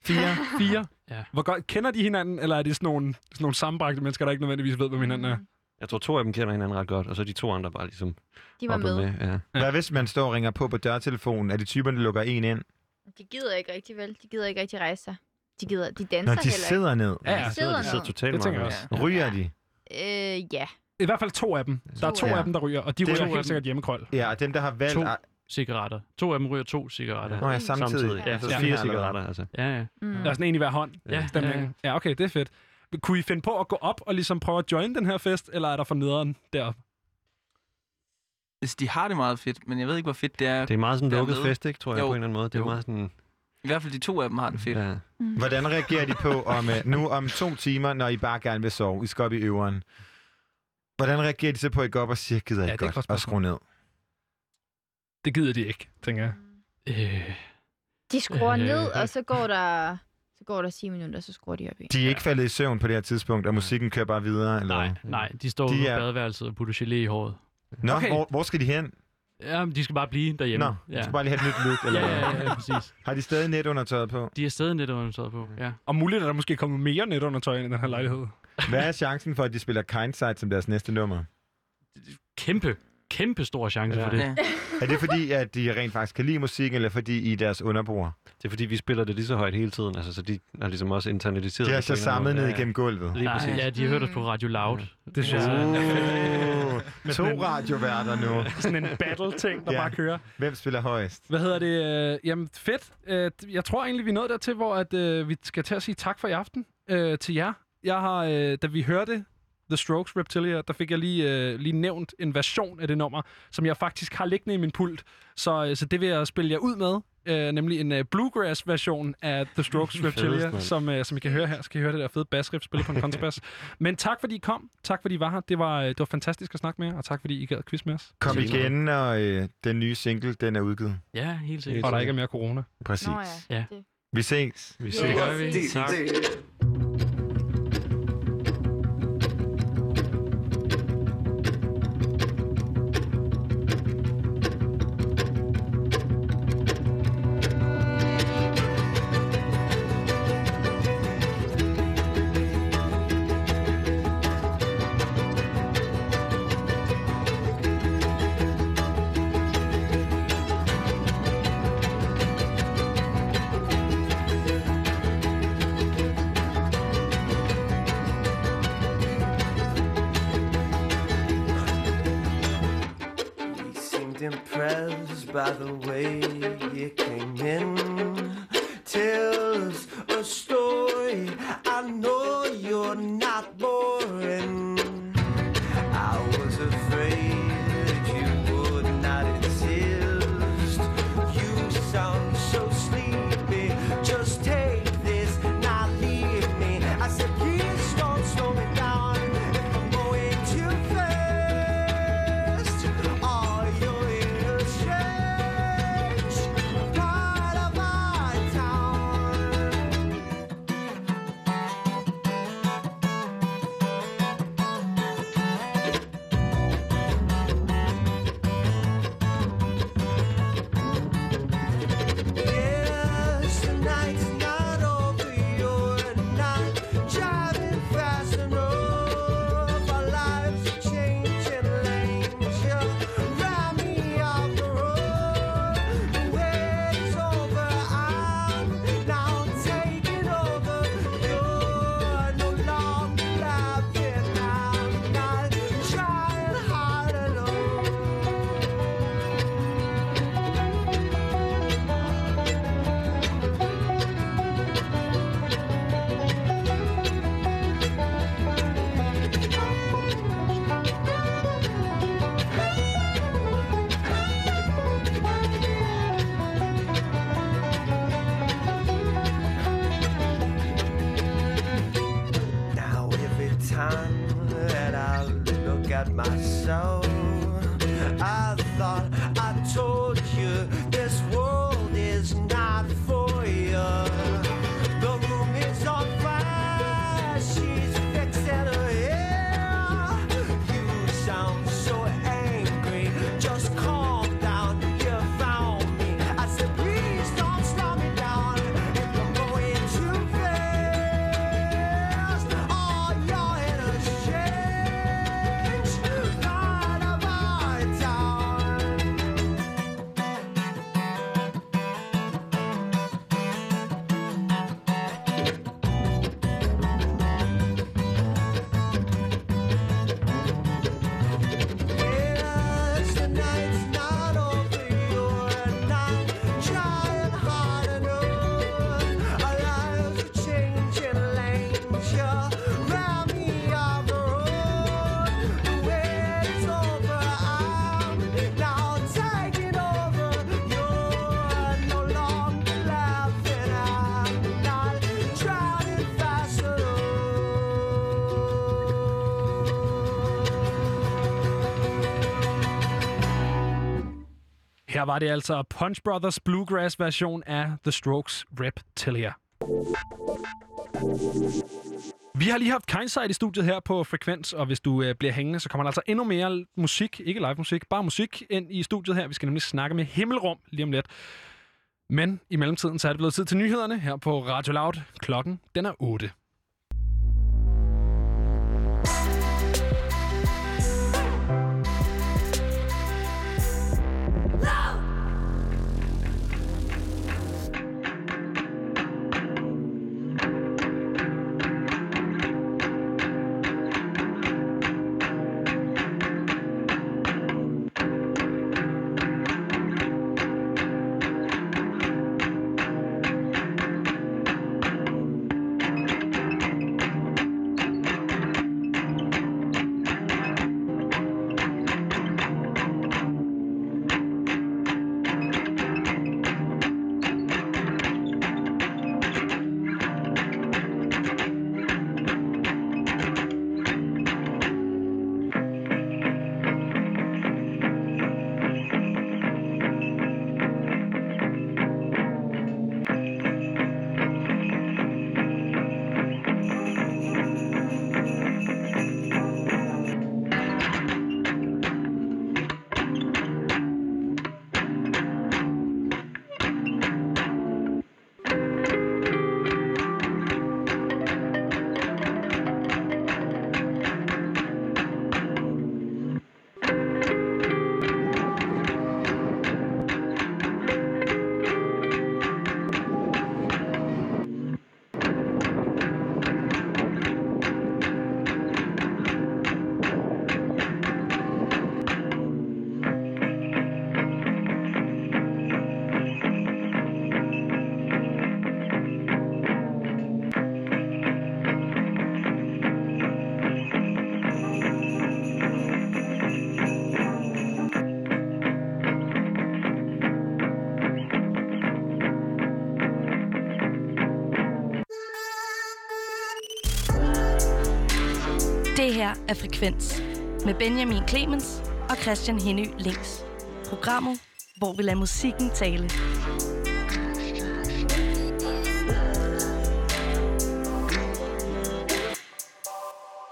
Fire? Fire? Ja. Hvor godt, kender de hinanden, eller er det sådan nogle, sådan nogle sammenbragte mennesker, der ikke nødvendigvis ved, hvem hinanden er? Jeg tror, to af dem kender hinanden ret godt, og så de to andre bare ligesom... De var med. med. Ja. Hvad hvis man står og ringer på på dørtelefonen? Er det typerne, der lukker en ind? De gider ikke rigtig vel. De gider ikke rigtig rejse sig. De, gider, de danser Når de heller sidder ikke. ned. Ja, ja. De sidder, de sidder ned. totalt Det tænker meget. jeg også. Ryger de? Øh, ja. I hvert fald to af dem. Der er to Ja. af dem, der ryger, og de Det er ryger helt sikkert hjemmekrøl. Ja, og dem, der har valgt... To cigaretter. To af dem ryger to cigaretter. Nå ja, samtidig. Ja, Så ja. fire ja. cigaretter, altså. Ja, ja. Mm. Der er sådan en i hver hånd. Ja, Stemningen. ja, Ja, okay, det er fedt. Kunne I finde på at gå op og ligesom prøve at join den her fest, eller er der for nederen deroppe? Hvis de har det meget fedt, men jeg ved ikke, hvor fedt det er. Det er meget sådan en lukket med. fest, ikke, tror jeg, Jo. på en eller anden måde. Det er Jo. meget sådan... I hvert fald de to af dem har det fedt. Ja. Hvordan reagerer de på om, øh, nu om to timer, når I bare gerne vil sove? I skal op i øveren. Hvordan reagerer de så på, at I går op og siger, gider Ja, jeg det et godt godt at skrue ned? Det gider de ikke, tænker jeg. Øh, De skruer Øh, ned, og så går der... Så går der 10 minutter, så skruer de op igen. De er ikke faldet i søvn på det her tidspunkt, og musikken kører bare videre? Eller? nej, nej, de står De ude på er- badeværelset og putter gelé i håret. Nå, Okay. hvor, hvor skal de hen? Ja, men de skal bare blive derhjemme. Nå, ja. de skal bare lige have et nyt look? Eller Ja, ja, ja, præcis. Har de stadig netundertøjet på? De er stadig netundertøjet på, ja. Og muligt er der måske kommet mere netundertøj ind i den her lejlighed. Hvad er chancen for, at de spiller Kindside som deres næste nummer? Kæmpe, kæmpe stor chance Ja. for det. Ja. Er det fordi, at de rent faktisk kan lide musik, eller fordi I er deres underbrugere? Det er fordi, vi spiller det lige så højt hele tiden. Altså, så de er ligesom også internaliseret. De har det så samlet ned Ja, ja. igennem gulvet. Lige Nej, præcis. ja, de har hørt os på Radio Loud. Det synes jeg. Uh, to radioværter nu. Sådan en battle-ting, der Ja. bare kører. Hvem spiller højst? Hvad hedder det? Øh, jamen, fedt. Øh, jeg tror egentlig, vi er nået dertil, hvor at, øh, vi skal til at sige tak for i aften øh, til jer. Jeg har, øh, da vi hørte The Strokes Reptilia, der fik jeg lige, øh, lige nævnt en version af det nummer, som jeg faktisk har liggende i min pult. Så, øh, så det vil jeg spille jer ud med. Øh, nemlig en øh, bluegrass-version af The Strokes Reptilia, som, øh, som I kan høre her. Så kan I høre det der fede bassriff spillet på en kontrabas. Men tak fordi I kom. Tak fordi I var her. Det var, øh, det var fantastisk at snakke med jer, og tak fordi I gad quiz med os. Kom igen, når øh, den nye single, den er udgivet. Ja, helt sikkert. Og der ikke er mere corona. Præcis. Nå ja. Ja. Det. Vi ses. Vi ses. gør vi. Tak. that I look at myself. I thought I var det altså Punch Brothers Bluegrass version af The Strokes Reptilia. Vi har lige haft Kindside i studiet her på Frekvens, og hvis du øh, bliver hængende, så kommer der altså endnu mere musik, ikke live musik, bare musik ind i studiet her. Vi skal nemlig snakke med Himmelrum lige om lidt. Men i mellemtiden, så er det blevet tid til nyhederne her på Radio Loud. Klokken, den er 8. her er Frekvens med Benjamin Clemens og Christian Henny Links. Programmet, hvor vi lader musikken tale.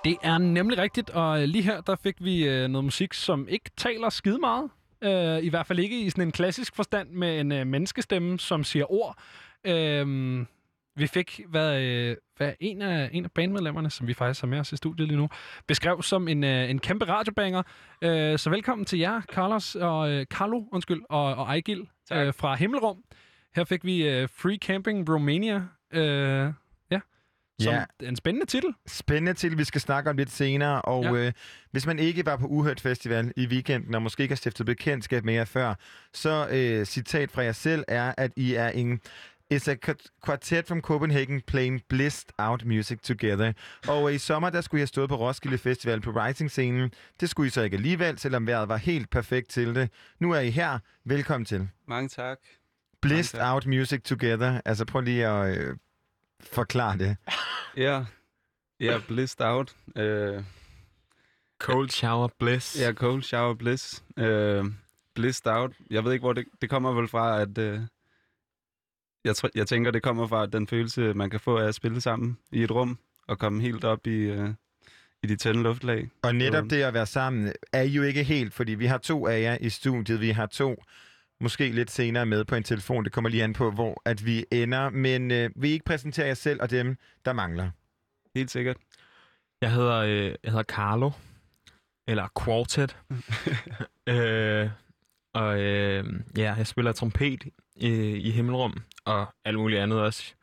Det er nemlig rigtigt, og øh, lige her der fik vi øh, noget musik, som ikke taler skide meget. Øh, I hvert fald ikke i sådan en klassisk forstand med en øh, menneskestemme, som siger ord. Øh, vi fik, hvad, øh, hvad en, af, en af bandmedlemmerne, som vi faktisk har med os i studiet lige nu, beskrev som en, øh, en kæmpe radiobanger. Øh, så velkommen til jer, Carlos og øh, Carlo, undskyld, og, og Ejgil øh, fra Himmelrum. Her fik vi øh, Free Camping Romania. Øh, ja, som Ja. en spændende titel. Spændende til, vi skal snakke om lidt senere. Og ja. øh, hvis man ikke var på Uhørt Festival i weekenden, og måske ikke har stiftet bekendtskab med jer før, så øh, citat fra jer selv er, at I er en It's a qu- quartet from Copenhagen playing blissed out music together. Og i sommer, der skulle jeg stået på Roskilde Festival på Rising-scenen. Det skulle I så ikke alligevel, selvom vejret var helt perfekt til det. Nu er I her. Velkommen til. Mange tak. Blissed out music together. Altså prøv lige at øh, forklare det. Ja, ja, blissed out. Øh, Cold Shower Bliss. Ja, Cold Shower Bliss. Øh, blissed out. Jeg ved ikke, hvor det, det kommer vel fra, at... Øh, jeg, tr- jeg tænker, det kommer fra den følelse, man kan få af at spille sammen i et rum, og komme helt op i, øh, i de tynde luftlag. Og netop det at være sammen er jo ikke helt, fordi vi har to af jer i studiet. Vi har to måske lidt senere med på en telefon. Det kommer lige an på, hvor at vi ender. Men øh, vil I ikke præsentere jer selv og dem, der mangler? Helt sikkert. Jeg hedder, øh, jeg hedder Carlo, eller Quartet. øh, og øh, ja, jeg spiller trompet i, i Himmelrum, og alt muligt andet også.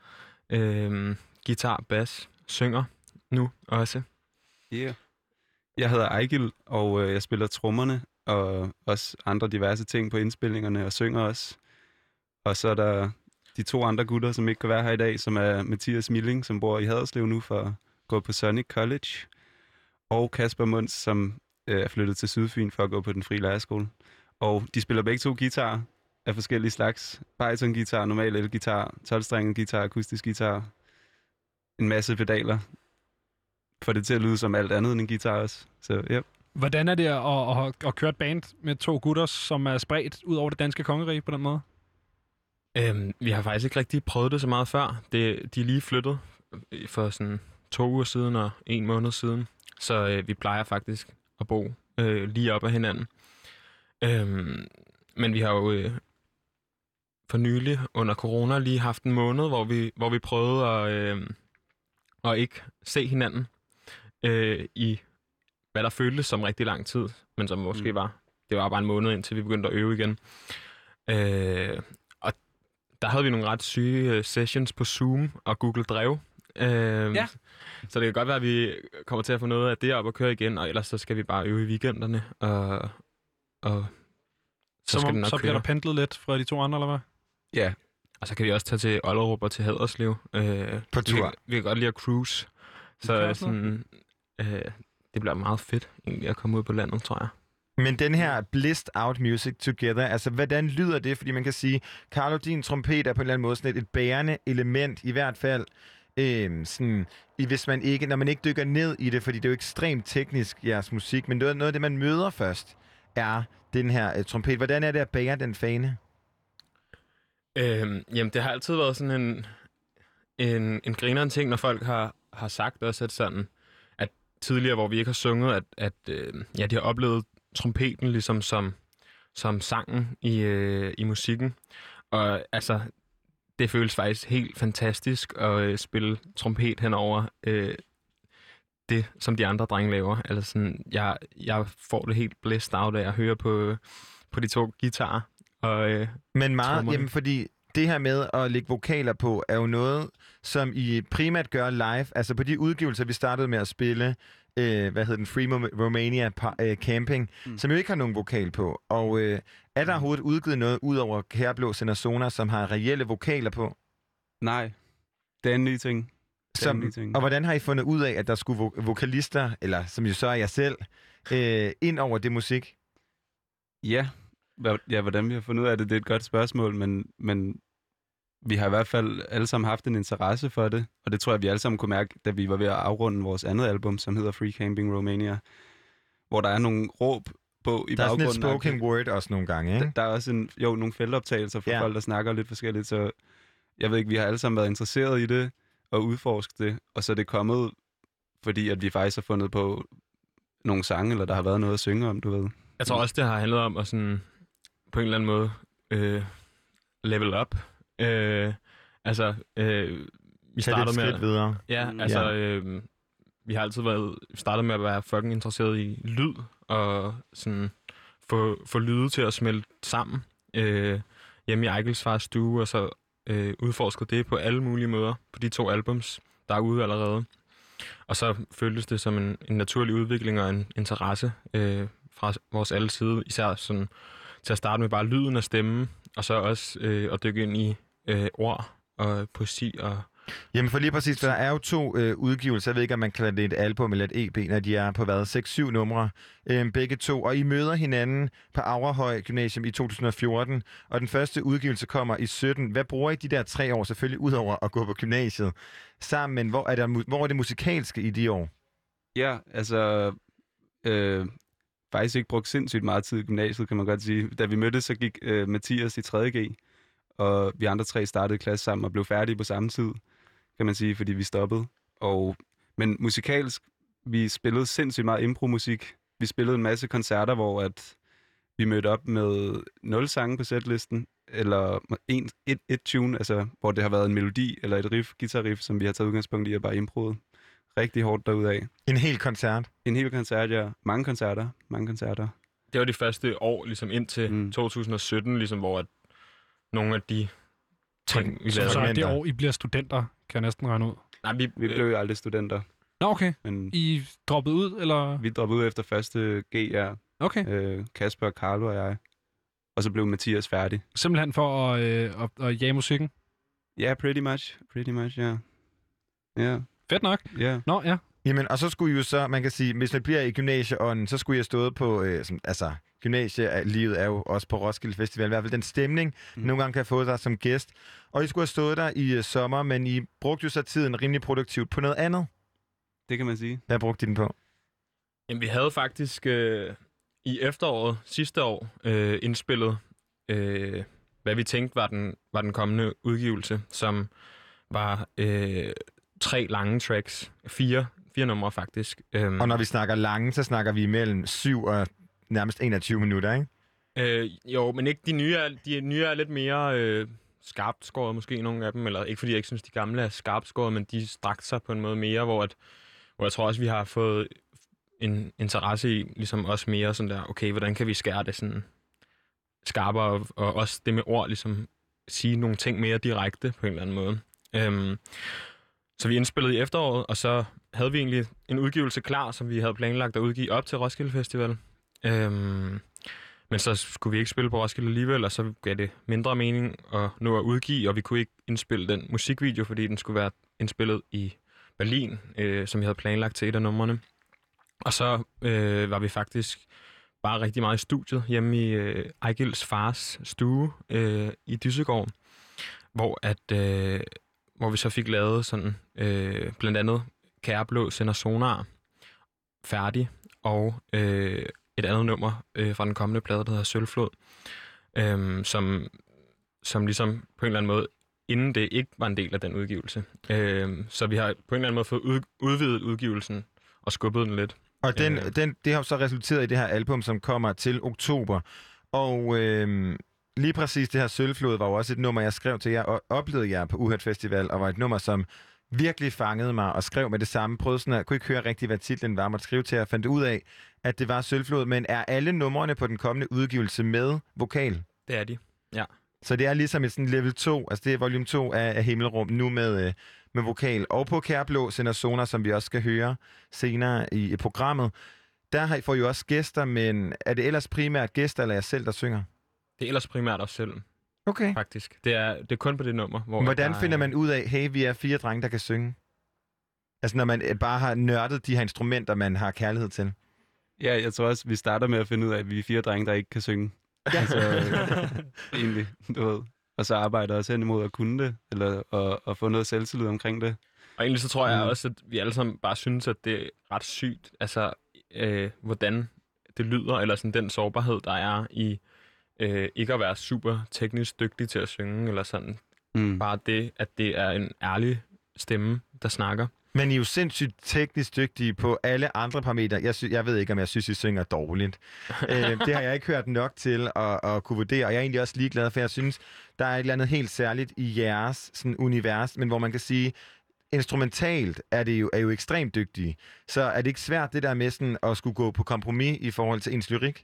Øh, guitar, bas, synger nu også. Yeah. Jeg hedder Ejgil, og øh, jeg spiller trommerne, og også andre diverse ting på indspillingerne, og synger også. Og så er der de to andre gutter, som ikke kan være her i dag, som er Mathias Milling, som bor i Haderslev nu for at gå på Sonic College, og Kasper Munds, som øh, er flyttet til Sydfyn for at gå på den frie lærerskole. Og de spiller begge to guitar af forskellige slags. Bariton-guitar, normal el-guitar, 12-strenget guitar, akustisk guitar, en masse pedaler. For det til at lyde som alt andet end en guitar også. Så ja. Hvordan er det at, at, at køre et band med to gutter, som er spredt ud over det danske kongerige på den måde? Øhm, vi har faktisk ikke rigtig prøvet det så meget før. Det, de er lige flyttet øh, for sådan to uger siden og en måned siden. Så øh, vi plejer faktisk at bo øh, lige op ad hinanden. Øhm, men vi har jo øh, for nylig under corona lige haft en måned, hvor vi, hvor vi prøvede at, øh, at ikke se hinanden øh, i hvad der føltes som rigtig lang tid, men som måske mm. var, det var bare en måned indtil vi begyndte at øve igen. Øh, og der havde vi nogle ret syge øh, sessions på Zoom og Google Drive. Øh, Ja. Så det kan godt være, at vi kommer til at få noget af det op og køre igen, og ellers så skal vi bare øve i weekenderne. Og, og Så, skal så, det nok så bliver der køre. pendlet lidt fra de to andre, eller hvad? Ja. Og så kan vi også tage til Ollerup og til Haderslev. Øh, På Vi, tur. kan- vi kan godt lide at cruise. Så okay. sådan, øh, det bliver meget fedt egentlig at komme ud på landet, tror jeg. Men den her Blissed Out Music Together, altså hvordan lyder det? Fordi man kan sige, Carlo, din trompet er på en eller anden måde sådan et, et bærende element, i hvert fald. Øhm, sådan, i, hvis man ikke, når man ikke dykker ned i det, fordi det er jo ekstremt teknisk, jeres musik, men noget, noget af det, man møder først, er den her øh, trompet. Hvordan er det at bære den fane? Øhm, jamen, det har altid været sådan en, en, en grineren ting, når folk har, har sagt også, at sådan, at tidligere, hvor vi ikke har sunget, at, at øh, ja, de har oplevet trompeten ligesom som, som sangen i, øh, i musikken. Og altså, det føles faktisk helt fantastisk at øh, spille trompet henover øh, det, som de andre drenge laver. Altså sådan, jeg, jeg får det helt blæst af at høre på, på de to guitarer. Og, øh, Men meget, trommerne. jamen fordi det her med at lægge vokaler på, er jo noget, som I primært gør live. Altså på de udgivelser, vi startede med at spille, øh, hvad hedder den, Free Romania øh, Camping, mm. som jo ikke har nogen vokal på. Og øh, er der overhovedet udgivet noget, ud over Kærblå Senazona, som har reelle vokaler på? Nej, det er en ny ting. Som, og hvordan har I fundet ud af, at der skulle vo- vokalister, eller som jo så er jeg selv, øh, ind over det musik? Ja, ja, hvordan vi har fundet ud af det, det er et godt spørgsmål, men, men vi har i hvert fald alle sammen haft en interesse for det, og det tror jeg, vi alle sammen kunne mærke, da vi var ved at afrunde vores andet album, som hedder Free Camping Romania, hvor der er nogle råb på i Der er sådan baggrunden. et spoken word også nogle gange, ikke? Der, der er også en, jo, nogle feltoptagelser fra ja. folk, der snakker lidt forskelligt, så jeg ved ikke, vi har alle sammen været interesseret i det, og udforske det, og så er det kommet, fordi at vi faktisk har fundet på nogle sange, eller der har været noget at synge om, du ved. Jeg tror også, det har handlet om at sådan, på en eller anden måde øh, level up. Øh, altså, øh, vi et med... skridt videre. Ja, Mm. altså, Ja. øh, vi har altid været, startet med at være fucking interesseret i lyd, og sådan få, få lyde til at smelte sammen øh, hjemme i Eichels fars stue, og så øh, udforsket det på alle mulige måder på de to albums, der er ude allerede. Og så føltes det som en, en naturlig udvikling og en interesse øh, fra vores alle side, især sådan til at starte med bare lyden af stemmen, og så også øh, at dykke ind i øh, ord og poesi og Jamen for lige præcis, der er jo to øh, udgivelser. Jeg ved ikke, om man kalder det et album eller et EP, når de er på hvad, 6-7 numre, øh, begge to. Og I møder hinanden på Aurehøj Gymnasium i 2014, og den første udgivelse kommer i 17. Hvad bruger I de der tre år, selvfølgelig udover at gå på gymnasiet, sammen? Men hvor er, der, hvor er det musikalske i de år? Ja, altså, øh, faktisk ikke brugt sindssygt meget tid i gymnasiet, kan man godt sige. Da vi mødtes, så gik øh, Mathias i 3.G, og vi andre tre startede klasse sammen og blev færdige på samme tid, kan man sige, fordi vi stoppede. Og, men musikalsk, vi spillede sindssygt meget impro-musik. Vi spillede en masse koncerter, hvor at vi mødte op med nul sange på setlisten, eller en, et, et tune, altså, hvor det har været en melodi eller et riff, guitar-riff, som vi har taget udgangspunkt i at bare improet. Rigtig hårdt derudaf. En hel koncert? En hel koncert, ja. Mange koncerter. Mange koncerter. Det var de første år, ligesom indtil mm. 2017, ligesom, hvor at nogle af de ting, vi Så, lavede. så er det år, I bliver studenter, kan jeg næsten regne ud. Nej, vi, Vi blev jo aldrig studenter. Nå, okay. Men I droppede ud, eller? vi droppede ud efter første G, ja. Okay. Øh, Kasper, Carlo og jeg. Og så blev Mathias færdig. Simpelthen for at, øh, at, at jage musikken? Ja, yeah, pretty much. Pretty much, ja. Ja. Fedt nok. Ja. Nå, ja. Jamen, og så skulle I jo så, man kan sige, hvis man bliver i gymnasieånden, så skulle jeg stået på, øh, som, altså, gymnasielivet er jo også på Roskilde Festival, i hvert fald den stemning, mm. nogle gange kan få dig som gæst. Og I skulle have stået der i uh, sommer, men I brugte jo så tiden rimelig produktivt på noget andet. Det kan man sige. Hvad brugte I den på? Jamen, vi havde faktisk øh, i efteråret sidste år øh, indspillet, øh, hvad vi tænkte var den, var den kommende udgivelse, som var øh, tre lange tracks. Fire, fire numre faktisk. Øhm, Og når vi snakker lange, så snakker vi imellem 7 og nærmest 21 minutter, ikke? Øh, jo, men ikke de nye er, de nye er lidt mere øh, skarpt skåret, måske nogle af dem. Eller ikke fordi jeg ikke synes, de gamle er skarpt skåret, men de strakte sig på en måde mere, hvor, at, hvor jeg tror også, vi har fået en interesse i, ligesom også mere sådan der, okay, hvordan kan vi skære det sådan skarpere, og, og også det med ord, ligesom sige nogle ting mere direkte på en eller anden måde. Øhm, så vi indspillede i efteråret, og så havde vi egentlig en udgivelse klar, som vi havde planlagt at udgive op til Roskilde Festival. Øhm, men så skulle vi ikke spille på Roskilde alligevel, og så gav det mindre mening at nå at udgive, og vi kunne ikke indspille den musikvideo, fordi den skulle være indspillet i Berlin, øh, som vi havde planlagt til et af numrene. Og så øh, var vi faktisk bare rigtig meget i studiet hjemme i øh, Ejgils fars stue øh, i Dyssegård, hvor at øh, hvor vi så fik lavet sådan øh, blandt andet Kæreblå sender sonar færdig, og øh, et andet nummer øh, fra den kommende plade, der hedder Sølvflod, øh, som, som ligesom på en eller anden måde, inden det ikke var en del af den udgivelse. Øh, så vi har på en eller anden måde fået ud, udvidet udgivelsen og skubbet den lidt. Og den, Øh, den, det har så resulteret i det her album, som kommer til oktober. Og øh, lige præcis det her Sølvflod var jo også et nummer, jeg skrev til jer og oplevede jer på Uhørt Festival, og var et nummer, som virkelig fangede mig og skrev med det samme. Prøvede sådan at, kunne ikke høre rigtigt, hvad titlen var, måtte skrive til jer, fandt ud af, at det var Sølvflod, men er alle numrene på den kommende udgivelse med vokal? Det er de, ja. Så det er ligesom et sådan level 2, altså det er volume 2 af, af Himmelrum, nu med, øh, med vokal. Og på Kærblå sender Sonar, som vi også skal høre senere i, i programmet, der har I får jo også gæster, men er det ellers primært gæster, eller er jeg selv, der synger? Det er ellers primært os selv. Okay. Faktisk. Det er, det er kun på det nummer. Hvor Hvordan er- finder man ud af, hey, vi er fire drenge, der kan synge? Altså når man øh, bare har nørdet de her instrumenter, man har kærlighed til. Ja, jeg tror også, vi starter med at finde ud af, at vi er fire drenge, der ikke kan synge. Ja. Altså, egentlig, du ved. Og så arbejder også hen imod at kunne det, eller og, og få noget selvtillid omkring det. Og egentlig så tror jeg Mm. også, at vi alle sammen bare synes, at det er ret sygt, altså øh, hvordan det lyder, eller sådan den sårbarhed, der er i øh, ikke at være super teknisk dygtig til at synge, eller sådan. Mm. Bare det, at det er en ærlig stemme, der snakker. Men I er jo sindssygt teknisk dygtige på alle andre parametre. Jeg, sy- jeg ved ikke, om jeg synes, I synger dårligt. øh, det har jeg ikke hørt nok til at, at kunne vurdere, og jeg er egentlig også ligeglad, for jeg synes, der er et eller andet helt særligt i jeres sådan, univers, men hvor man kan sige, instrumentalt er det jo, er jo ekstremt dygtige. Så er det ikke svært, det der med sådan, at skulle gå på kompromis i forhold til ens lyrik?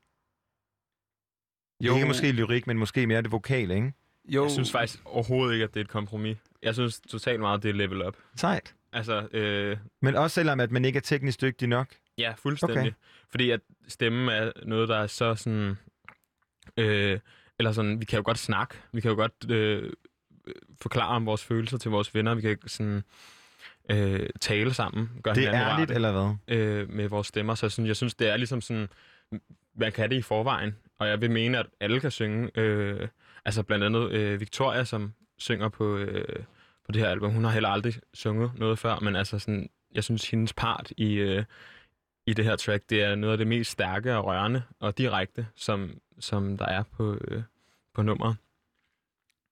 Jo. Ikke måske lyrik, men måske mere det vokale, ikke? Jo. Jeg synes faktisk overhovedet ikke, at det er et kompromis. Jeg synes totalt meget, at det er level up. Sejt. Altså, øh, Men også selvom, at man ikke er teknisk dygtig nok? Ja, fuldstændig. Okay. Fordi at stemmen er noget, der er så sådan... Øh, eller sådan, vi kan jo godt snakke. Vi kan jo godt øh, forklare om vores følelser til vores venner. Vi kan sådan øh, tale sammen. Gøre Det er ærligt, rarte, eller hvad? Øh, med vores stemmer. Så jeg synes, jeg synes, det er ligesom sådan... Man kan det i forvejen. Og jeg vil mene, at alle kan synge. Øh, altså blandt andet øh, Victoria, som synger på, øh, på det her album. Hun har heller aldrig sunget noget før, men altså sådan, jeg synes, hendes part i, øh, i det her track. Det er noget af det mest stærke og rørende og direkte, som, som der er på, øh, på nummeret.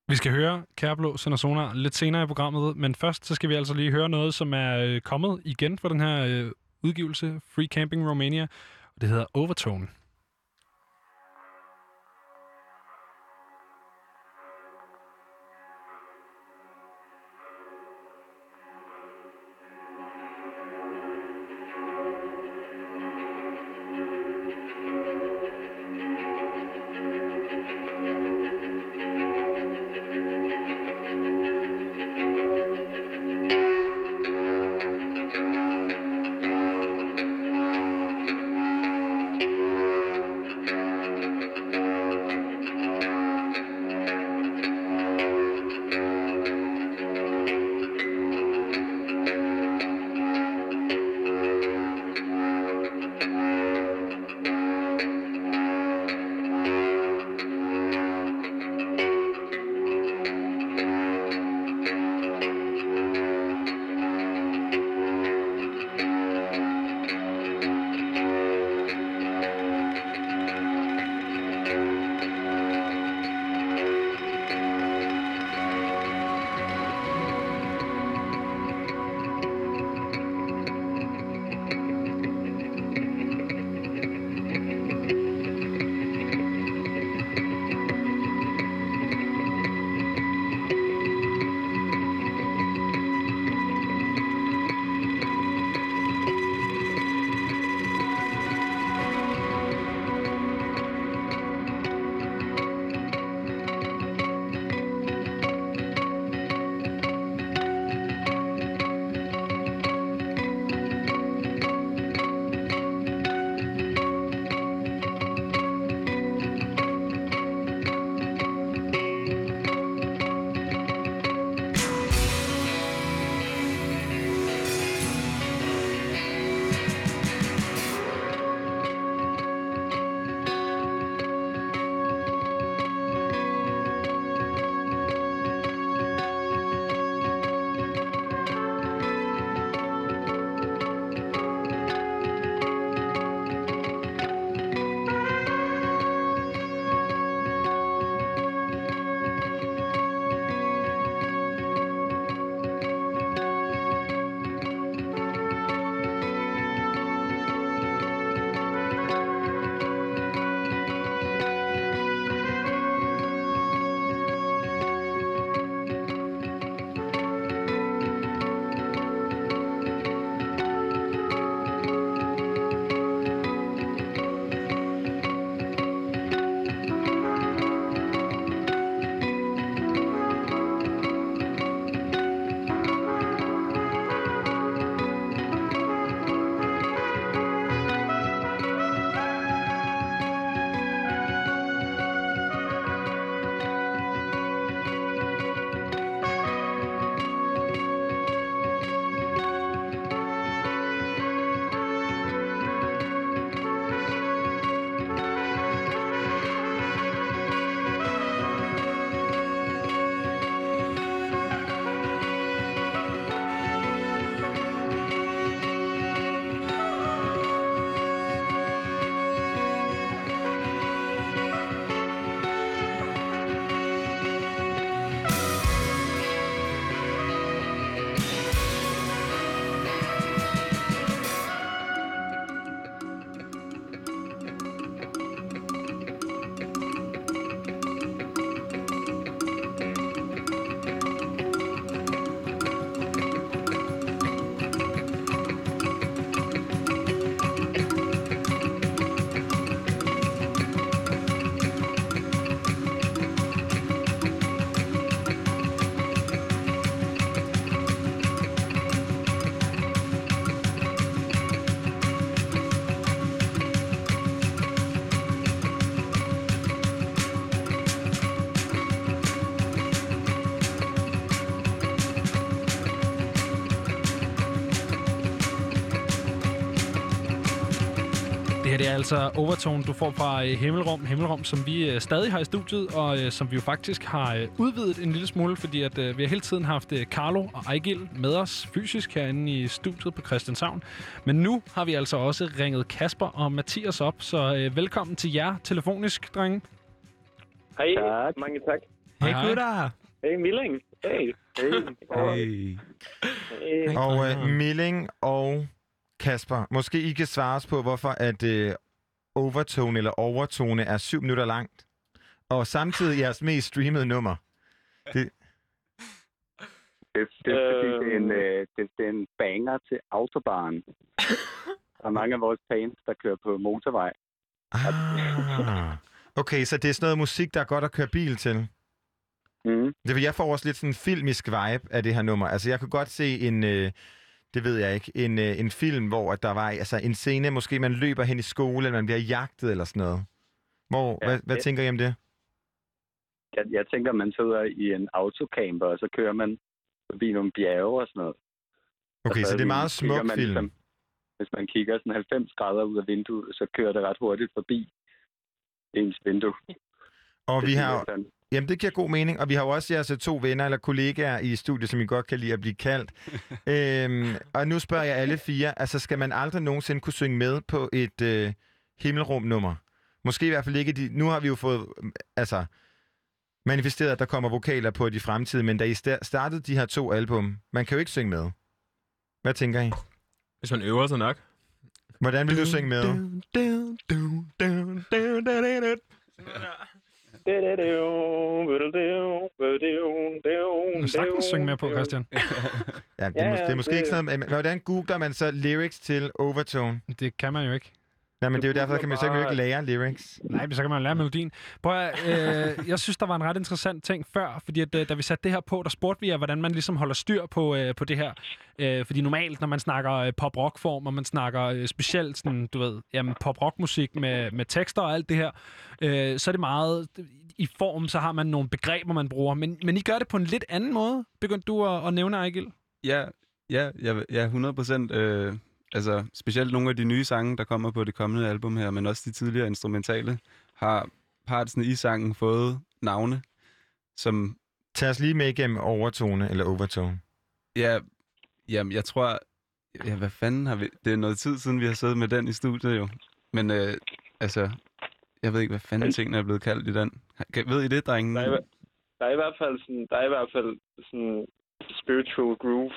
Vi skal høre Kærblå Sender Sonar lidt senere i programmet, men først så skal vi altså lige høre noget, som er øh, kommet igen for den her øh, udgivelse, Free Camping Romania, og det hedder Overtone. Altså Overtone, du får fra øh, Himmelrum. Himmelrum, som vi øh, stadig har i studiet, og øh, som vi jo faktisk har øh, udvidet en lille smule, fordi at, øh, vi har hele tiden haft øh, Carlo og Ejgil med os fysisk herinde i studiet på Christianshavn. Men nu har vi altså også ringet Kasper og Mathias op, så øh, velkommen til jer telefonisk, drenge. Hej, tak. mange tak. Hej, Hej. gutter. Hey, Milling. Hey. Hey. Hey. hey. Og øh, Milling og Kasper, måske I kan svare os på, hvorfor at øh, overtone eller overtone er syv minutter langt. Og samtidig jeres mest streamede nummer. Det, Det, det er fordi, det er en, øh, det, det er en banger til autobahn. Der er mange af vores fans, der kører på motorvej. ah, okay, så det er sådan noget musik, der er godt at køre bil til. Mm. Det vil jeg får også lidt sådan en filmisk vibe af det her nummer. Altså, jeg kunne godt se en, øh, det ved jeg ikke, en, øh, en film, hvor at der var altså, en scene, måske man løber hen i skole, eller man bliver jagtet eller sådan noget. Hvor, Ja, hvad, hvad det- tænker I om det? Jeg, jeg tænker, man sidder i en autocamper, og så kører man forbi nogle bjerge og sådan noget. Okay, Og så det er meget smuk man film. ligesom- hvis man kigger sådan 90 grader ud af vinduet, så kører det ret hurtigt forbi ens vindue. Og Det vi har sådan. Jamen, det giver god mening. Og vi har jo også jeres to venner eller kollegaer i studiet, som I godt kan lide at blive kaldt. øhm, og nu spørger jeg alle fire, altså skal man aldrig nogensinde kunne synge med på et øh, himmelrum-nummer? Måske i hvert fald ikke. De, nu har vi jo fået øh, altså, manifesteret, at der kommer vokaler på de fremtidige, men da I sta- startede de her to album, man kan jo ikke synge med. Hvad tænker I? Hvis man øver sig nok. Hvordan vil du synge med? Du kan sagtens synge med på, Christian. Ja, det, er, mås- ja, det er måske ikke sådan, hvordan googler man så lyrics til overtone? Det kan man jo ikke. Nej, men det er jo derfor, kan man så kan man jo ikke bare- lære lyrics. Nej, men så kan man lære melodien. Prøv at, øh, jeg synes, der var en ret interessant ting før, fordi at, øh, da vi satte det her på, der spurgte vi jer, hvordan man ligesom holder styr på, øh, på det her. Øh, fordi normalt, når man snakker øh, pop-rock-form, og man snakker øh, specielt sådan, du ved, jamen, pop-rock-musik med, med tekster og alt det her, øh, så er det meget i form, så har man nogle begreber, man bruger. Men, men I gør det på en lidt anden måde, begyndte du at, at nævne, Ejgil. Ja, ja, ja, ja 100 procent. Øh, altså, specielt nogle af de nye sange, der kommer på det kommende album her, men også de tidligere instrumentale, har partsene i sangen fået navne, som... Tag os lige med igennem overtone eller overtone. Ja, jamen, jeg tror... Ja, hvad fanden har vi... Det er noget tid siden, vi har siddet med den i studiet jo. Men øh, altså, jeg ved ikke, hvad fanden tingene er blevet kaldt i den. Kan- Ved I det, drenge? Der er, der er i hvert fald sådan, der er i hvert fald sådan spiritual groove,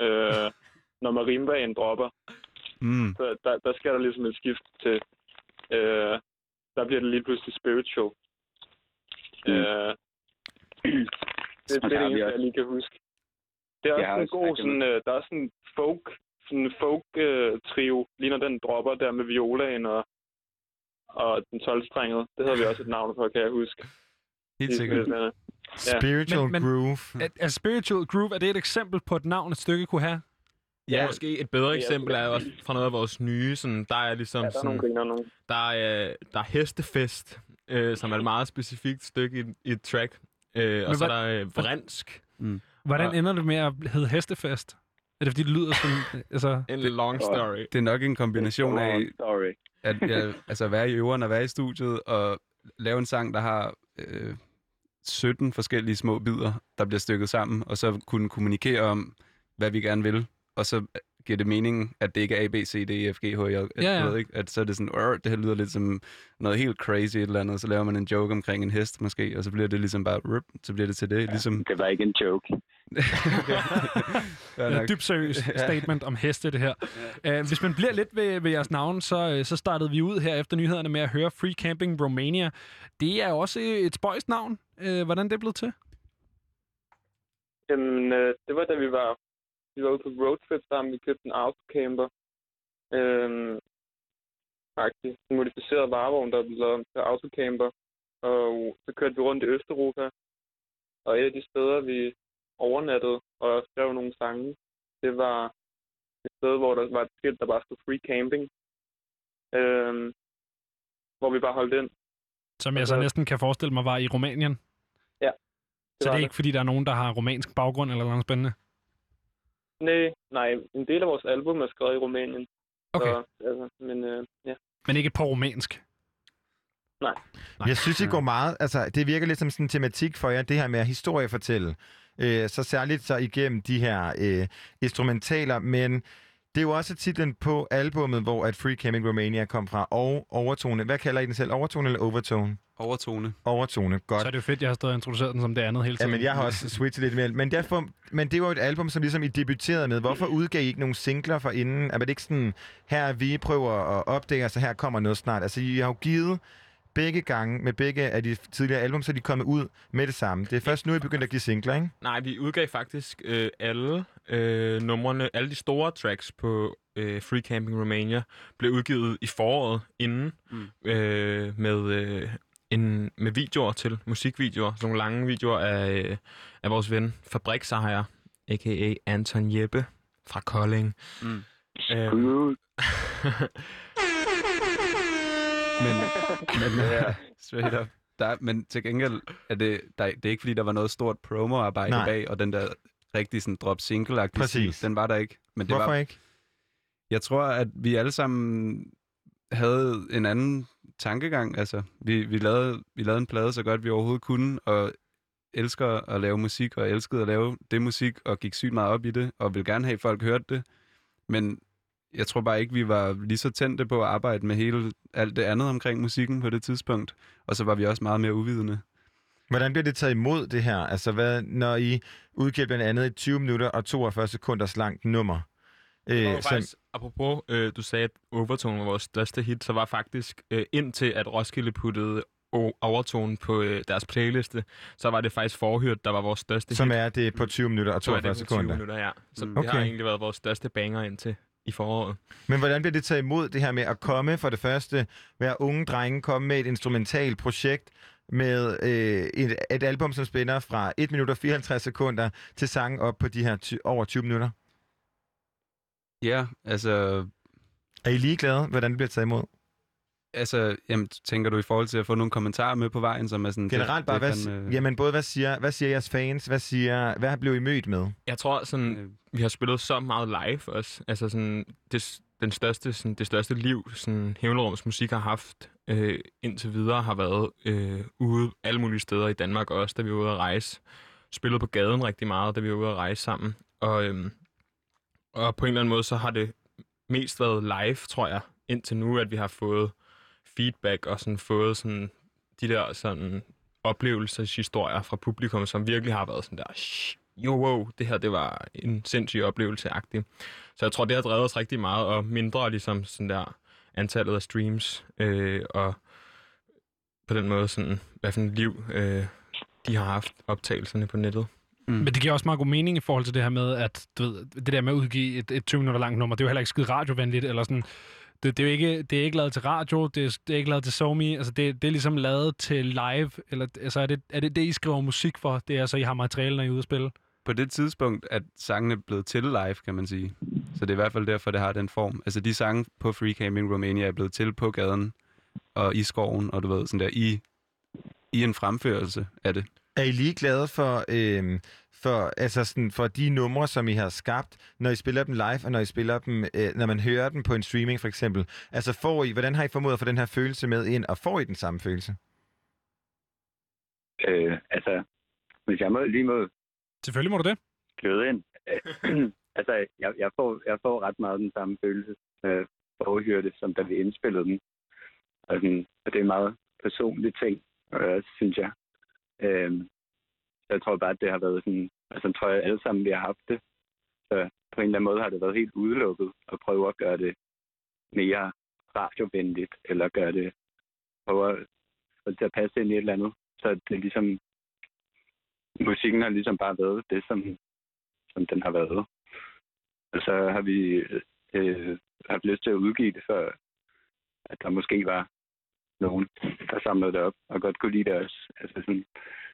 øh, når marimbaen dropper. Mm. Så der, der sker der ligesom et skift til, øh, der bliver det lige pludselig spiritual. Mm. Øh, det, det der er det eneste, jeg lige kan huske. Det er også har en også god, sådan, øh, der er sådan en folk, sådan en folk øh, trio, lige når den dropper der med violaen og, og den 12-stringede. Det havde vi også et navn for, kan jeg huske. Helt sikkert. spillene. Spiritual Men- men- groove. Er, er Spiritual Groove, er det et eksempel på et navn, et stykke kunne have? Ja, måske et bedre eksempel er også fra noget af vores nye. Sådan, der er ligesom Ja, der er nogle sådan, griner nu. der er, der er Hestefest, øh, som er et meget specifikt stykke i, i et track. Øh, og Men så er der øh, Vrensk. Mm. Hvordan Og- ender det med at hedde Hestefest? Er det fordi, det lyder sådan... altså... En long story. Det er nok en kombination af, Long story. at ja, altså være i øveren og være i studiet og lave en sang, der har øh, 17 forskellige små bidder, der bliver stykket sammen, og så kunne kommunikere om, hvad vi gerne vil, og så giver det mening, at det ikke er A, B, C, D, E, F, G, H, I, at, Ja, ja. ved ikke, at så er det sådan, "Åh, det her lyder lidt som noget helt crazy et eller andet, så laver man en joke omkring en hest måske, og så bliver det ligesom bare, rup, så bliver det til det, ligesom... Det var ikke en joke. Ja, dybt seriøs Ja. statement om heste, det her. Uh, hvis man bliver lidt ved, ved jeres navn, så, øh, så startede vi ud her efter nyhederne med at høre Free Camping Romania. Det er også et spøjst navn. Uh, hvordan er det blevet til? Jamen, øh, det var da vi var, vi var ude på roadtrip sammen. Vi købte en autocamper. Øhm, faktisk en modificeret varevogn, der blev lavet om til autocamper. Og så kørte vi rundt i Østeuropa. Og et af de steder, vi overnattede og skrev nogle sange, det var et sted, hvor der var et skilt, der bare stod free camping. Øhm, hvor vi bare holdt ind. Som jeg så næsten kan forestille mig var i Rumænien. Ja. Så var det er ikke, fordi der er nogen, der har romansk baggrund eller noget spændende? Nej, nej, en del af vores album er skrevet i Rumænien. Okay. Så, altså, men øh, ja. Men ikke på romansk. Nej. Jeg synes, I går meget... Altså, det virker lidt som sådan en tematik for jer, det her med at historiefortælle. Øh, så særligt så igennem de her øh, instrumentaler, men det er jo også titlen på albummet, hvor at Free Camping Romania kom fra, og overtone. Hvad kalder I den selv? Overtone eller overtone? Overtone. Overtone, godt. Så er det jo fedt, jeg har stået og introduceret den som det andet hele Ja, tiden. men jeg har også switchet lidt mere. Men, derfor, men det var jo et album, som ligesom I debuterede med. Hvorfor udgav I ikke nogle singler for inden? Er det ikke sådan, her er vi prøver at opdage, så her kommer noget snart? Altså, I har jo givet begge gange med begge af de tidligere album, så er de kommet ud med det samme. Det er først nu, I begynder at give singler, ikke? Nej, vi udgav faktisk øh, alle øh, numrene, alle de store tracks på øh, Free Camping Romania, blev udgivet i foråret inden mm. øh, med, øh, en, med videoer til, musikvideoer, sådan nogle lange videoer af, øh, af vores ven Fabriksejer, a.k.a. Anton Jeppe fra Kolding. Mm. Øhm, Men, men ja, straight up. Der, men til gengæld er det, der, det er ikke fordi, der var noget stort promo-arbejde Nej. bag, og den der rigtig sådan drop single Præcis. stil, den var der ikke. Men det Hvorfor var, ikke? Jeg tror, at vi alle sammen havde en anden tankegang. Altså, vi, vi, lavede, vi lavede en plade så godt vi overhovedet kunne, og elsker at lave musik, og elskede at lave det musik, og gik sygt meget op i det, og vil gerne have, at folk hørte det. Men jeg tror bare ikke, vi var lige så tændte på at arbejde med hele alt det andet omkring musikken på det tidspunkt. Og så var vi også meget mere uvidende. Hvordan bliver det taget imod, det her? Altså, hvad, når I udgiver blandt andet et 20 minutter og 42 sekunders langt nummer? Øh, faktisk, apropos, øh, du sagde, at Overtone var vores største hit, så var faktisk øh, indtil at Roskilde puttede Overtone på øh, deres playliste, så var det faktisk Forhyrt, der var vores største som hit. er det på 20 minutter og Så er 42 det på 20 sekunder. minutter, ja. Så Mm. det har egentlig været vores største banger indtil i foråret. Men hvordan bliver det taget imod, det her med at komme for det første, være unge drenge, komme med et instrumentalt projekt, med øh, et, et album, som spænder fra 1 minut og 54 sekunder til sange op på de her ty- over 20 minutter? Ja, altså... Er I ligeglade, hvordan det bliver taget imod? Altså, jamen, tænker du i forhold til at få nogle kommentarer med på vejen, som er sådan... Generelt bare, hvad, fandme- jamen både hvad siger, hvad siger jeres fans, hvad, siger, hvad blev I mødt med? Jeg tror sådan, Øh. vi har spillet så meget live også. Altså sådan, det, den største, sådan, det største liv, sådan Hævlerums musik har haft øh, indtil videre, har været øh, ude alle mulige steder i Danmark også, da vi var ude at rejse. Spillet på gaden rigtig meget, da vi var ude at rejse sammen. Og, øhm, og på en eller anden måde, så har det mest været live, tror jeg, indtil nu, at vi har fået feedback og sådan fået sådan de der sådan oplevelseshistorier fra publikum, som virkelig har været sådan der, "Shh, jo, wow, det her, det var en sindssyg oplevelse -agtig. Så jeg tror, det har drevet os rigtig meget, og mindre ligesom sådan der antallet af streams, øh, og på den måde sådan, hvad for et liv øh, de har haft optagelserne på nettet. Mm. Men det giver også meget god mening i forhold til det her med, at du ved, det der med at udgive et, et 20 minutter langt nummer, det er jo heller ikke skide radiovenligt, eller sådan. Det, det, er jo ikke, det er ikke lavet til radio, det er, det er ikke lavet til SoMe, altså det, det er ligesom lavet til live, eller altså er det, er det det, I skriver musik for? Det er altså, I har materiale, når I er ude at spille? På det tidspunkt er sangene blevet til live, kan man sige. Så det er i hvert fald derfor, det har den form. Altså de sange på Free Camping Romania er blevet til på gaden og i skoven, og du ved, sådan der, i, i en fremførelse af det. Er I lige glade for, øh, for, altså sådan, for de numre, som I har skabt, når I spiller dem live, og når I spiller dem, øh, når man hører dem på en streaming for eksempel? Altså får I, hvordan har I formået at få den her følelse med ind, og får I den samme følelse? Øh, altså, hvis jeg må, lige må Selvfølgelig må du det. gløde ind. Altså, jeg, jeg, får, jeg får ret meget den samme følelse, øh, forhørte, som da vi indspillede den. Og, sådan, og det er en meget personlig ting, øh, synes jeg. Øh, jeg tror bare, at det har været sådan... Altså, jeg tror jeg alle sammen, vi har haft det. Så på en eller anden måde har det været helt udelukket at prøve at gøre det mere radiovenligt, eller gøre det... Prøve at få det til at passe ind i et eller andet. Så det er ligesom... Musikken har ligesom bare været det, som, som den har været. Og så har vi øh, haft lyst til at udgive det, for at der måske var nogen, der samlede det op og godt kunne lide det også. Altså sådan,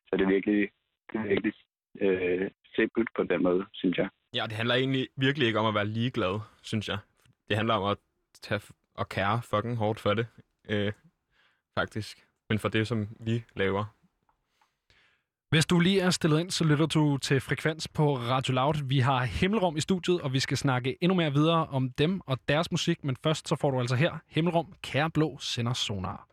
så det er virkelig, virkelig øh, simpelt på den måde, synes jeg. Ja, det handler egentlig virkelig ikke om at være ligeglad, synes jeg. Det handler om at tage og kære fucking hårdt for det, øh, faktisk. Men for det, som vi laver. Hvis du lige er stillet ind, så lytter du til Frekvens på Radio Loud. Vi har Himmelrum i studiet, og vi skal snakke endnu mere videre om dem og deres musik. Men først så får du altså her Himmelrum, Kære Blå sender sonar.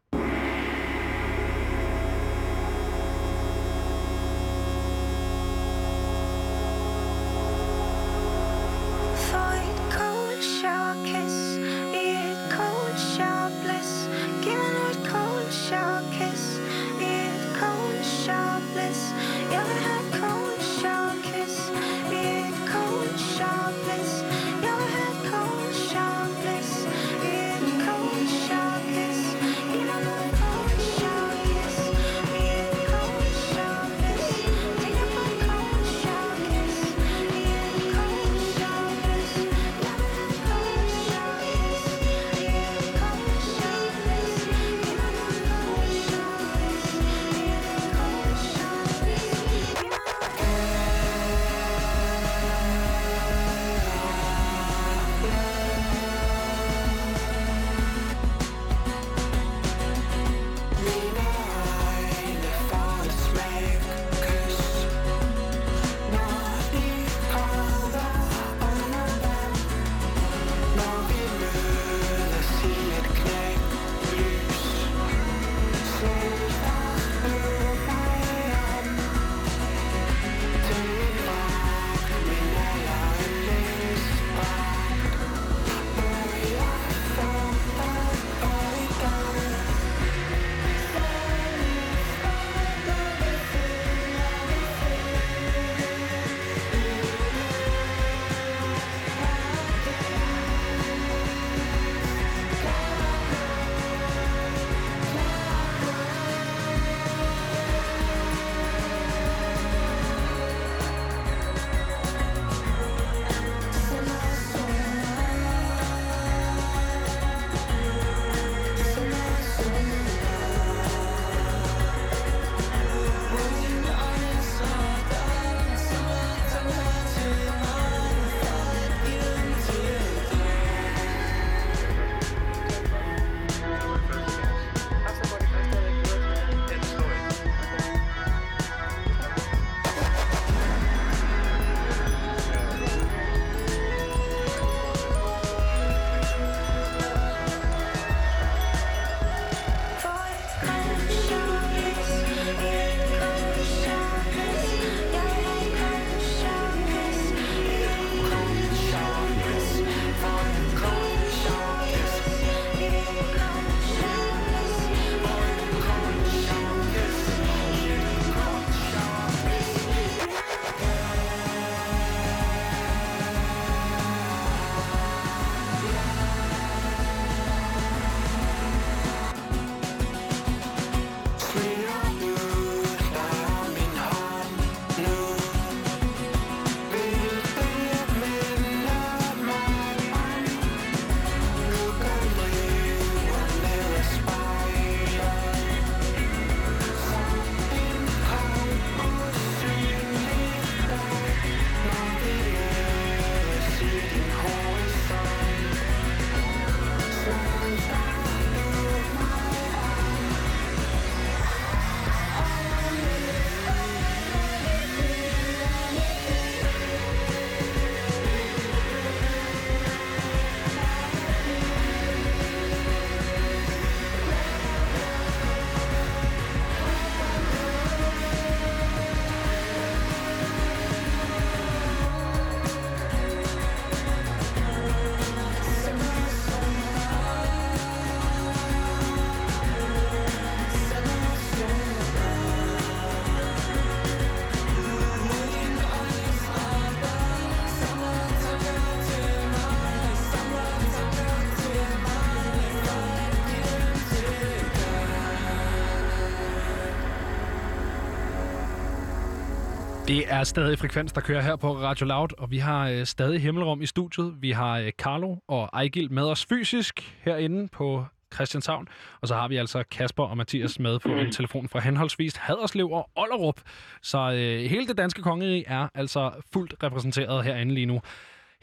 Det er stadig Frekvens, der kører her på Radio Loud, og vi har øh, stadig Himmelrum i studiet. Vi har øh, Carlo og Ejgil med os fysisk herinde på Christianshavn, og så har vi altså Kasper og Mathias med på en telefon fra henholdsvis Haderslev og Ollerup. Så øh, hele det danske kongerige er altså fuldt repræsenteret herinde lige nu.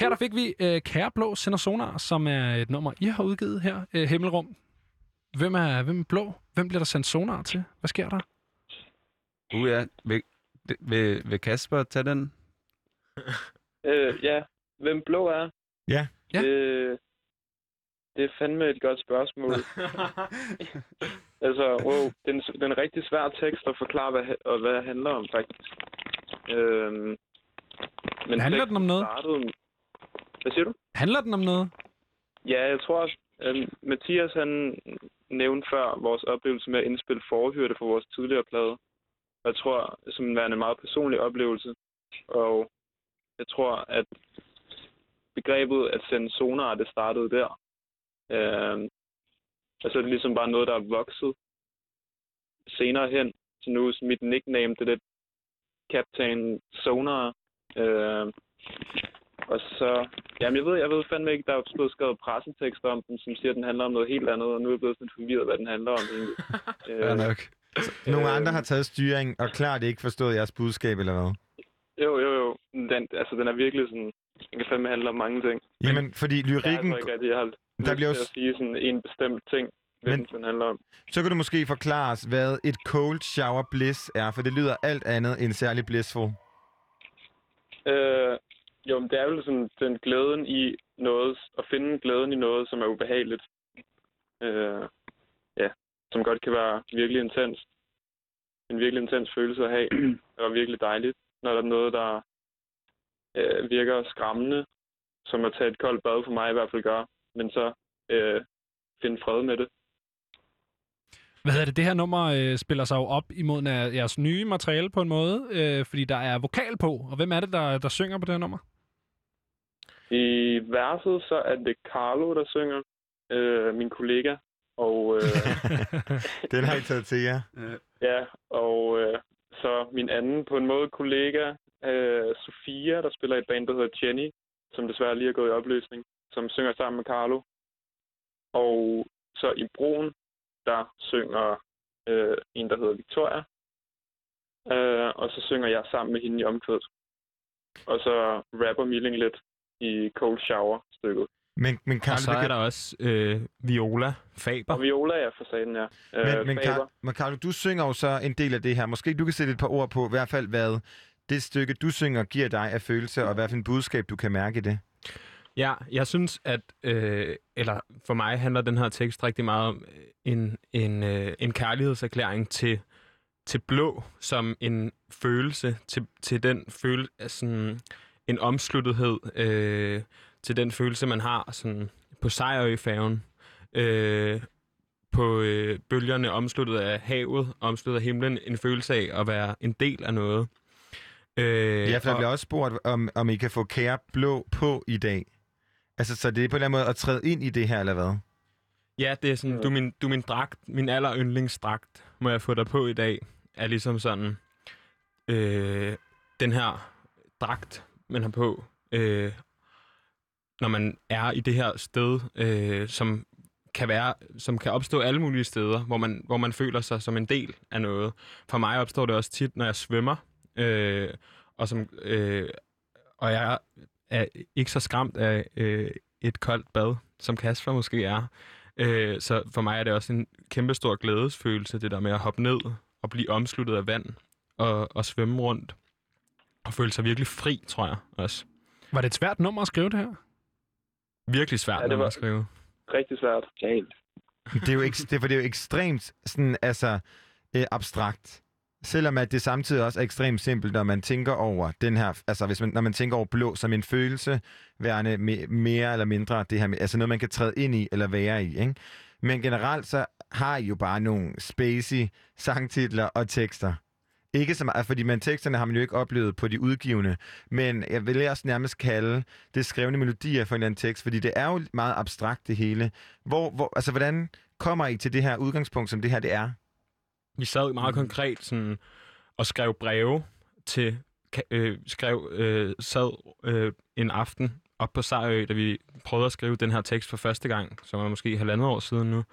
Her der fik vi øh, Kære Blå Sender Sonar, som er et nummer, I har udgivet her, øh, Himmelrum. Hvem er, hvem er blå? Hvem bliver der sendt sonar til? Hvad sker der? Uh, ja. Vil, vil Kasper tage den? Øh, ja, hvem blå er? Ja. ja. Det, det er fandme et godt spørgsmål. altså, wow, det er, en, det er en rigtig svær tekst at forklare, hvad, og hvad det handler om, faktisk. Øhm, men Handler den om noget? Startede, hvad siger du? Handler den om noget? Ja, jeg tror også, at Mathias han nævnte før vores oplevelse med at indspille forhyrte for vores tidligere plade. Jeg tror, som værende en meget personlig oplevelse. Og jeg tror, at begrebet at sende sonar, det startede der. Øh, altså det er ligesom bare noget, der er vokset senere hen. Så nu er mit nickname, det er lidt Captain Sonar. Øh, og så, jamen jeg ved, jeg ved fandme ikke, der er blevet skrevet pressetekster om den, som siger, at den handler om noget helt andet, og nu er jeg blevet sådan forvirret, hvad den handler om egentlig. Fair nok. Nogle Øh. andre har taget styring, og klart ikke forstået jeres budskab, eller hvad? Jo, jo, jo. Den, altså, den er virkelig sådan... Den kan fandme handle om mange ting. Jamen, fordi lyrikken... Jeg tror ikke, at jeg har Der bliver til at sige sådan en bestemt ting, Men- den, handler om. Så kan du måske forklare os, hvad et cold shower bliss er, for det lyder alt andet end særlig blissful. Øh, jo, men det er jo sådan den glæden i noget, at finde glæden i noget, som er ubehageligt. Øh, som godt kan være virkelig intens. En virkelig intens følelse at have, og virkelig dejligt, når der er noget, der øh, virker skræmmende, som at tage et koldt bad for mig i hvert fald gør, men så øh, finde fred med det. Hvad hedder det? Det her nummer øh, spiller sig jo op imod jeres nye materiale på en måde, øh, fordi der er vokal på. Og hvem er det, der, der synger på det her nummer? I verset, så er det Carlo, der synger, øh, min kollega, og... Øh, Den har I taget til jer. Ja, og øh, så min anden på en måde kollega, øh, Sofia, der spiller i et band, der hedder Jenny, som desværre lige er gået i opløsning, som synger sammen med Carlo. Og så i broen, der synger øh, en, der hedder Victoria. Øh, og så synger jeg sammen med hende i omkvædet. Og så rapper Milling lidt i Cold Shower-stykket. Men, men Carlo, og så er kan- der også øh, Viola Faber. Og Viola er for satan, ja. Øh, Men, men. Carl, men Carlo, du synger jo så en del af det her. Måske du kan sætte et par ord på, i hvert fald hvad det stykke, du synger, giver dig af følelse, og hvad for en budskab, du kan mærke i det. Ja, jeg synes, at øh, eller for mig handler den her tekst rigtig meget om øh, en, en, øh, en kærlighedserklæring til, til blå som en følelse, til, til den føle, sådan, en omsluttethed, øh, til den følelse, man har sådan, på Sejrø-færgen, øh, på øh, bølgerne omsluttet af havet, omsluttet af himlen, en følelse af at være en del af noget. Øh, Ja, for der og- bliver også spurgt, om, om I kan få kære blå på i dag. Altså, så det er på en eller anden måde at træde ind i det her, eller hvad? Ja, det er sådan, du er min, du er min dragt, min aller yndlingsdragt, må jeg få dig på i dag, er ligesom sådan, øh, den her dragt, man har på, øh, når man er i det her sted, øh, som kan være, som kan opstå alle mulige steder, hvor man, hvor man føler sig som en del af noget. For mig opstår det også tit, når jeg svømmer, øh, og, som, øh, og jeg er ikke så skræmt af øh, et koldt bad, som Kasper måske er. Øh, så for mig er det også en kæmpe stor glædesfølelse, det der med at hoppe ned og blive omsluttet af vand og, og svømme rundt. Og føle sig virkelig fri, tror jeg også. Var det et svært nummer at skrive det her? Virkelig svært Ja, det var- at skrive. Rigtig svært. Galt. Det er jo, ek, det, for det er jo ekstremt sådan, altså, øh, abstrakt. Selvom at det samtidig også er ekstremt simpelt, når man tænker over den her, altså hvis man, når man tænker over blå som en følelse, værende me, mere eller mindre det her, altså noget man kan træde ind i eller være i, ikke? Men generelt så har I jo bare nogle spacey sangtitler og tekster. Ikke så meget, fordi man teksterne har man jo ikke oplevet på de udgivende, men jeg vil også nærmest kalde det skrevne melodier for en eller anden tekst, fordi det er jo meget abstrakt det hele. Hvor, hvor, altså, hvordan kommer I til det her udgangspunkt, som det her det er? Vi sad meget konkret sådan, og skrev breve til, øh, skrev, øh, sad øh, en aften op på Sejrø, da vi prøvede at skrive den her tekst for første gang, som er måske halvandet år siden nu.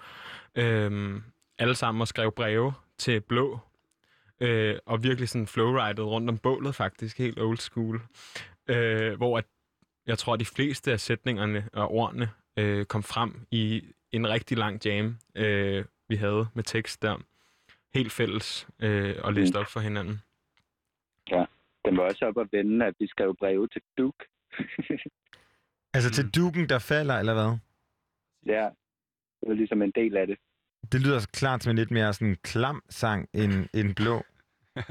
Øhm, alle sammen og skrev breve til Blå, øh, og virkelig sådan flowridet rundt om bålet faktisk, helt old school. Øh, hvor at, jeg tror, at de fleste af sætningerne og ordene øh, kom frem i en rigtig lang jam, øh, vi havde med tekst der. Helt fælles øh, og læst op for hinanden. Ja, den var også op at vende, at vi skrev breve til Duke. Altså til duken, der falder, eller hvad? ja, det var ligesom en del af det. Det lyder klart som en lidt mere sådan klam sang end, end blå.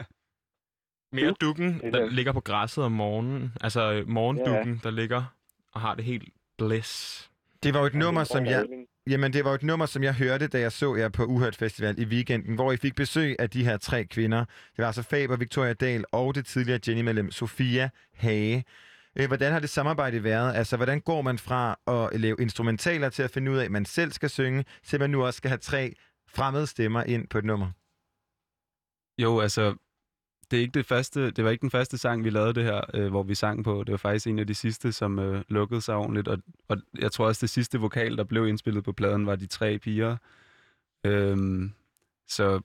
Mere dukken, der ligger på græsset om morgenen. Altså øh, morgendukken, der ligger og har det helt bliss. Det var jo et nummer, som jeg... Jamen, det var jo et nummer, som jeg hørte, da jeg så jer på Uhørt Festival i weekenden, hvor I fik besøg af de her tre kvinder. Det var altså Faber, Victoria Dahl og det tidligere Jenny-medlem Sofia Hage. Øh, Hvordan har det samarbejde været? Altså, hvordan går man fra at lave instrumentaler til at finde ud af, at man selv skal synge, til man nu også skal have tre fremmede stemmer ind på et nummer? Jo, altså, det, er ikke det, første, det var ikke den første sang, vi lavede det her, øh, hvor vi sang på. Det var faktisk en af de sidste, som øh, lukkede sig ordentligt. Og, og jeg tror også, det sidste vokal, der blev indspillet på pladen, var de tre piger. Øhm, så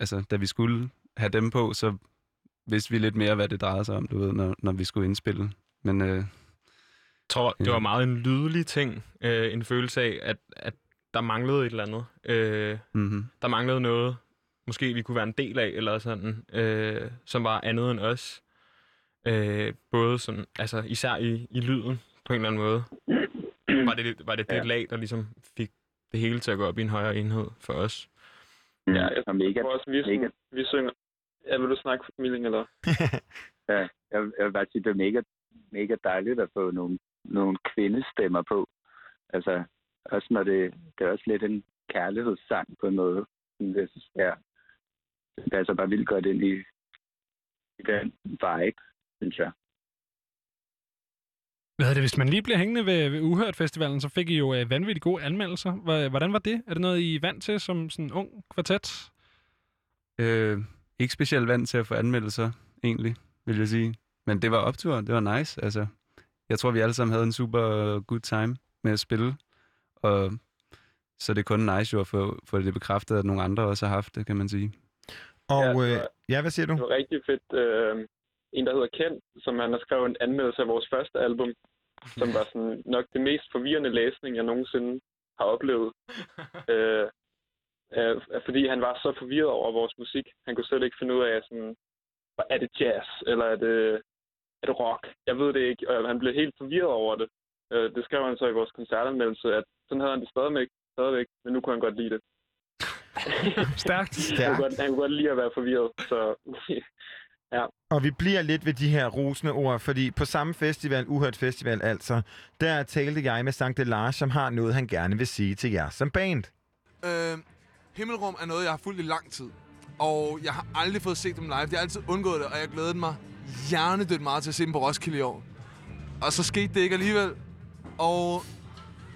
altså, da vi skulle have dem på, så vidste vi lidt mere, hvad det drejede sig om, du ved, når, når vi skulle indspille. Men øh, Jeg tror, det var meget en lydelig ting. Øh, en følelse af, at, at der manglede et eller andet. Øh, mm-hmm. Der manglede noget, måske vi kunne være en del af, eller sådan, øh, som var andet end os. Øh, både sådan, altså især i, i lyden, på en eller anden måde. Var det var det, det Ja. lag, der ligesom fik det hele til at gå op i en højere enhed for os? Ja, jeg Og mega, tror også, vi, er sådan, vi synger... Ja, vil du snakke Milling, eller? ja, jeg, jeg vil bare sige, det er mega, mega dejligt at få nogle, nogle kvindestemmer på. Altså, også når det, det er også lidt en kærlighedssang på en måde. Det, ja, det passer bare vildt godt ind i, i den vibe, synes jeg. Hvad er det, hvis man lige bliver hængende ved, ved Uhørt Festivalen, så fik I jo øh, vanvittigt gode anmeldelser. Hvordan var det? Er det noget, I er vant til som sådan en ung kvartet? øh, ikke specielt vant til at få anmeldelser, egentlig, vil jeg sige. Men det var optur, det var nice. Altså, jeg tror, vi alle sammen havde en super good time med at spille. Og så det er kun nice jo at få, få det bekræftet, at nogle andre også har haft det, kan man sige. Og Ja, ja, det øh, var- ja, hvad siger du? Det var rigtig fedt. Øh, en, der hedder Ken, som han har skrevet en anmeldelse af vores første album, som var sådan nok det mest forvirrende læsning, jeg nogensinde har oplevet. øh, øh, fordi han var så forvirret over vores musik. Han kunne slet ikke finde ud af, sådan, er det jazz, eller er det, er det rock? Jeg ved det ikke. Og han blev helt forvirret over det. Øh, det skrev han så i vores koncertanmeldelse, at sådan havde han det stadigvæk, stadigvæk men nu kunne han godt lide det. Stærkt. Han kunne, godt, han kunne godt lide at være forvirret, så ja. Og vi bliver lidt ved de her rosende ord, fordi på samme festival, Uhørt Festival altså, der talte jeg med Sankt Lars, som har noget, han gerne vil sige til jer som band. Øh, Himmelrum er noget, jeg har fulgt i lang tid. Og jeg har aldrig fået set dem live. Jeg har altid undgået det, og jeg glædede mig hjernedødt meget til at se dem på Roskilde i år. Og så skete det ikke alligevel. Og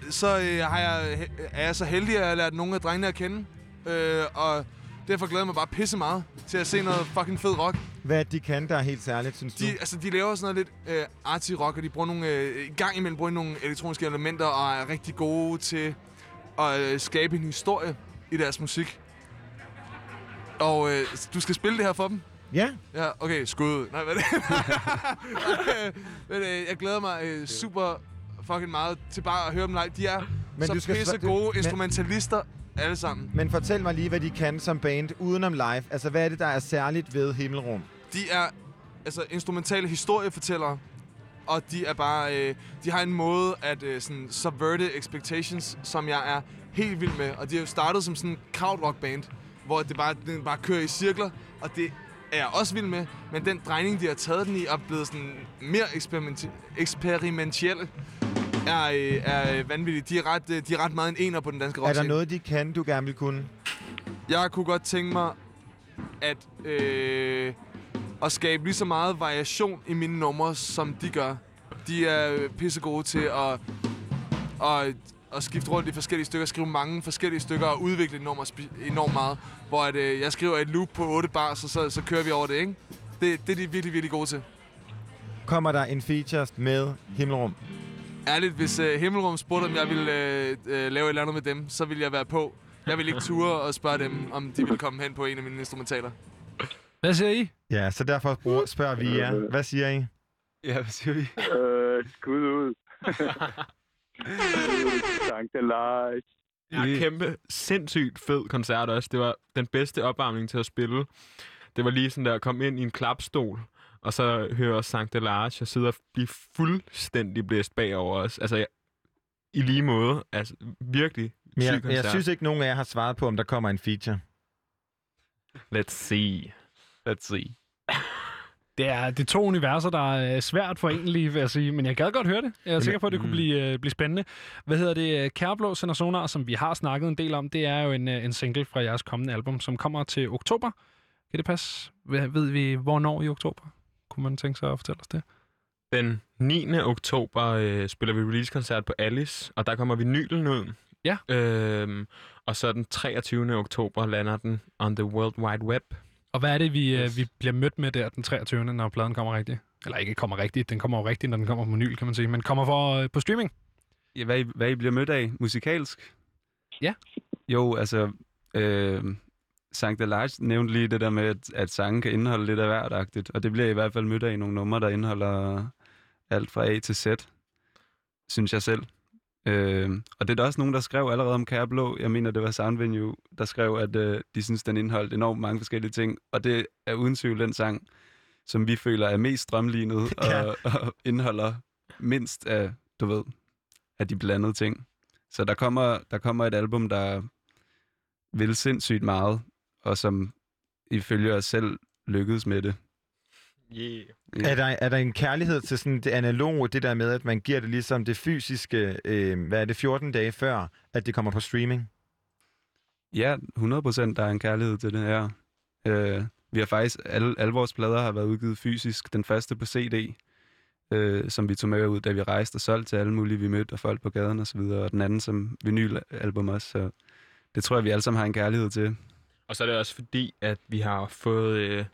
så øh, har jeg, er jeg så heldig, at jeg har lært nogle af drengene at kende. Øh, og derfor glæder jeg mig bare pisse meget til at se noget fucking fed rock. Hvad de kan, der er helt særligt, synes du? De, altså, de laver sådan noget lidt øh, arty rock, og de bruger nogle, øh, i gang imellem bruger nogle elektroniske elementer, og er rigtig gode til at øh, skabe en historie i deres musik. Og øh, du skal spille det her for dem? Ja. Ja, okay, skud. Nej, hvad er det? Men øh, jeg glæder mig øh, super fucking meget til bare at høre dem live. De er Men så du skal pisse sva- du- gode men- instrumentalister alle sammen. Men fortæl mig lige, hvad de kan som band udenom live. Altså, hvad er det, der er særligt ved Himmelrum? De er altså instrumentale historiefortællere, og de er bare, øh, de har en måde at øh, sådan subverte expectations, som jeg er helt vild med. Og de har jo startet som sådan en krautrock band, hvor det bare, den bare kører i cirkler, og det er jeg også vild med. Men den drejning, de har taget den i, er blevet sådan mere eksperimenti- eksperimentelle, er, øh, er vanvittigt. De er, ret, øh, de er ret meget en ener på den danske Er der noget, de kan, du gerne vil kunne? Jeg kunne godt tænke mig at, øh, at skabe lige så meget variation i mine numre, som de gør. De er pissegode til at, at, at skifte rundt i forskellige stykker, skrive mange forskellige stykker og udvikle spi- enormt meget. Hvor at, øh, jeg skriver et loop på 8 bars, og så, så kører vi over det, ikke? Det, det er de virkelig, virkelig gode til. Kommer der en feature med Himmelrum? Ærligt, hvis øh, Himmelrum spurgte, om jeg ville øh, øh, lave et eller andet med dem, så ville jeg være på. Jeg ville ikke ture og spørge dem, om de ville komme hen på en af mine instrumentaler. Hvad siger I? Ja, så derfor spørger vi jer. Hvad siger I? Ja, hvad siger vi? Øh, skud ud. Sankt Lars. Ja, kæmpe, sindssygt fed koncert også. Det var den bedste opvarmning til at spille. Det var lige sådan der at komme ind i en klapstol, og så hører jeg også Sankt Delarge, og sidder og bliver fuldstændig blæst bagover os. Altså, jeg, i lige måde. Altså, virkelig Men syg jeg, jeg koncert. synes ikke, nogen af jer har svaret på, om der kommer en feature. Let's see. Let's see. Det er, det er to universer, der er svært forenelige, vil jeg sige. Men jeg gad godt høre det. Jeg er sikker på, at det kunne mm. blive, øh, blive spændende. Hvad hedder det? Kærblå Sender Sonar, som vi har snakket en del om, det er jo en, øh, en single fra jeres kommende album, som kommer til oktober. Kan det passe? Ved, ved vi, hvornår i oktober? Kunne man tænke sig at fortælle os det? Den 9. oktober øh, spiller vi release-koncert på Alice, og der kommer vinylen ud. Ja. Øhm, og så den 23. oktober lander den on the World Wide Web. Og hvad er det, vi, yes. vi bliver mødt med der den 23., når pladen kommer rigtigt? Eller ikke kommer rigtigt, den kommer jo rigtigt, når den kommer på vinyl, kan man sige. Men kommer for, øh, på streaming? Ja, hvad, I, hvad I bliver mødt af musikalsk? Ja. Jo, altså... Øh, Sankt Delarge nævnte lige det der med, at, at sangen kan indeholde lidt af hvert og det bliver I hvert fald mødt af nogle numre, der indeholder alt fra A til Z, synes jeg selv. Øh, og det er der også nogen, der skrev allerede om Kære Blå. Jeg mener, det var Soundvenue, der skrev, at øh, de synes, den indeholdt enormt mange forskellige ting. Og det er uden tvivl den sang, som vi føler er mest strømlignet Ja. og, og indeholder mindst af, du ved, af de blandede ting. Så der kommer, der kommer et album, der vil sindssygt meget, og som ifølge os selv lykkedes med det. Yeah. Er, der, er der en kærlighed til sådan det analoge, det der med, at man giver det ligesom det fysiske, øh, hvad er det, 14 dage før, at det kommer på streaming? Ja, 100 procent, der er en kærlighed til det her. Øh, vi har faktisk, alle, alle vores plader har været udgivet fysisk. Den første på CD, øh, som vi tog med ud, da vi rejste og solgte til alle mulige, vi mødte, og folk på gaden og så videre. Og den anden som vinylalbum også. Så det tror jeg, vi alle sammen har en kærlighed til. Og så er det også fordi, at vi har fået, øh,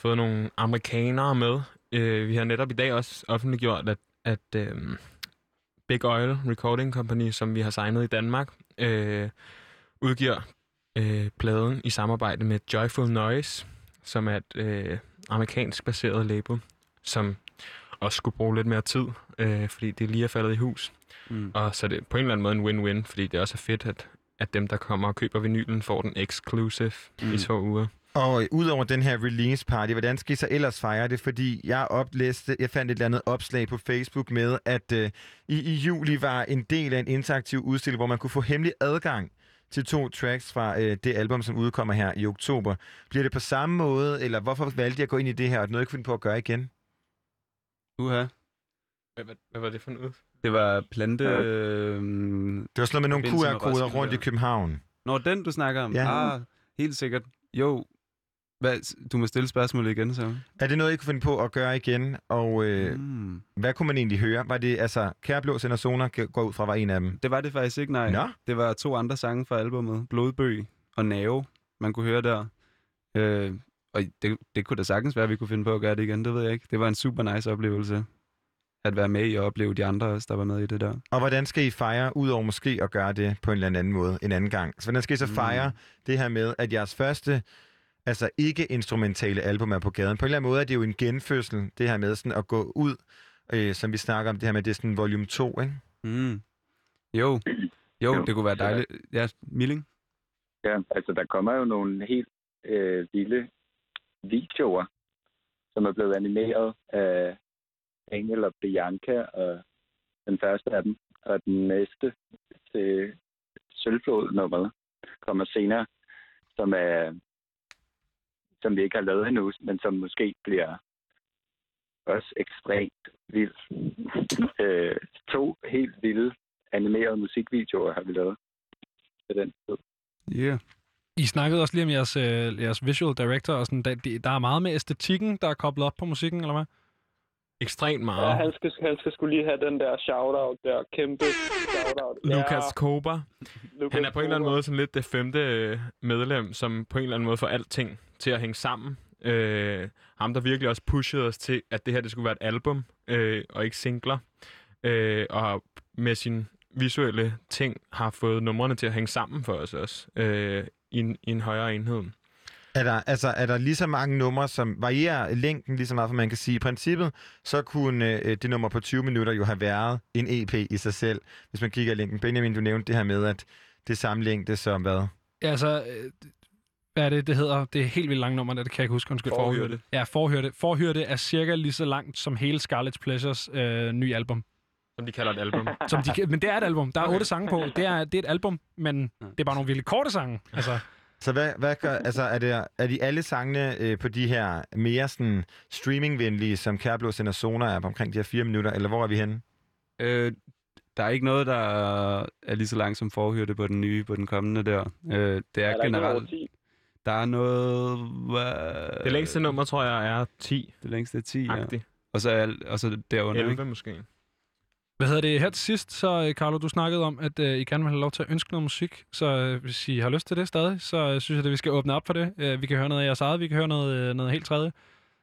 fået nogle amerikanere med. Øh, vi har netop i dag også offentliggjort, at, at øh, Big Oil Recording Company, som vi har signet i Danmark, øh, udgiver øh, pladen i samarbejde med Joyful Noise, som er et øh, amerikansk baseret label, som også skulle bruge lidt mere tid, øh, fordi det lige er faldet i hus. Mm. Og så er det på en eller anden måde en win-win, fordi det også er fedt, at, at dem, der kommer og køber vinylen, får den exclusive mm. i to uger. Og øh, udover den her release party, hvordan skal I så ellers fejre det? Fordi jeg oplæste, jeg fandt et eller andet opslag på Facebook med, at øh, i, i juli var en del af en interaktiv udstilling, hvor man kunne få hemmelig adgang til to tracks fra øh, det album, som udkommer her i oktober. Bliver det på samme måde, eller hvorfor valgte jeg at gå ind i det her, og det noget, jeg kunne finde på at gøre igen? Uha. Hvad, hvad, hvad var det for noget? Det var plante... Ja. Øh, Det var sådan med nogle QR-koder rundt i København. Nå, den du snakker om? Ja. Ah, helt sikkert. Jo. Hvad, du må stille spørgsmålet igen, så. Er det noget, I kunne finde på at gøre igen? Og øh, mm. hvad kunne man egentlig høre? Var det, altså, Kærblå Sender Zoner går ud fra, var en af dem? Det var det faktisk ikke, nej. Nå? Det var to andre sange fra albummet. Blodbøg og Nave, man kunne høre der. Øh, og det, det kunne da sagtens være, at vi kunne finde på at gøre det igen, det ved jeg ikke. Det var en super nice oplevelse. At være med i og opleve de andre også, der var med i det der. Og hvordan skal I fejre, udover måske at gøre det på en eller anden måde en anden gang? Så hvordan skal I så fejre mm. det her med, at jeres første altså ikke-instrumentale album er på gaden? På en eller anden måde er det jo en genfødsel, det her med sådan at gå ud, øh, som vi snakker om, det her med, det er sådan volume 2, ikke? Mm. Jo. jo, Jo. det kunne være dejligt. Ja, Milling? Ja, altså der kommer jo nogle helt øh, vilde videoer, som er blevet animeret af Daniel og Bianca, og den første af dem, og den næste til Sølvflod-nummeret kommer senere, som er som vi ikke har lavet endnu, men som måske bliver også ekstremt vild. øh, to helt vilde animerede musikvideoer har vi lavet til den tid. Yeah. I snakkede også lige om jeres, øh, jeres visual director, og sådan, der, de- der er meget med æstetikken, der er koblet op på musikken, eller hvad? Ekstremt Ja, meget. han skal, han skal skulle lige have den der shout-out der. Kæmpe shout-out. Lukas Kober. Lucas Han er på en eller anden måde sådan lidt det femte øh, medlem, som på en eller anden måde får alting til at hænge sammen. Øh, ham, der virkelig også pushede os til, at det her det skulle være et album, øh, og ikke singler. Øh, og med sin visuelle ting har fået numrene til at hænge sammen for os også, øh, i, en, i en højere enhed. Er der, altså, er der lige så mange numre, som varierer længden lige så meget, for man kan sige, i princippet, så kunne øh, det nummer på 20 minutter jo have været en EP i sig selv, hvis man kigger i længden. Benjamin, du nævnte det her med, at det er samme længde som hvad? Ja, altså, øh, Hvad er det, det hedder? Det er helt vildt langt nummer, det kan jeg ikke huske. Undskyld. Forhyrte. Ja, Forhyrte. Forhyrte er cirka lige så langt som hele Scarlet Pleasures øh, nye album. Som de kalder et album. Som de, men det er et album. Der er Okay. otte sange på. Det er, det er et album, men det er bare nogle virkelig korte sange. Altså, Så hvad, hvad gør, altså, er, det, er de alle sangene øh, på de her mere sådan, streamingvenlige, som Kærblå sender Sonar er på omkring de her fire minutter, eller hvor er vi henne? Øh, der er ikke noget, der er lige så langt som forhørte på den nye, på den kommende der. Øh, det er, Er der ikke noget over generelt... Der er noget... Hvad... Det længste nummer, tror jeg, er 10. Det længste er 10, ja. Agtigt. Og så, er, og så derunder, 11 ikke? måske. Hvad hedder det her til sidst, så øh, Carlo, du snakkede om, at øh, I gerne vil have lov til at ønske noget musik. Så øh, hvis I har lyst til det stadig, så øh, synes jeg, at vi skal åbne op for det. Øh, vi kan høre noget af jeres eget, vi kan høre noget, øh, noget helt tredje.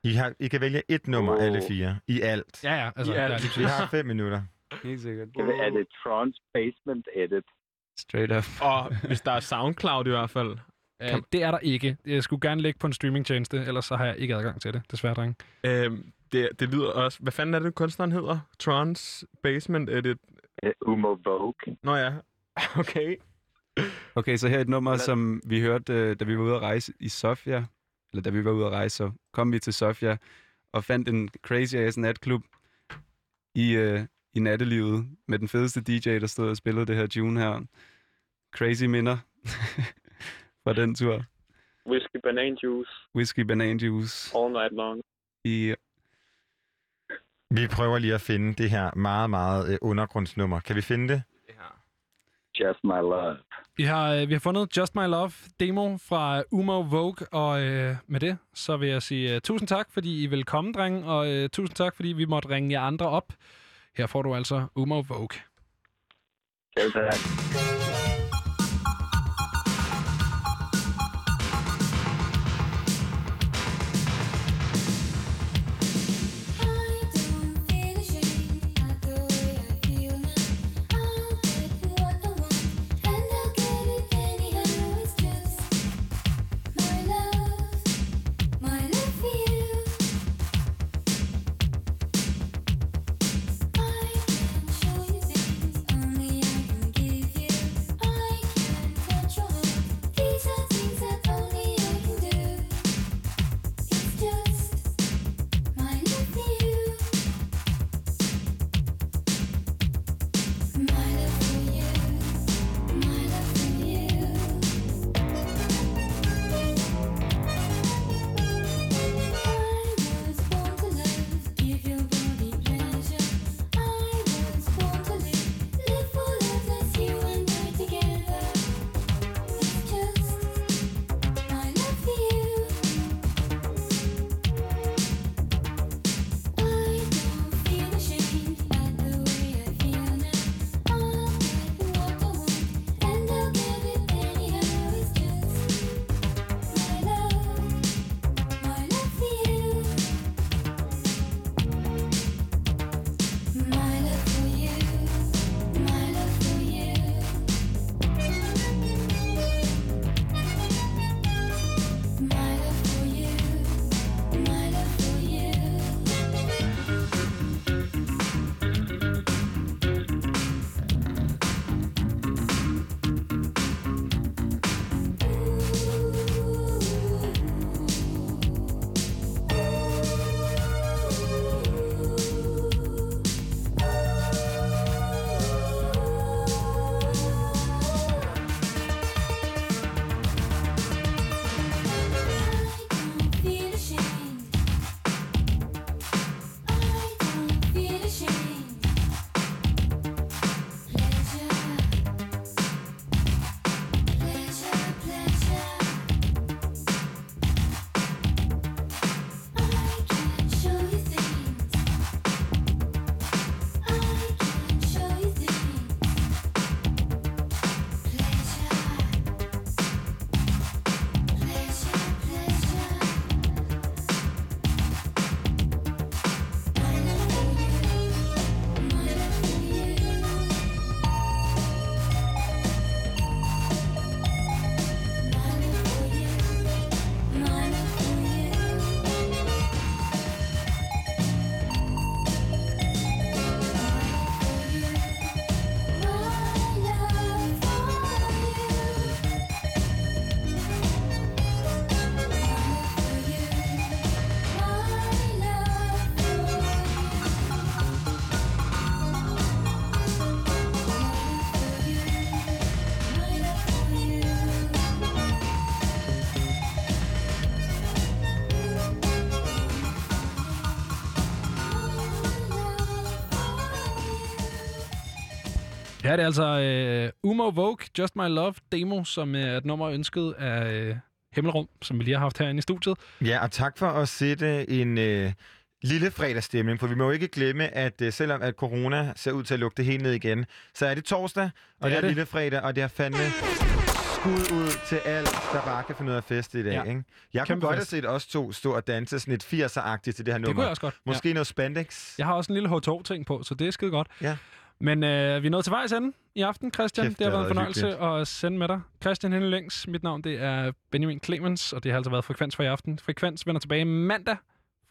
I, har, I kan vælge et nummer, Åh. alle fire, i alt. Ja, ja. Altså, I alt. ja, Vi har fem minutter. Helt sikkert. Er det Trons Basement Edit? Straight up. Og hvis der er SoundCloud i hvert fald. Øh, det er der ikke. Jeg skulle gerne ligge på en streamingtjeneste, ellers så har jeg ikke adgang til det, desværre, drenge. Øhm, det, det lyder også... Hvad fanden er det, kunstneren hedder? Trons Basement Edit? Umo Vogue. Nå ja. Okay. Okay, så her er et nummer, som vi hørte, øh, da vi var ude at rejse i Sofia. Eller da vi var ude at rejse, så kom vi til Sofia og fandt en crazy ass natklub i, øh, i nattelivet med den fedeste DJ, der stod og spillede det her tune her. Crazy minder fra den tur. Whiskey Banana Juice Whisky Banana Juice all night long. i... Vi prøver lige at finde det her meget, meget øh, undergrundsnummer. Kan vi finde det? Just My Love. Vi har, øh, vi har fundet Just My Love demo fra Umo Vogue, og øh, med det, så vil jeg sige uh, tusind tak, fordi I vil komme, drenge, og øh, tusind tak, fordi vi måtte ringe jer andre op. Her får du altså Umo Vogue. Selv tak. Det altså uh, Umo Vogue, Just My Love demo, som uh, er et nummer ønsket af uh, Himmelrum, som vi lige har haft herinde i studiet. Ja, og tak for at sætte en øh, lille fredagsstemning, for vi må jo ikke glemme, at øh, selvom at corona ser ud til at lukke det helt ned igen, så er det torsdag, og Det det, er det. lille fredag, og det er fandme skud ud til alt, der bare kan finde ud af at feste i dag. Ja. Ikke? Jeg kunne Kæmpe godt have fest. set os to stå og danse sådan lidt 80'er-agtigt til det her nummer. kunne jeg også godt, Måske noget spandex. Jeg har også en lille H2-ting på, så det er skide godt. Ja. Men øh, vi er nået til vejs ende i aften, Christian. Kæft, det har været en fornøjelse hyggeligt. at sende med dig. Christian Henning Længs. Mit navn det er Benjamin Clemens, og det har altså været Frekvens for i aften. Frekvens vender tilbage mandag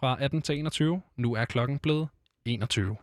fra 18 til 21. Nu er klokken blevet 21.